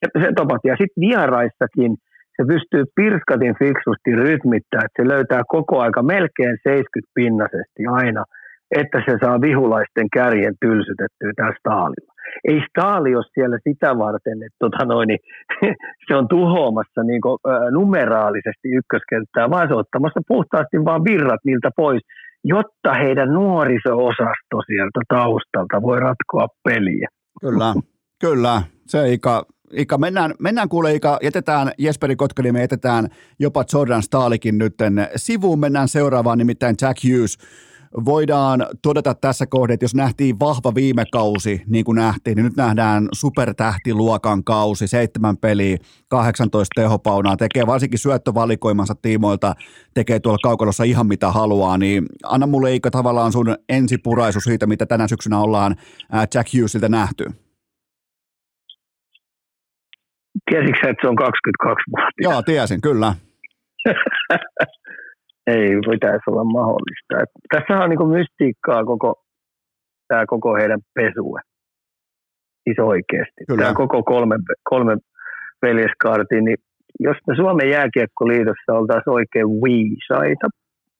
Se, se tapahtuu. Ja sitten vieraissakin – se pystyy pirskatin fiksusti rytmittämään, että se löytää koko aika melkein 70 pinnasesti aina, että se saa vihulaisten kärjen tylsytettyä tällä Staalilla. Ei Staali ole siellä sitä varten, että tota noin, se on tuhoamassa niin kuin, numeraalisesti ykköskenttää, vaan se on ottamassa puhtaasti vaan virrat niiltä pois, jotta heidän nuoriso-osasto sieltä taustalta voi ratkoa peliä. Kyllä, kyllä. Se Ika, Ika, mennään, mennään kuule Ika, jätetään Jesperi Kotkaniemi, jätetään jopa Jordan Staalikin nytten sivuun, mennään seuraavaan, nimittäin Jack Hughes. Voidaan todeta tässä kohdassa, että jos nähtiin vahva viime kausi, niin kuin nähtiin, niin nyt nähdään supertähtiluokan kausi, seitsemän peliä, 18 tehopaunaa, tekee varsinkin syöttövalikoimansa tiimoilta, tekee tuolla kaukalossa ihan mitä haluaa, niin anna mulle Ika tavallaan sun ensipuraisu siitä, mitä tänä syksynä ollaan Jack Hughesilta nähty. Tiesitkö että se on 22 vuotta? Joo, tiesin, kyllä. Ei pitäisi olla mahdollista. Et tässä on niin mystiikkaa koko, tämä koko heidän pesue. Siis oikeasti. Kyllä. Tämä koko kolme, kolme veljeskaarti, niin jos me Suomen jääkiekkoliitossa oltaisiin oikein viisaita,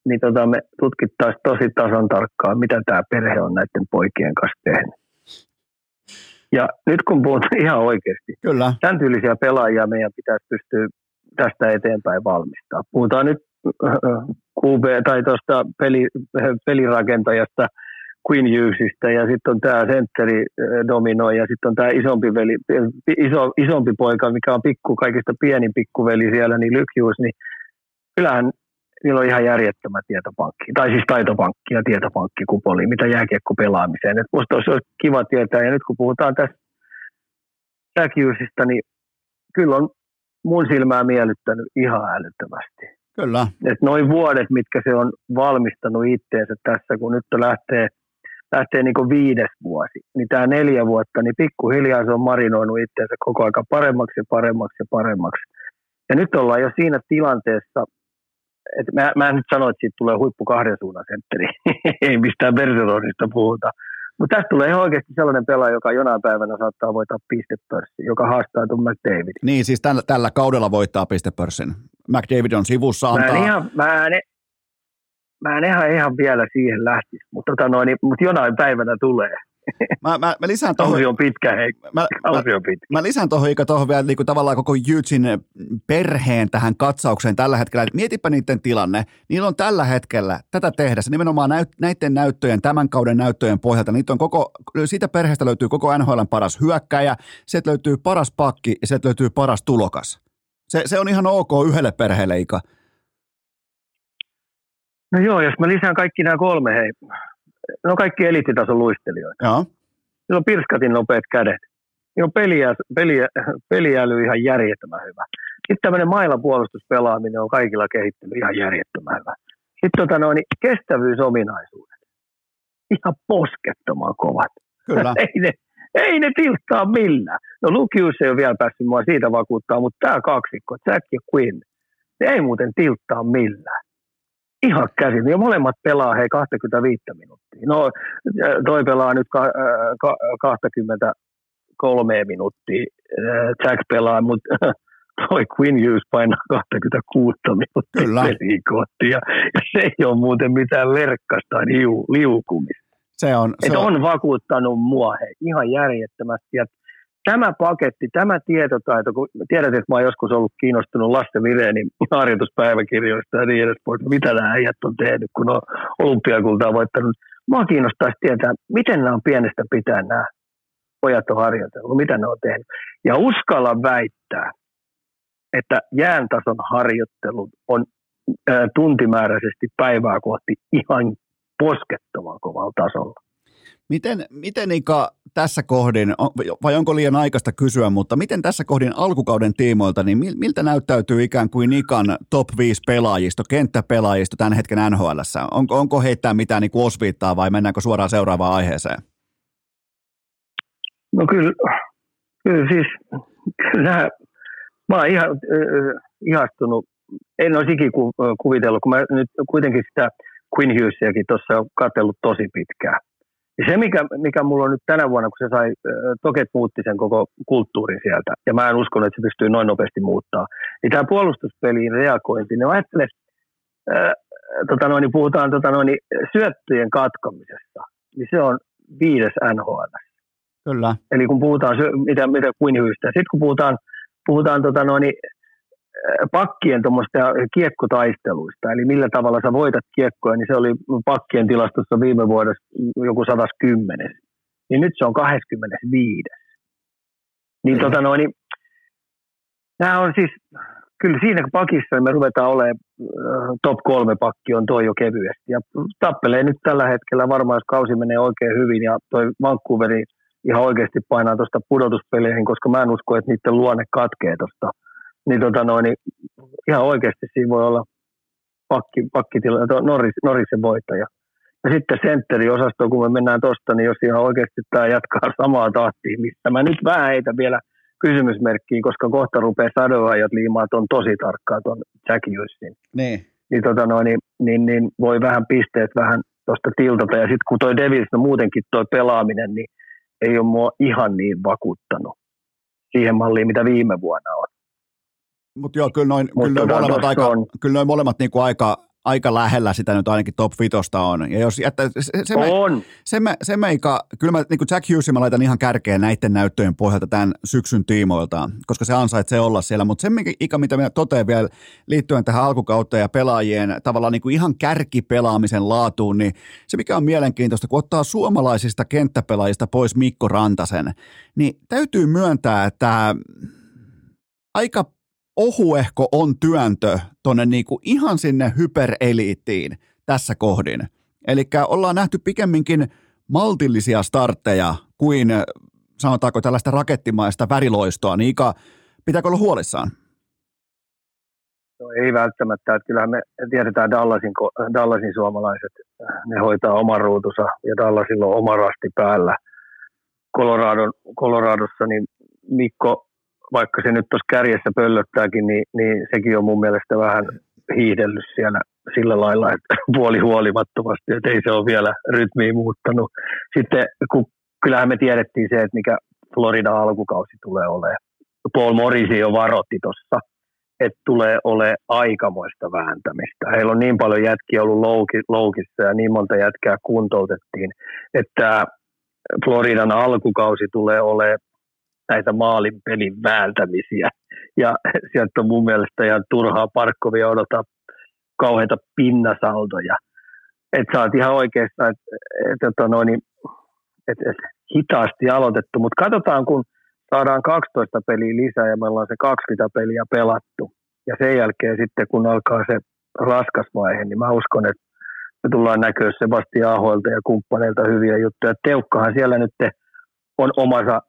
niin tota me tutkittaisiin tosi tasan tarkkaan, mitä tämä perhe on näiden poikien kanssa tehnyt. Ja nyt kun puhutaan ihan oikeasti, Kyllä. tämän tyylisiä pelaajia meidän pitäisi pystyä tästä eteenpäin valmistaa. Puhutaan nyt QB tai tuosta peli, pelirakentajasta Queen Hughesista ja sitten on tämä sentteri dominoi ja sitten on tämä isompi, veli, iso, isompi poika, mikä on pikku, kaikista pienin pikkuveli siellä, niin Luke Hughes, niin kyllähän niillä on ihan järjettömä tietopankki, tai siis taitopankki ja tietopankki kupoli, mitä jääkiekko pelaamiseen. Et musta olisi, kiva tietää, ja nyt kun puhutaan tästä Säkiusista, niin kyllä on mun silmää miellyttänyt ihan älyttömästi. Kyllä. Et noin vuodet, mitkä se on valmistanut itteensä tässä, kun nyt lähtee, lähtee niin viides vuosi, niin tämä neljä vuotta, niin pikkuhiljaa se on marinoinut itteensä koko aika paremmaksi ja paremmaksi ja paremmaksi. Ja nyt ollaan jo siinä tilanteessa, et mä, mä en nyt sano, että siitä tulee huippu kahden suunnan sentteri, ei mistään Bergeronista puhuta, Mutta tästä tulee ihan oikeasti sellainen pelaaja, joka jonain päivänä saattaa voittaa pistepörssin, joka haastaa tuon McDavid. Niin, siis tällä, tällä kaudella voittaa pistepörssin. McDavid on sivussa, antaa... Mä en ihan, mä en, mä en ihan, ihan vielä siihen lähtisi, mutta, tota noin, mutta jonain päivänä tulee. Mä, mä, mä lisään. Kausi on pitkä, hei. Mä, Kausi on pitkä. Mä lisään tuohon, Ika, tuohon vielä niin kuin tavallaan koko Jytsin perheen tähän katsaukseen tällä hetkellä. Mietipä niiden tilanne. Niillä on tällä hetkellä tätä tehdessä nimenomaan näyt, näiden näyttöjen, tämän kauden näyttöjen pohjalta. Niitä on koko, siitä perheestä löytyy koko NHL paras hyökkäjä, sieltä löytyy paras pakki ja sieltä löytyy paras tulokas. Se, se on ihan ok yhdelle perheelle, Ika. No joo, jos mä lisään kaikki nämä kolme, hei. No kaikki eliittitason luistelijoita. Joo. Niillä on pirskatin nopeat kädet. Niillä on peliä, peliä, peliäly ihan järjettömän hyvä. Sitten tämmöinen mailapuolustuspelaaminen on kaikilla kehittynyt ihan järjettömän hyvä. Sitten tota noin, niin kestävyysominaisuudet. Ihan poskettoman kovat. Kyllä. ei, ne, ei ne tilttaa millään. No Lukius ei ole vielä päässyt mua siitä vakuuttaa, mutta tämä kaksikko, Jack ja Quinn, ne ei muuten tilttaa millään. Ihan käsin. Ja molemmat pelaa hei 25 minuuttia. No toi pelaa nyt ka, ka, 23 minuuttia. Jack pelaa, mutta toi Quinn Hughes painaa 26 minuuttia Kyllä. peliin kohti. Ja, ja, se ei ole muuten mitään verkkasta liu, liukumista. Se on, se Et on, on vakuuttanut mua hei, ihan järjettömästi. Ja tämä paketti, tämä tietotaito, kun tiedät, että mä oon joskus ollut kiinnostunut lasten Virenin harjoituspäiväkirjoista ja niin edespäin, että mitä nämä äijät on tehnyt, kun on olympiakultaa voittanut. Mua kiinnostaisi tietää, miten nämä on pienestä pitää nämä pojat on harjoitellut, mitä ne on tehnyt. Ja uskalla väittää, että jääntason harjoittelu on ää, tuntimääräisesti päivää kohti ihan poskettoman kovalla tasolla. Miten, miten Ika tässä kohdin, vai onko liian aikaista kysyä, mutta miten tässä kohdin alkukauden tiimoilta, niin miltä näyttäytyy ikään kuin Ikan top 5 pelaajisto, kenttäpelaajisto tämän hetken NHL? Onko, onko heittää mitään niin osviittaa vai mennäänkö suoraan seuraavaan aiheeseen? No kyllä, kyllä siis, kyllä mä oon ihan äh, ihastunut, en olisi ikinä ku, kuvitellut, kun mä nyt kuitenkin sitä Quinn Hughesiakin tuossa on katsellut tosi pitkään. Ja se, mikä, mikä mulla on nyt tänä vuonna, kun se sai, Toket muutti sen koko kulttuurin sieltä, ja mä en uskonut, että se pystyy noin nopeasti muuttaa, niin tämä puolustuspeliin reagointi, niin ajattele, äh, tota noin, niin puhutaan tota noin, syöttöjen katkamisesta, niin se on viides NHL. Kyllä. Eli kun puhutaan, mitä, mitä Hughestä, sitten kun puhutaan, puhutaan tota noin, pakkien tuommoista kiekkotaisteluista, eli millä tavalla sä voitat kiekkoja, niin se oli pakkien tilastossa viime vuodessa joku 110. Niin nyt se on 25. Niin mm. tota noin, nämä on siis, kyllä siinä pakissa me ruvetaan olemaan top kolme pakki on toi jo kevyesti. Ja tappelee nyt tällä hetkellä varmaan, jos kausi menee oikein hyvin ja toi Vancouveri ihan oikeasti painaa tuosta pudotuspeleihin, koska mä en usko, että niiden luonne katkee tuosta niin, tota noin, niin ihan oikeasti siinä voi olla pakki, pakkitila, Norris, Norrisen voittaja. Ja sitten sentteriosasto, kun me mennään tuosta, niin jos ihan oikeasti tämä jatkaa samaa tahtia, mistä mä nyt vähän heitä vielä kysymysmerkkiin, koska kohta rupeaa sadoajat liimaa on tosi tarkkaan tuon Jack Hughesin. Niin. Niin, tota noin, niin, niin, niin, voi vähän pisteet vähän tuosta tiltata. Ja sitten kun toi Devils, no muutenkin toi pelaaminen, niin ei ole mua ihan niin vakuuttanut siihen malliin, mitä viime vuonna on. Mutta joo, kyllä noin, kyllä noin molemmat, aika, on. kyllä noin molemmat niinku aika, aika lähellä sitä nyt ainakin top vitosta on. Ja jos jättää, se, se, on. Se, me, se meikä, kyllä mä niin kuin Jack Hughesin mä laitan ihan kärkeen näiden näyttöjen pohjalta tämän syksyn tiimoilta, koska se ansaitsee olla siellä. Mutta se, mikä, ikä, mitä minä totean vielä liittyen tähän alkukautta ja pelaajien tavallaan niin kuin ihan kärkipelaamisen laatuun, niin se mikä on mielenkiintoista, kun ottaa suomalaisista kenttäpelaajista pois Mikko Rantasen, niin täytyy myöntää, että aika ohuehko on työntö tuonne niinku ihan sinne hypereliittiin tässä kohdin. Eli ollaan nähty pikemminkin maltillisia startteja kuin sanotaanko tällaista rakettimaista väriloistoa, niin Ika, pitääkö olla huolissaan? No ei välttämättä, että kyllähän me tiedetään Dallasin, Dallasin suomalaiset, ne hoitaa oman ruutunsa ja Dallasilla on oma rasti päällä. Coloradon, Coloradossa niin Mikko vaikka se nyt tuossa kärjessä pöllöttääkin, niin, niin sekin on mun mielestä vähän hiihdellyt siellä, sillä lailla, että puoli huolimattomasti, että ei se ole vielä rytmiä muuttanut. Sitten kun, kyllähän me tiedettiin se, että mikä Florida alkukausi tulee olemaan. Paul Morrisi jo varotti tuossa, että tulee ole aikamoista vääntämistä. Heillä on niin paljon jätkiä ollut louki, loukissa ja niin monta jätkää kuntoutettiin, että Floridan alkukausi tulee olemaan näitä maalin pelin vääntämisiä. Ja sieltä on mun mielestä ihan turhaa Parkkovia odottaa kauheita pinnasaltoja. Että sä oot ihan oikeassa, että et, no niin, et, et, hitaasti aloitettu, mutta katsotaan kun saadaan 12 peliä lisää ja me ollaan se 20 peliä pelattu. Ja sen jälkeen sitten kun alkaa se raskas vaihe, niin mä uskon, että me tullaan näkyä Sebastian Ahoilta ja kumppaneilta hyviä juttuja. Teukkahan siellä nyt on omansa,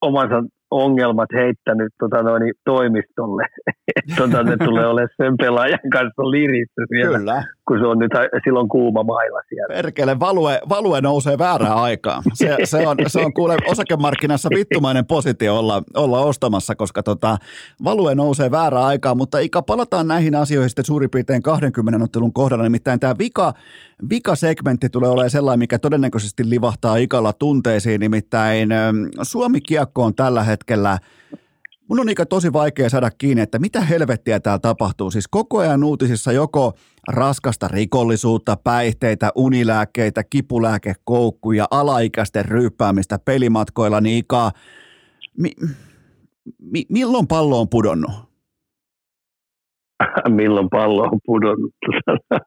omansa ongelmat heittänyt tota noin, toimistolle. tota, ne tulee olemaan sen pelaajan kanssa lirissä siellä, Kyllä. Kun se on nyt silloin kuuma mailla siellä. Perkele, value, value nousee väärään aikaan. Se, se, on, se on kuule osakemarkkinassa vittumainen positio olla, olla ostamassa, koska tota, value nousee väärään aikaan, mutta Ika, palataan näihin asioihin sitten suurin piirtein 20 ottelun kohdalla, nimittäin tämä vika, vika-segmentti tulee olemaan sellainen, mikä todennäköisesti livahtaa Ikalla tunteisiin, nimittäin Suomi Kiekko on tällä hetkellä Mun on tosi vaikea saada kiinni, että mitä helvettiä täällä tapahtuu. Siis koko ajan uutisissa joko raskasta rikollisuutta, päihteitä, unilääkkeitä, kipulääkekoukkuja, alaikäisten ryyppäämistä pelimatkoilla, niin ikä, mi, mi, milloin pallo on pudonnut? milloin pallo on pudonnut?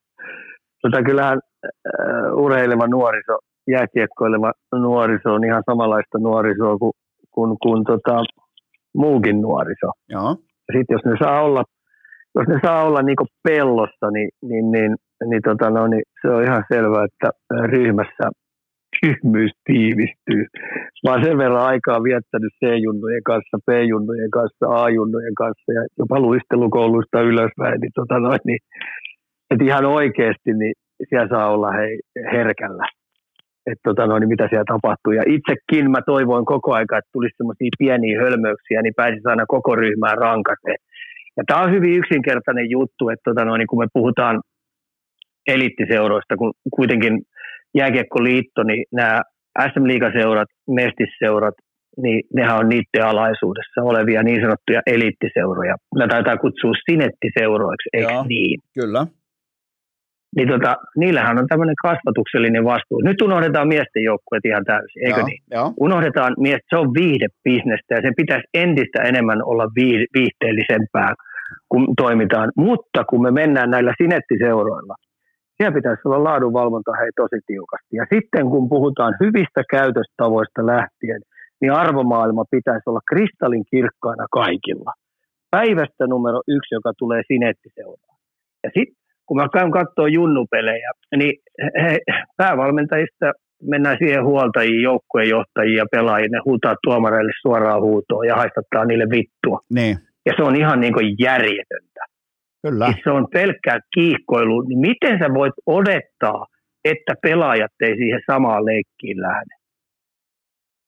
Tota, kyllähän uh, urheileva nuoriso, jääkiekkoileva nuoriso on ihan samanlaista nuorisoa kuin, kuin, kuin tota, muukin nuoriso. Joo. Sitten jos ne saa olla, jos ne saa olla niin pellossa, niin, niin, niin, niin, tota no, niin se on ihan selvää, että ryhmässä tyhmyys tiivistyy. Mä oon sen verran aikaa viettänyt C-junnujen kanssa, B-junnujen kanssa, A-junnujen kanssa ja jopa luistelukouluista ylöspäin, niin, tota noin, niin että ihan oikeasti niin siellä saa olla hei, herkällä että tota, no, niin mitä siellä tapahtuu. Ja itsekin mä toivoin koko aika, että tulisi semmoisia pieniä hölmöyksiä, niin pääsisi aina koko ryhmään rankaseen. Ja tämä on hyvin yksinkertainen juttu, että tota, no, niin kun me puhutaan elittiseuroista, kun kuitenkin Jääkiekkoliitto, niin nämä SM Liigaseurat, Mestisseurat, niin nehän on niiden alaisuudessa olevia niin sanottuja elittiseuroja. Näitä taitaa kutsua sinettiseuroiksi, eikö Joo, niin? Kyllä niin tota, niillähän on tämmöinen kasvatuksellinen vastuu. Nyt unohdetaan miesten joukkueet ihan täysin, eikö joo, niin? Joo. Unohdetaan mies, se on viihdebisnestä ja sen pitäisi entistä enemmän olla viihteellisempää, kun toimitaan. Mutta kun me mennään näillä sinettiseuroilla, siellä pitäisi olla laadunvalvonta hei tosi tiukasti. Ja sitten kun puhutaan hyvistä käytöstavoista lähtien, niin arvomaailma pitäisi olla kristallin kirkkaana kaikilla. Päivästä numero yksi, joka tulee sinettiseuraan. Ja sitten kun mä käyn katsoa junnupelejä, niin he, päävalmentajista mennään siihen huoltajiin, joukkueen johtajiin ja pelaajiin, ne huutaa tuomareille suoraan huutoon ja haistattaa niille vittua. Niin. Ja se on ihan niin kuin järjetöntä. Kyllä. Siis se on pelkkää kiihkoilu. Niin miten sä voit odottaa, että pelaajat ei siihen samaan leikkiin lähde?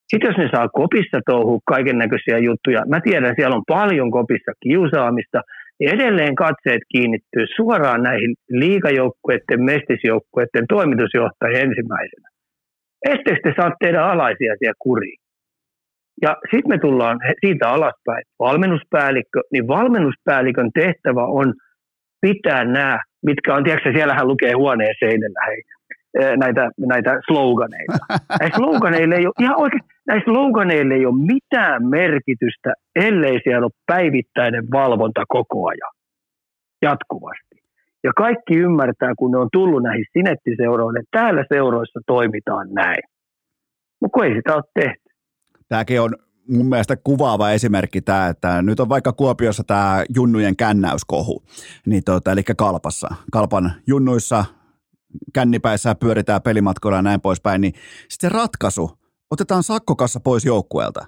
Sitten jos ne saa kopissa touhua kaiken näköisiä juttuja, mä tiedän, siellä on paljon kopissa kiusaamista, niin edelleen katseet kiinnittyy suoraan näihin liikajoukkueiden, mestisjoukkueiden toimitusjohtajien ensimmäisenä. Etteikö te saa tehdä alaisia siellä kuriin? Ja sitten me tullaan siitä alaspäin. Valmennuspäällikkö, niin valmennuspäällikön tehtävä on pitää nämä, mitkä on, tiedätkö, siellähän lukee huoneen seinällä, hei, näitä, näitä sloganeita. Näillä sloganeilla ei ole, ihan oikein, näillä sloganeilla ei ole mitään merkitystä, ellei siellä ole päivittäinen valvonta koko ajan, jatkuvasti. Ja kaikki ymmärtää, kun ne on tullut näihin sinettiseuroille, että täällä seuroissa toimitaan näin. Mutta ei sitä ole tehty. Tämäkin on mun mielestä kuvaava esimerkki tämä, että nyt on vaikka Kuopiossa tämä junnujen kännäyskohu, niin tuota, eli Kalpassa. Kalpan junnuissa kännipäissä pyöritään pelimatkoilla ja näin poispäin, niin sitten se ratkaisu, otetaan sakkokassa pois joukkueelta.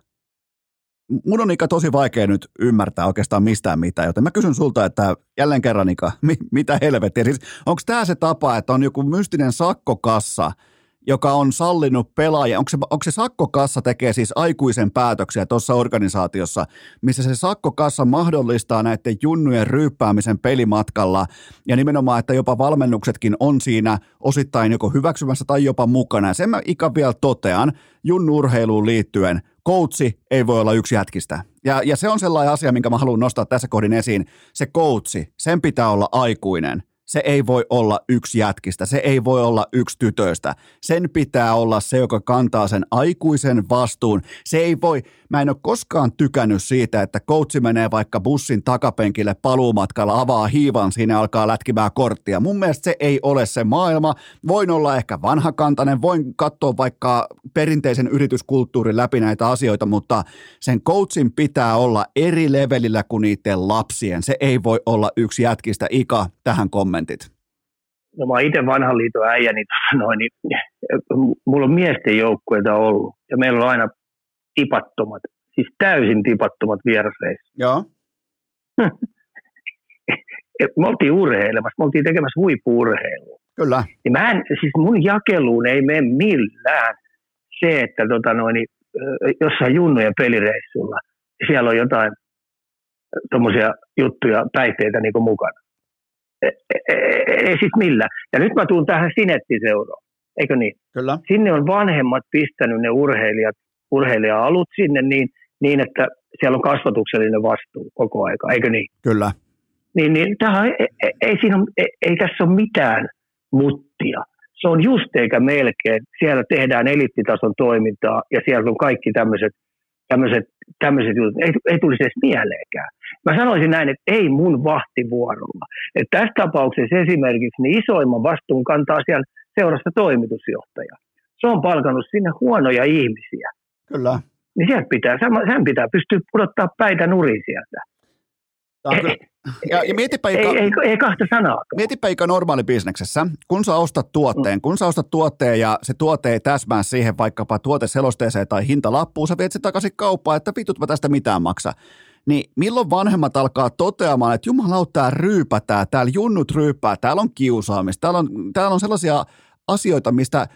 Mun on Ika tosi vaikea nyt ymmärtää oikeastaan mistään mitään, joten mä kysyn sulta, että jälleen kerran Ika, mi- mitä helvettiä? Siis onko tämä se tapa, että on joku mystinen sakkokassa, joka on sallinut pelaaja, onko se, onko se sakkokassa tekee siis aikuisen päätöksiä tuossa organisaatiossa, missä se sakkokassa mahdollistaa näiden junnujen ryyppäämisen pelimatkalla ja nimenomaan, että jopa valmennuksetkin on siinä osittain joko hyväksymässä tai jopa mukana. Ja sen mä ikä vielä totean junnurheiluun liittyen, koutsi ei voi olla yksi jätkistä. Ja, ja se on sellainen asia, minkä mä haluan nostaa tässä kohdin esiin. Se koutsi, sen pitää olla aikuinen – se ei voi olla yksi jätkistä, se ei voi olla yksi tytöistä. Sen pitää olla se, joka kantaa sen aikuisen vastuun. Se ei voi, mä en ole koskaan tykännyt siitä, että coachi menee vaikka bussin takapenkille paluumatkalla, avaa hiivan, siinä alkaa lätkimään korttia. Mun mielestä se ei ole se maailma. Voin olla ehkä vanhakantainen, voin katsoa vaikka perinteisen yrityskulttuurin läpi näitä asioita, mutta sen coachin pitää olla eri levelillä kuin niiden lapsien. Se ei voi olla yksi jätkistä. Ika, tähän kommentit. No mä oon itse vanhan liiton äijä, niin, noin, niin mulla on miesten joukkueita ollut. Ja meillä on aina tipattomat, siis täysin tipattomat vierasreissut. Joo. me oltiin urheilemassa, me oltiin tekemässä huippuurheilua. Kyllä. Ja mä en, siis mun jakeluun ei mene millään se, että tota noin, jossain junnujen pelireissulla siellä on jotain tuommoisia juttuja, päihteitä niin mukana. Ei, ei, ei siis millään. Ja nyt mä tuun tähän sinettiseuroon, eikö niin? Kyllä. Sinne on vanhemmat pistänyt ne urheilijat urheilija-alut sinne niin, niin, että siellä on kasvatuksellinen vastuu koko aika, eikö niin? Kyllä. Niin, niin tähän, ei, ei, ei, siinä ole, ei, ei tässä ole mitään muttia. Se on just eikä melkein. Siellä tehdään eliittitason toimintaa ja siellä on kaikki tämmöiset tämmöiset, tämmöiset jutut, ei, ei tulisi edes mieleenkään. Mä sanoisin näin, että ei mun vahtivuorolla. Että tässä tapauksessa esimerkiksi niin isoimman vastuun kantaa siellä seurasta toimitusjohtaja. Se on palkannut sinne huonoja ihmisiä. Kyllä. Niin sieltä pitää, sen pitää pystyä pudottaa päitä nurin sieltä. Ja, ja mietipä, ei, ei, ei, kahta sanaa. Mietipä Ika normaali bisneksessä, kun sä ostat tuotteen, mm. kun sä ostat tuotteen ja se tuote ei täsmää siihen vaikkapa tuoteselosteeseen tai hintalappuun, sä viet se takaisin kauppaan, että vitut mä tästä mitään maksa. Niin milloin vanhemmat alkaa toteamaan, että jumalauta, tää ryypätää, täällä junnut ryypää, täällä on kiusaamista, täällä on, täällä on sellaisia asioita, mistä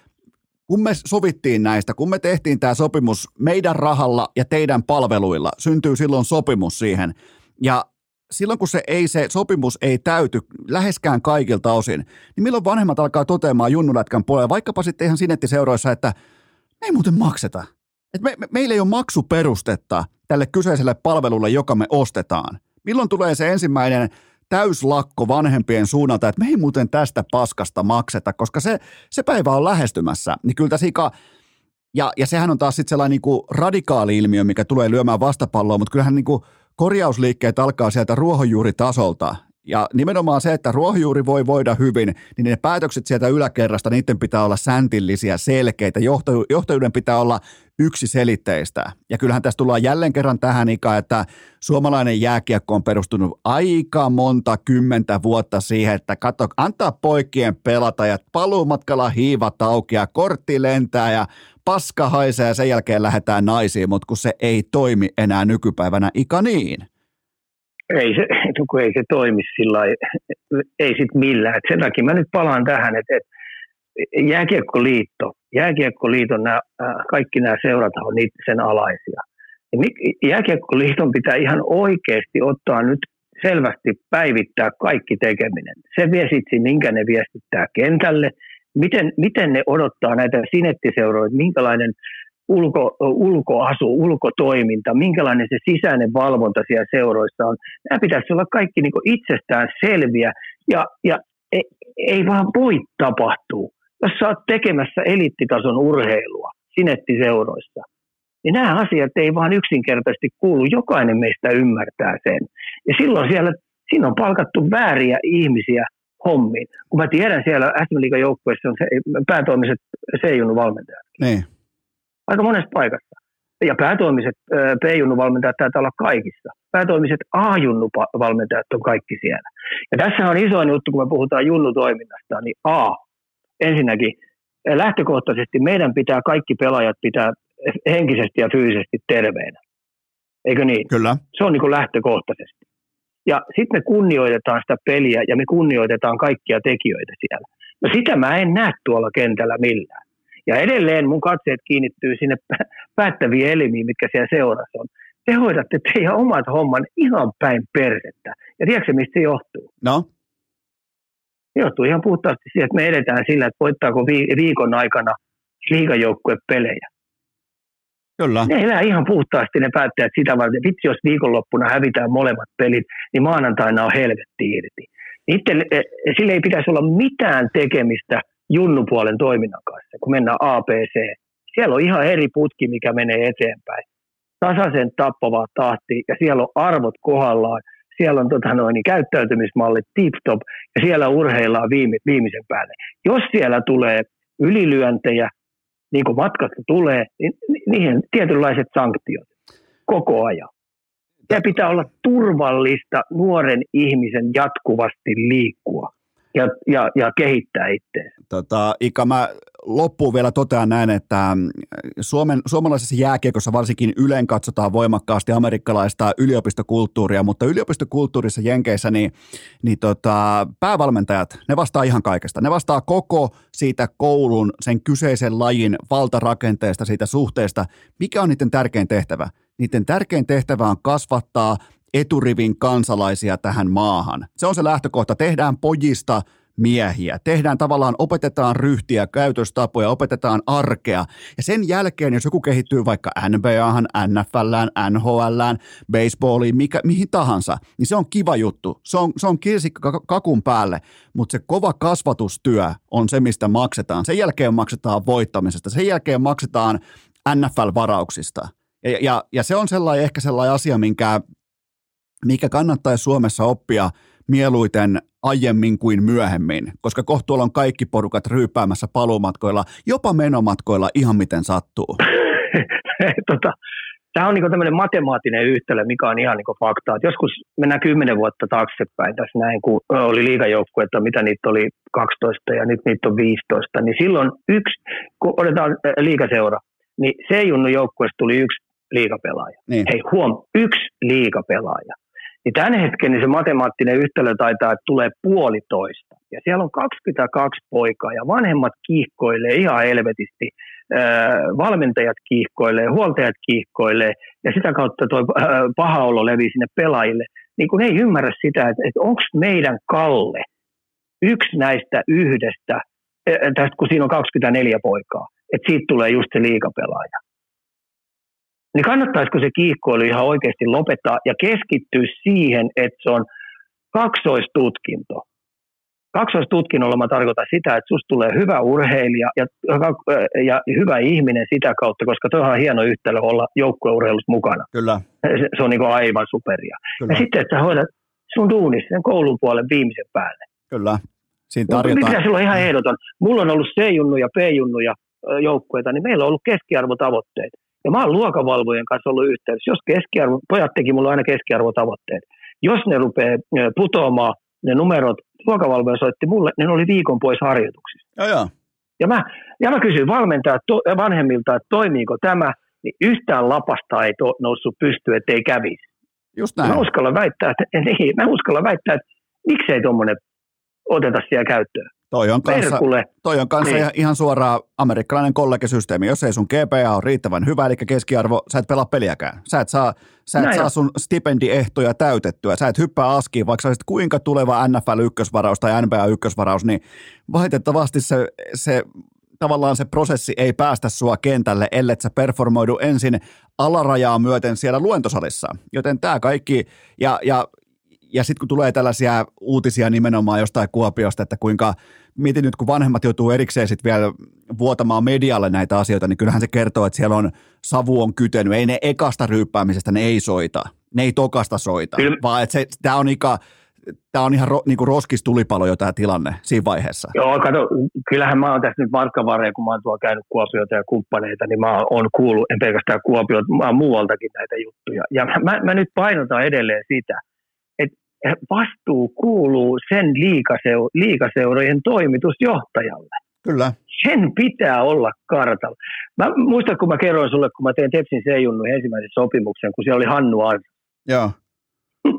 kun me sovittiin näistä, kun me tehtiin tämä sopimus meidän rahalla ja teidän palveluilla, syntyy silloin sopimus siihen. Ja silloin kun se, ei, se sopimus ei täyty läheskään kaikilta osin, niin milloin vanhemmat alkaa toteamaan junnulätkän puolella, vaikkapa sitten ihan sinettiseuroissa, että me ei muuten makseta. Et me, me, meillä ei ole maksuperustetta tälle kyseiselle palvelulle, joka me ostetaan. Milloin tulee se ensimmäinen täyslakko vanhempien suunnalta, että me ei muuten tästä paskasta makseta, koska se, se päivä on lähestymässä. Niin kyllä tässä Ika, ja, ja sehän on taas sitten sellainen niin radikaali ilmiö, mikä tulee lyömään vastapalloa, mutta kyllähän niin korjausliikkeet alkaa sieltä ruohonjuuritasolta. Ja nimenomaan se, että ruohonjuuri voi voida hyvin, niin ne päätökset sieltä yläkerrasta, niiden pitää olla säntillisiä, selkeitä. Johtajuuden pitää olla yksiselitteistä. Ja kyllähän tässä tullaan jälleen kerran tähän ikaan, että suomalainen jääkiekko on perustunut aika monta kymmentä vuotta siihen, että katso, antaa poikien pelata ja paluumatkalla hiivat auki ja kortti lentää ja paska haisee ja sen jälkeen lähdetään naisiin, mutta kun se ei toimi enää nykypäivänä, ika niin. Ei se, kun ei se toimi sillä ei sit millään. Et sen takia mä nyt palaan tähän, että et Jääkiekkoliitto, Jääkiekkoliiton nämä, äh, kaikki nämä seurat on niitä sen alaisia. Jääkiekkoliiton pitää ihan oikeasti ottaa nyt selvästi päivittää kaikki tekeminen. Se viestitsi, minkä ne viestittää kentälle, miten, miten ne odottaa näitä sinettiseuroja, minkälainen ulko, ulkoasu, ulkotoiminta, minkälainen se sisäinen valvonta siellä seuroissa on. Nämä pitäisi olla kaikki niin itsestään selviä ja, ja ei, ei vaan voi tapahtua. Jos sä oot tekemässä eliittitason urheilua sinettiseuroissa, niin nämä asiat ei vaan yksinkertaisesti kuulu. Jokainen meistä ymmärtää sen. Ja silloin siellä, siinä on palkattu vääriä ihmisiä hommiin. Kun mä tiedän siellä SM Liigan joukkueessa on se, päätoimiset C-junnu valmentajat. Niin. Aika monessa paikassa. Ja päätoimiset P-junnu valmentajat taitaa olla kaikissa. Päätoimiset A-junnu valmentajat on kaikki siellä. Ja tässä on iso juttu, kun me puhutaan junnutoiminnasta, niin A, ensinnäkin lähtökohtaisesti meidän pitää kaikki pelaajat pitää henkisesti ja fyysisesti terveenä. Eikö niin? Kyllä. Se on niin kuin lähtökohtaisesti. Ja sitten me kunnioitetaan sitä peliä ja me kunnioitetaan kaikkia tekijöitä siellä. No sitä mä en näe tuolla kentällä millään. Ja edelleen mun katseet kiinnittyy sinne päättäviin elimiin, mitkä siellä seurassa on. Te hoidatte teidän omat homman ihan päin persettä. Ja tiedätkö, mistä se johtuu? No? Se johtuu ihan puhtaasti siihen, että me edetään sillä, että voittaako viikon aikana liigajoukkue pelejä. Kyllä. Ne elää ihan puhtaasti ne päättäjät sitä varten. Vitsi, jos viikonloppuna hävitään molemmat pelit, niin maanantaina on helvetti irti. Niiden, e, sille ei pitäisi olla mitään tekemistä junnupuolen toiminnan kanssa, kun mennään APC. Siellä on ihan eri putki, mikä menee eteenpäin. Tasaisen tappavaa tahti ja siellä on arvot kohdallaan. Siellä on tota noin, käyttäytymismallit tip-top ja siellä urheillaan viime, viimeisen päälle. Jos siellä tulee ylilyöntejä, niin kuin matkasta tulee, niin niihin tietynlaiset sanktiot koko ajan. Ja pitää olla turvallista nuoren ihmisen jatkuvasti liikkua ja, ja, ja kehittää itseänsä. Tota, Ika, mä loppuun vielä totean näin, että mm, Suomen, suomalaisessa jääkiekossa varsinkin yleen katsotaan voimakkaasti amerikkalaista yliopistokulttuuria, mutta yliopistokulttuurissa Jenkeissä niin, niin tota, päävalmentajat, ne vastaa ihan kaikesta. Ne vastaa koko siitä koulun, sen kyseisen lajin valtarakenteesta, siitä suhteesta. Mikä on niiden tärkein tehtävä? Niiden tärkein tehtävä on kasvattaa eturivin kansalaisia tähän maahan. Se on se lähtökohta. Tehdään pojista miehiä. Tehdään tavallaan, opetetaan ryhtiä, käytöstapoja, opetetaan arkea. Ja sen jälkeen, jos joku kehittyy vaikka NBAhan, NFLään, NHLään, baseballiin, mikä, mihin tahansa, niin se on kiva juttu. Se on, se on kirsikka kakun päälle, mutta se kova kasvatustyö on se, mistä maksetaan. Sen jälkeen maksetaan voittamisesta, sen jälkeen maksetaan NFL-varauksista. Ja, ja, ja se on sellainen, ehkä sellainen asia, minkä, mikä kannattaisi Suomessa oppia mieluiten aiemmin kuin myöhemmin, koska kohtuulla on kaikki porukat ryyppäämässä paluumatkoilla, jopa menomatkoilla ihan miten sattuu. tota, tämä on niin tämmöinen matemaattinen yhtälö, mikä on ihan niin fakta. Et joskus mennään kymmenen vuotta taaksepäin tässä näin, kun oli liigajoukkuetta, mitä niitä oli 12 ja nyt niitä on 15, niin silloin yksi, kun otetaan liigaseura, niin se junnu joukkueesta tuli yksi liigapelaaja. Niin. Hei huom, yksi liigapelaaja. Niin tämän hetken niin se matemaattinen yhtälö taitaa, että tulee puolitoista. Ja siellä on 22 poikaa ja vanhemmat kiihkoilee ihan helvetisti. valmentajat kiihkoilee, huoltajat kiihkoilee ja sitä kautta tuo paha olo levii sinne pelaajille. Niin kun ei ymmärrä sitä, että, että onko meidän Kalle yksi näistä yhdestä, tästä kun siinä on 24 poikaa, että siitä tulee just se liikapelaaja niin kannattaisiko se kiihkoilu ihan oikeasti lopettaa ja keskittyä siihen, että se on kaksoistutkinto. Kaksoistutkinnolla mä tarkoitan sitä, että susta tulee hyvä urheilija ja, ja hyvä ihminen sitä kautta, koska tuohan on hieno yhtälö olla joukkueurheilussa mukana. Kyllä. Se, se on niin aivan superia. Kyllä. Ja sitten, että sä hoidat sun duunissa sen koulun puolen viimeisen päälle. Kyllä. Siinä tarjotaan. Mitä sulla on ihan ehdoton? Mulla on ollut C-junnu ja B-junnu ja joukkueita, niin meillä on ollut keskiarvotavoitteet. Ja mä oon luokavalvojen kanssa ollut yhteydessä. Jos keskiarvo, pojat teki mulle aina keskiarvotavoitteet. Jos ne rupeaa putoamaan, ne numerot, luokavalvoja soitti mulle, ne oli viikon pois harjoituksista. Ja, ja. Ja mä, ja mä kysyin valmentajat to, vanhemmilta, että toimiiko tämä, niin yhtään lapasta ei to, noussut pystyyn, että ei kävisi. Just näin. Mä uskallan väittää, että, niin, mä uskallan väittää, että miksei tuommoinen oteta siellä käyttöön. Toi on kanssa, toi on kanssa niin. ihan suoraan amerikkalainen kollegisysteemi. Jos ei sun GPA ole riittävän hyvä, eli keskiarvo, sä et pelaa peliäkään. Sä et saa, sä et saa sun stipendiehtoja täytettyä. Sä et hyppää askiin, vaikka sä olisit kuinka tuleva NFL-ykkösvaraus tai NBA-ykkösvaraus, niin valitettavasti se, se tavallaan se prosessi ei päästä sua kentälle, ellei sä performoidu ensin alarajaa myöten siellä luentosalissa. Joten tämä kaikki, ja, ja ja sitten kun tulee tällaisia uutisia nimenomaan jostain Kuopiosta, että kuinka, mietin nyt kun vanhemmat joutuu erikseen sitten vielä vuotamaan medialle näitä asioita, niin kyllähän se kertoo, että siellä on savu on kytenyt. Ei ne ekasta ryyppäämisestä, ne ei soita. Ne ei tokasta soita, Kyllä. vaan että tämä on ika, tämä on ihan ro, niin kuin roskistulipalo jo tämä tilanne siinä vaiheessa. Joo, kato, kyllähän mä oon tässä nyt matkan kun mä oon tuolla käynyt Kuopiota ja kumppaneita, niin mä oon kuullut, en pelkästään Kuopiota, mä oon muualtakin näitä juttuja. Ja mä, mä nyt painotan edelleen sitä, vastuu kuuluu sen liikaseu- liikaseurojen toimitusjohtajalle. Kyllä. Sen pitää olla kartalla. Mä muistan, kun mä kerroin sulle, kun mä tein Tepsin Seijunnu ensimmäisen sopimuksen, kun siellä oli Hannu Arsa. Joo.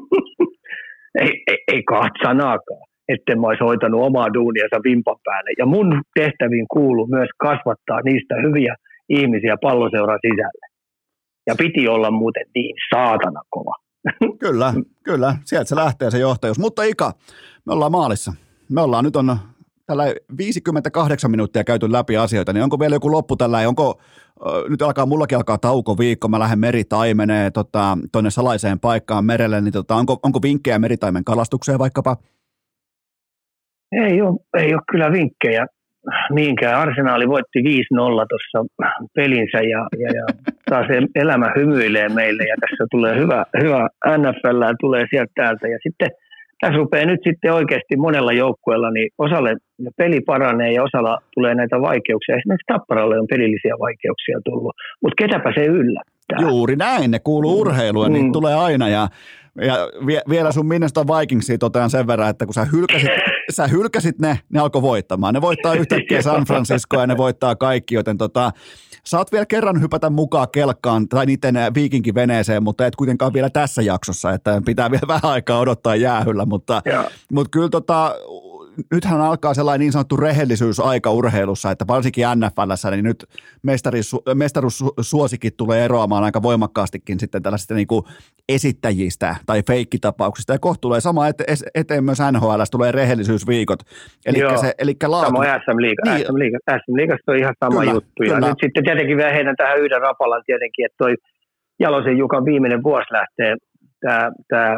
ei, ei, ei kahta sanaakaan. etten mä olisi hoitanut omaa duuniansa vimpan päälle. Ja mun tehtäviin kuuluu myös kasvattaa niistä hyviä ihmisiä palloseuran sisälle. Ja piti olla muuten niin saatana kova. Kyllä, kyllä. Sieltä se lähtee se johtajuus. Mutta Ika, me ollaan maalissa. Me ollaan nyt on tällä 58 minuuttia käyty läpi asioita, niin onko vielä joku loppu tällä, onko, nyt alkaa, mullakin alkaa tauko viikko, mä lähden meritaimeneen tota, tuonne salaiseen paikkaan merelle, niin tota, onko, onko vinkkejä meritaimen kalastukseen vaikkapa? Ei ole, ei ole kyllä vinkkejä mihinkään. Arsenaali voitti 5-0 tuossa pelinsä ja, ja, ja taas elämä hymyilee meille ja tässä tulee hyvä, hyvä NFL tulee sieltä täältä ja sitten – tässä rupeaa nyt sitten oikeasti monella joukkueella, niin osalle peli paranee ja osalla tulee näitä vaikeuksia. Esimerkiksi Tapparalle on pelillisiä vaikeuksia tullut, mutta ketäpä se yllättää. Juuri näin, ne kuuluu mm. urheiluun, niin mm. tulee aina ja ja vielä sun Minnesota Vikingsia totean sen verran, että kun sä hylkäsit, sä hylkäsit ne, ne alkoi voittamaan. Ne voittaa yhtäkkiä San Francisco ja ne voittaa kaikki, joten tota, saat vielä kerran hypätä mukaan kelkkaan tai niiden viikinkiveneeseen, mutta et kuitenkaan vielä tässä jaksossa, että pitää vielä vähän aikaa odottaa jäähyllä, mutta, mutta kyllä tota, nythän alkaa sellainen niin sanottu rehellisyysaika urheilussa, että varsinkin NFLssä, niin nyt mestaruussuosikit tulee eroamaan aika voimakkaastikin sitten tällaisista niin kuin esittäjistä tai feikkitapauksista. Ja kohta tulee sama eteen myös NHL, tulee rehellisyysviikot. Eli se, eli laatu. Samoin SM Liiga. Niin. SM, Liiga. SM Liigassa on ihan sama kyllä, juttu. Ja kyllä. nyt sitten tietenkin vielä heidän tähän yhden rapalan tietenkin, että toi Jalosen Jukan viimeinen vuosi lähtee tämä, tämä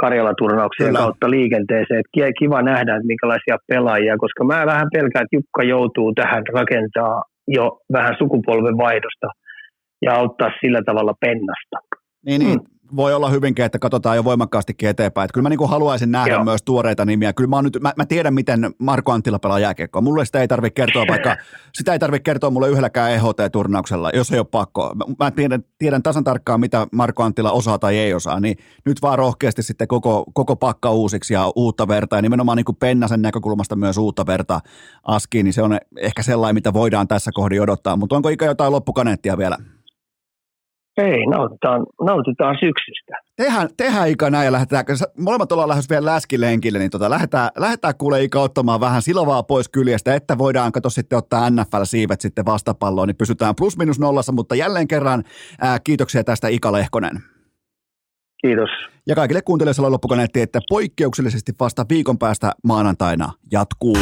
Karjala-turnauksen Kyllä. kautta liikenteeseen. Että kiva nähdä, että minkälaisia pelaajia, koska mä vähän pelkään, että Jukka joutuu tähän rakentaa jo vähän sukupolven vaihdosta ja auttaa sillä tavalla pennasta. Niin, niin. Hmm voi olla hyvinkin, että katsotaan jo voimakkaastikin eteenpäin. Että kyllä mä niin kuin haluaisin nähdä Joo. myös tuoreita nimiä. Kyllä mä, nyt, mä, mä tiedän, miten Marko Anttila pelaa jääkiekkoa. Mulle sitä ei tarvitse kertoa, vaikka sitä ei tarvitse kertoa mulle yhdelläkään EHT-turnauksella, jos ei ole pakko. Mä tiedän, tiedän tasan tarkkaan, mitä Marko Anttila osaa tai ei osaa, niin nyt vaan rohkeasti sitten koko, koko pakka uusiksi ja uutta verta. Ja nimenomaan niin kuin Pennasen näkökulmasta myös uutta verta askiin, niin se on ehkä sellainen, mitä voidaan tässä kohdin odottaa. Mutta onko ikä jotain loppukaneettia vielä? Ei, nautitaan, nautitaan syksystä. Tehdään, tehdään Ika näin ja lähdetään, molemmat ollaan lähes vielä läskilenkille, niin tota, lähdetään, lähdetään kuule Ika ottamaan vähän silovaa pois kyljestä, että voidaan kato sitten ottaa NFL-siivet sitten vastapalloon, niin pysytään plus minus nollassa, mutta jälleen kerran ää, kiitoksia tästä Ika Lehkonen. Kiitos. Ja kaikille kuuntelijoille loppukaneetti, että poikkeuksellisesti vasta viikon päästä maanantaina jatkuu.